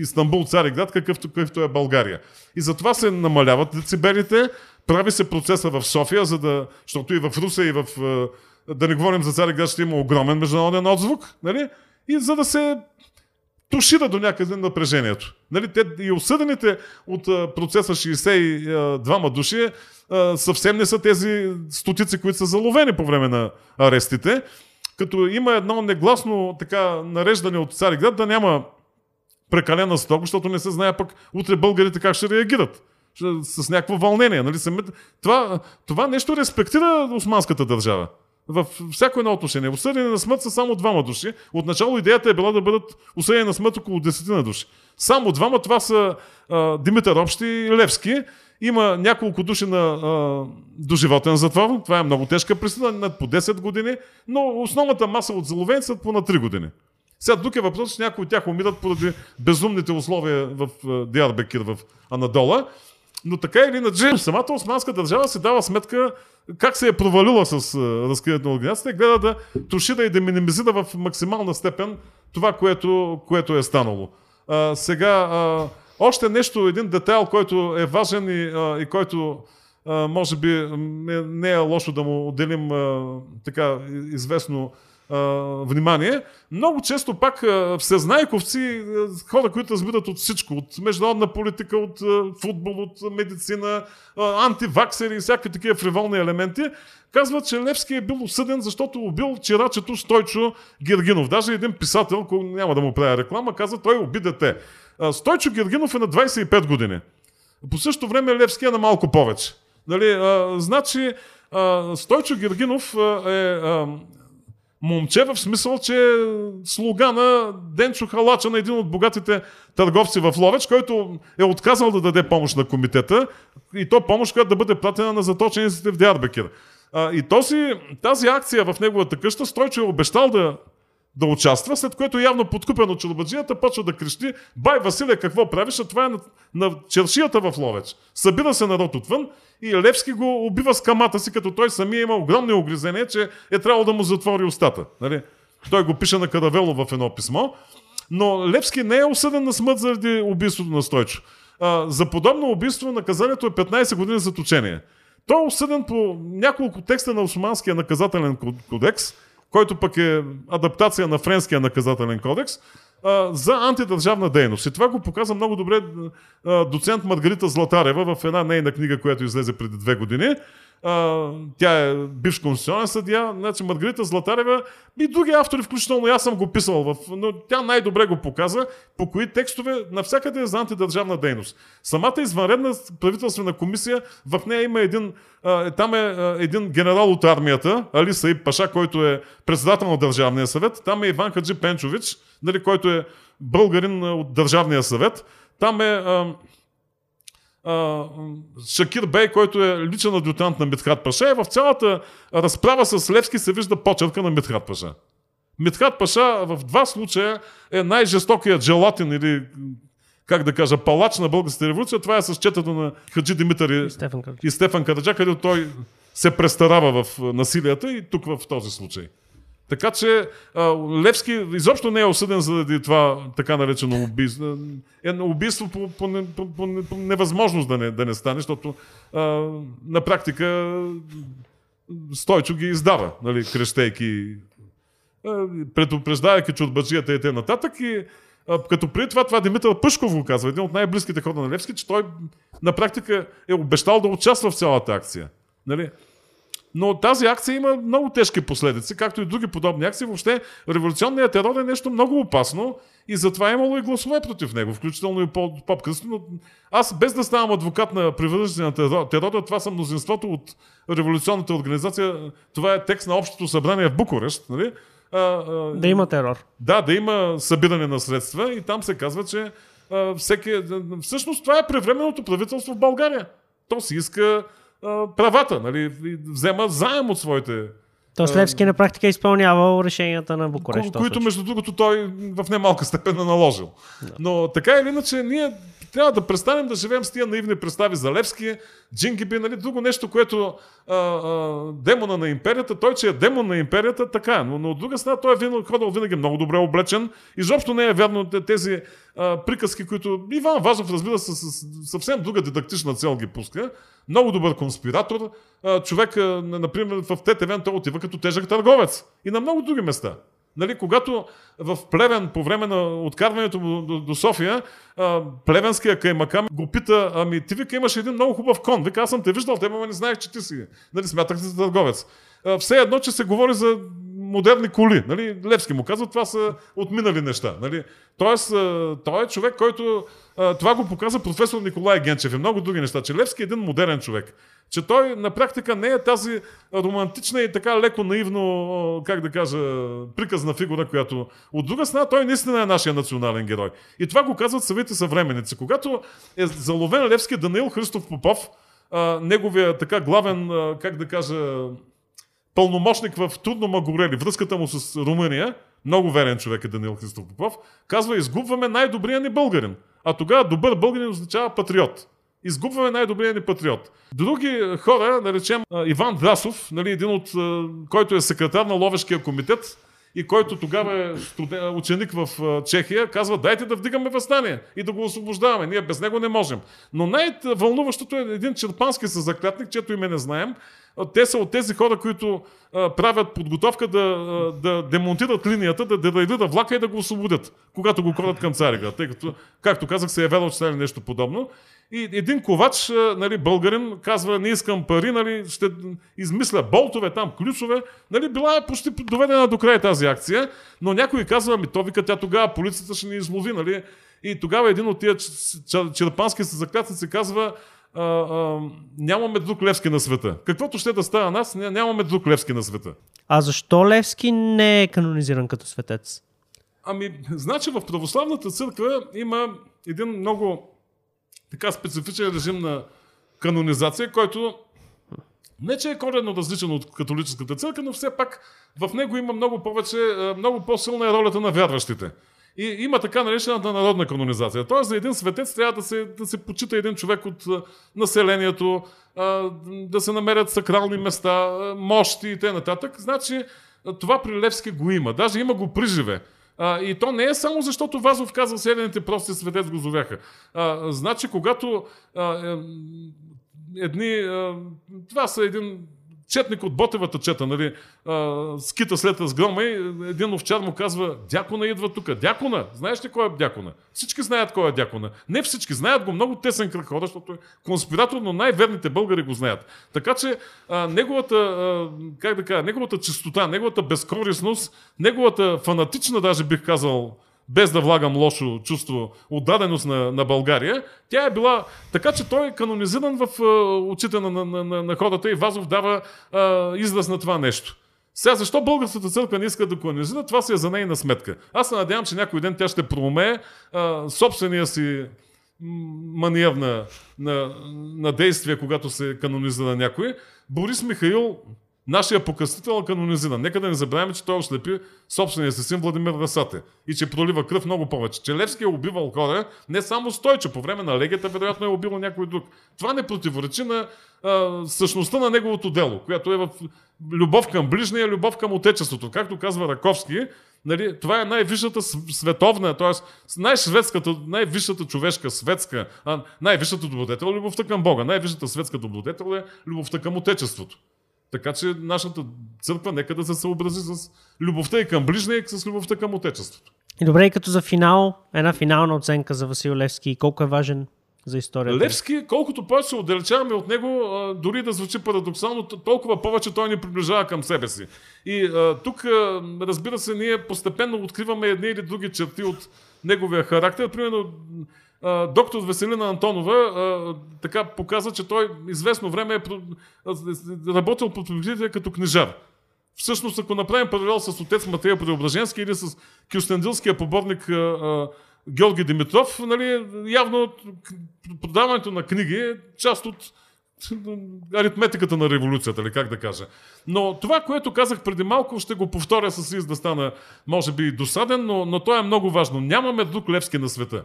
Истанбул, Цариград, какъвто, какъвто е България. И затова се намаляват децибелите, прави се процеса в София, за да, защото и в Руса, и в... Да не говорим за Цариград, ще има огромен международен отзвук, нали? И за да се тушира до някъде напрежението. Нали, те, и осъдените от процеса 62 души съвсем не са тези стотици, които са заловени по време на арестите като има едно негласно така нареждане от Цариград да няма прекалена строго, защото не се знае пък утре българите как ще реагират. С някакво вълнение. Нали? Това, това нещо респектира османската държава. В всяко едно отношение. Осъдени на смърт са само двама души. Отначало идеята е била да бъдат осъдени на смърт около десетина души. Само двама, това са а, Димитър Общи и Левски. Има няколко души на а, доживотен затвор. Това е много тежка присъда, над по 10 години, но основната маса от заловени са по на 3 години. Сега тук е въпрос, че някои от тях умират поради безумните условия в Диарбекир, в Анадола. Но така или иначе, самата османска държава се дава сметка как се е провалила с разкриването на организацията и гледа да тушира и да минимизира в максимална степен това, което, което е станало. А, сега, а, още нещо, един детайл, който е важен и, а, и който а, може би не, не е лошо да му отделим а, така известно внимание. Много често пак всезнайковци, хора, които разбират от всичко, от международна политика, от футбол, от медицина, антиваксери и всякакви такива фриволни елементи, казват, че Левски е бил осъден, защото убил чирачето Стойчо Гергинов. Даже един писател, няма да му правя реклама, каза, той уби дете. Стойчо Гергинов е на 25 години. По същото време Левски е на малко повече. Нали, а, значи, а, Стойчо Гергинов а, е а, момче в смисъл, че е слуга на Денчо Халача, на един от богатите търговци в Ловеч, който е отказал да даде помощ на комитета и то помощ, която да бъде пратена на заточениците в Диарбекер. И този, тази акция в неговата къща, Стойчо е обещал да да участва, след което явно подкупен от чорбаджията почва да крещи Бай, Василе, какво правиш? А това е на, на чершията в Ловеч. Събира се народ отвън и Левски го убива с камата си, като той самия има огромни огризения, че е трябвало да му затвори устата. Нали? Той го пише на Каравело в едно писмо. Но Левски не е осъден на смърт заради убийството на Стойчо. А, за подобно убийство наказанието е 15 години заточение. Той е осъден по няколко текста на Османския наказателен кодекс – който пък е адаптация на френския наказателен кодекс, за антидържавна дейност. И това го показа много добре доцент Маргарита Златарева в една нейна книга, която излезе преди две години. Тя е бивш конституционен съдия. Значи Маргарита Златарева и други автори, включително аз съм го писал, в, но тя най-добре го показа, по кои текстове навсякъде е за антидържавна дейност. Самата извънредна правителствена комисия, в нея има един, там е един генерал от армията, Али Саиб Паша, който е председател на Държавния съвет. Там е Иван Хаджи Пенчович, нали, който е българин от Държавния съвет. Там е Шакир Бей, който е личен адютант на Митхат Паша, и в цялата разправа с Левски се вижда почерка на Митхат Паша. Митхат Паша в два случая е най-жестокият желатин или как да кажа, палач на българската революция. Това е с четата на Хаджи Димитър и, и Стефан, и Стефан Караджа, където той се престарава в насилията и тук в този случай. Така че Левски изобщо не е осъден заради това така наречено убийство. Е убийство по, по, по, по, невъзможност да не, да не стане, защото а, на практика Стойчо ги издава, нали, крещейки, предупреждавайки чурбаджията и т.н. нататък. И а, като преди това, това Димитър Пъшков го казва, един от най-близките хора на Левски, че той на практика е обещал да участва в цялата акция. Нали? Но тази акция има много тежки последици, както и други подобни акции. Въобще революционният терор е нещо много опасно и затова е имало и гласове против него, включително и по-късно. Но аз без да ставам адвокат на привърженици на терора, това съм мнозинството от революционната организация. Това е текст на Общото събрание в Букурещ. Нали? А, а, да има терор. Да, да има събиране на средства и там се казва, че а, всеки... Всъщност това е превременното правителство в България. То си иска правата, нали, взема заем от своите то Левски на практика е изпълнявал решенията на Букурещ. Ко- които, между другото, той в немалка степен е наложил. Да. Но така или иначе, ние трябва да престанем да живеем с тия наивни представи за Левски, Джингиби, нали, друго нещо, което а, а, демона на империята, той, че е демон на империята, така е. Но, но от друга страна, той е винаги, ходил винаги много добре облечен. Изобщо не е вярно тези приказки, които Иван Важов, разбира се, с, съвсем друга дидактична цел ги пуска. Много добър конспиратор. Човек, например, в ТТВ той отива като тежък търговец. И на много други места. Нали, когато в Плевен, по време на откарването му до, до София, плевенския каймакам го пита, ами ти вика имаш един много хубав кон. Вика, аз съм те виждал, те не знаех, че ти си. Нали, смятах се за търговец. Все едно, че се говори за модерни коли. Нали? Левски му казва, това са отминали неща. Нали? Тоест, той е човек, който това го показа професор Николай Генчев и много други неща, че Левски е един модерен човек. Че той на практика не е тази романтична и така леко наивно, как да кажа, приказна фигура, която от друга страна той наистина е нашия национален герой. И това го казват самите съвременници. Когато е заловен Левски Даниил Христов Попов, неговия така главен, как да кажа, пълномощник в Трудно Магорели, връзката му с Румъния, много верен човек е Данил Христов Попов, казва, изгубваме най-добрия ни българин. А тогава добър българин означава патриот. Изгубваме най-добрия ни патриот. Други хора, да речем Иван Драсов, нали, един от, който е секретар на Ловешкия комитет, и който тогава е студен, ученик в Чехия, казва дайте да вдигаме възстание и да го освобождаваме. Ние без него не можем. Но най-вълнуващото е един черпански съзаклятник, чето име не знаем. Те са от тези хора, които а, правят подготовка да, а, да демонтират линията, да, да да влака и да го освободят, когато го крадат към Цариград. Тъй като, както казах, се е вярвал, че нещо подобно. И един ковач, нали, българин, казва, не искам пари, нали, ще измисля болтове там, ключове. Нали, била е почти доведена до края тази акция, но някой казва, ми то вика, тя тогава полицията ще ни излови, нали? И тогава един от тия черпански се заклятници казва, а, а, нямаме друг Левски на света. Каквото ще да става нас, нямаме друг Левски на света. А защо Левски не е канонизиран като светец? Ами, значи в православната църква има един много така специфичен режим на канонизация, който не че е коренно различен от католическата църква, но все пак в него има много повече, много по-силна е ролята на вярващите. И има така наречената народна канонизация. Тоест за един светец трябва да се, да се почита един човек от населението, да се намерят сакрални места, мощи и т.н. Значи това при Левски го има. Даже има го приживе. И то не е само защото Вазов казал седените прости светец го зовяха. Значи, когато едни... Това са един четник от Ботевата чета, нали, а, скита след разгрома и един овчар му казва, дякона идва тук. Дякона! Знаеш ли кой е дякона? Всички знаят кой е дякона. Не всички знаят го, много тесен кръг хора, защото е конспиратор, но най-верните българи го знаят. Така че а, неговата, а, как да кажа, неговата чистота, неговата безкорисност, неговата фанатична, даже бих казал, без да влагам лошо чувство, отдаденост на, на България, тя е била така, че той е канонизиран в uh, очите на, на, на, на хората и Вазов дава uh, израз на това нещо. Сега, защо българската църква не иска да канонизира, това си е за нейна сметка. Аз се надявам, че някой ден тя ще промее uh, собствения си маниер на, на, на действие, когато се канонизира някой. Борис Михаил Нашия покъстител е канонизиран. Нека да не забравяме, че той ослепи собствения си син Владимир Расате и че пролива кръв много повече. Че Левски е убивал хора, не само Стойче, по време на легията вероятно е убил някой друг. Това не противоречи на а, същността на неговото дело, която е в любов към ближния, любов към отечеството. Както казва Раковски, нали, това е най-висшата световна, т.е. най-шведската, най-висшата човешка светска, най-висшата добродетел е любовта към Бога. Най-висшата светска добродетел е любовта към отечеството. Така че нашата църква нека да се съобрази с любовта и към ближния и с любовта към отечеството. И добре, и като за финал, една финална оценка за Васил Левски. Колко е важен за историята? Левски, колкото повече се отдалечаваме от него, дори да звучи парадоксално, толкова повече той ни приближава към себе си. И а, тук, разбира се, ние постепенно откриваме едни или други черти от неговия характер. Примерно, доктор Веселина Антонова така показа, че той известно време е работил под прикритие като книжар. Всъщност, ако направим паралел с отец Матея Преображенски или с кюстендилския поборник Георги Димитров, нали, явно продаването на книги е част от аритметиката на революцията, или как да кажа. Но това, което казах преди малко, ще го повторя с риск да стана, може би, досаден, но, но то е много важно. Нямаме друг Левски на света.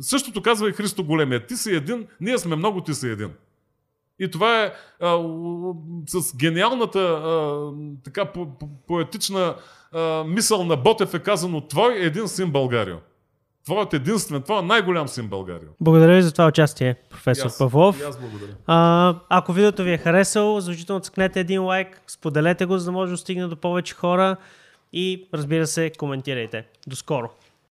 Същото казва и Христо Големия. Ти си един, ние сме много, ти си един. И това е а, с гениалната а, така по, по, поетична а, мисъл на Ботев е казано Твой е един син Българио. Твоят единствен, е най-голям син Българио. Благодаря ви за това участие, професор аз, Павлов. Аз благодаря. А, ако видеото ви е харесало, значително цъкнете един лайк, споделете го, за да може да стигне до повече хора и разбира се, коментирайте. До скоро!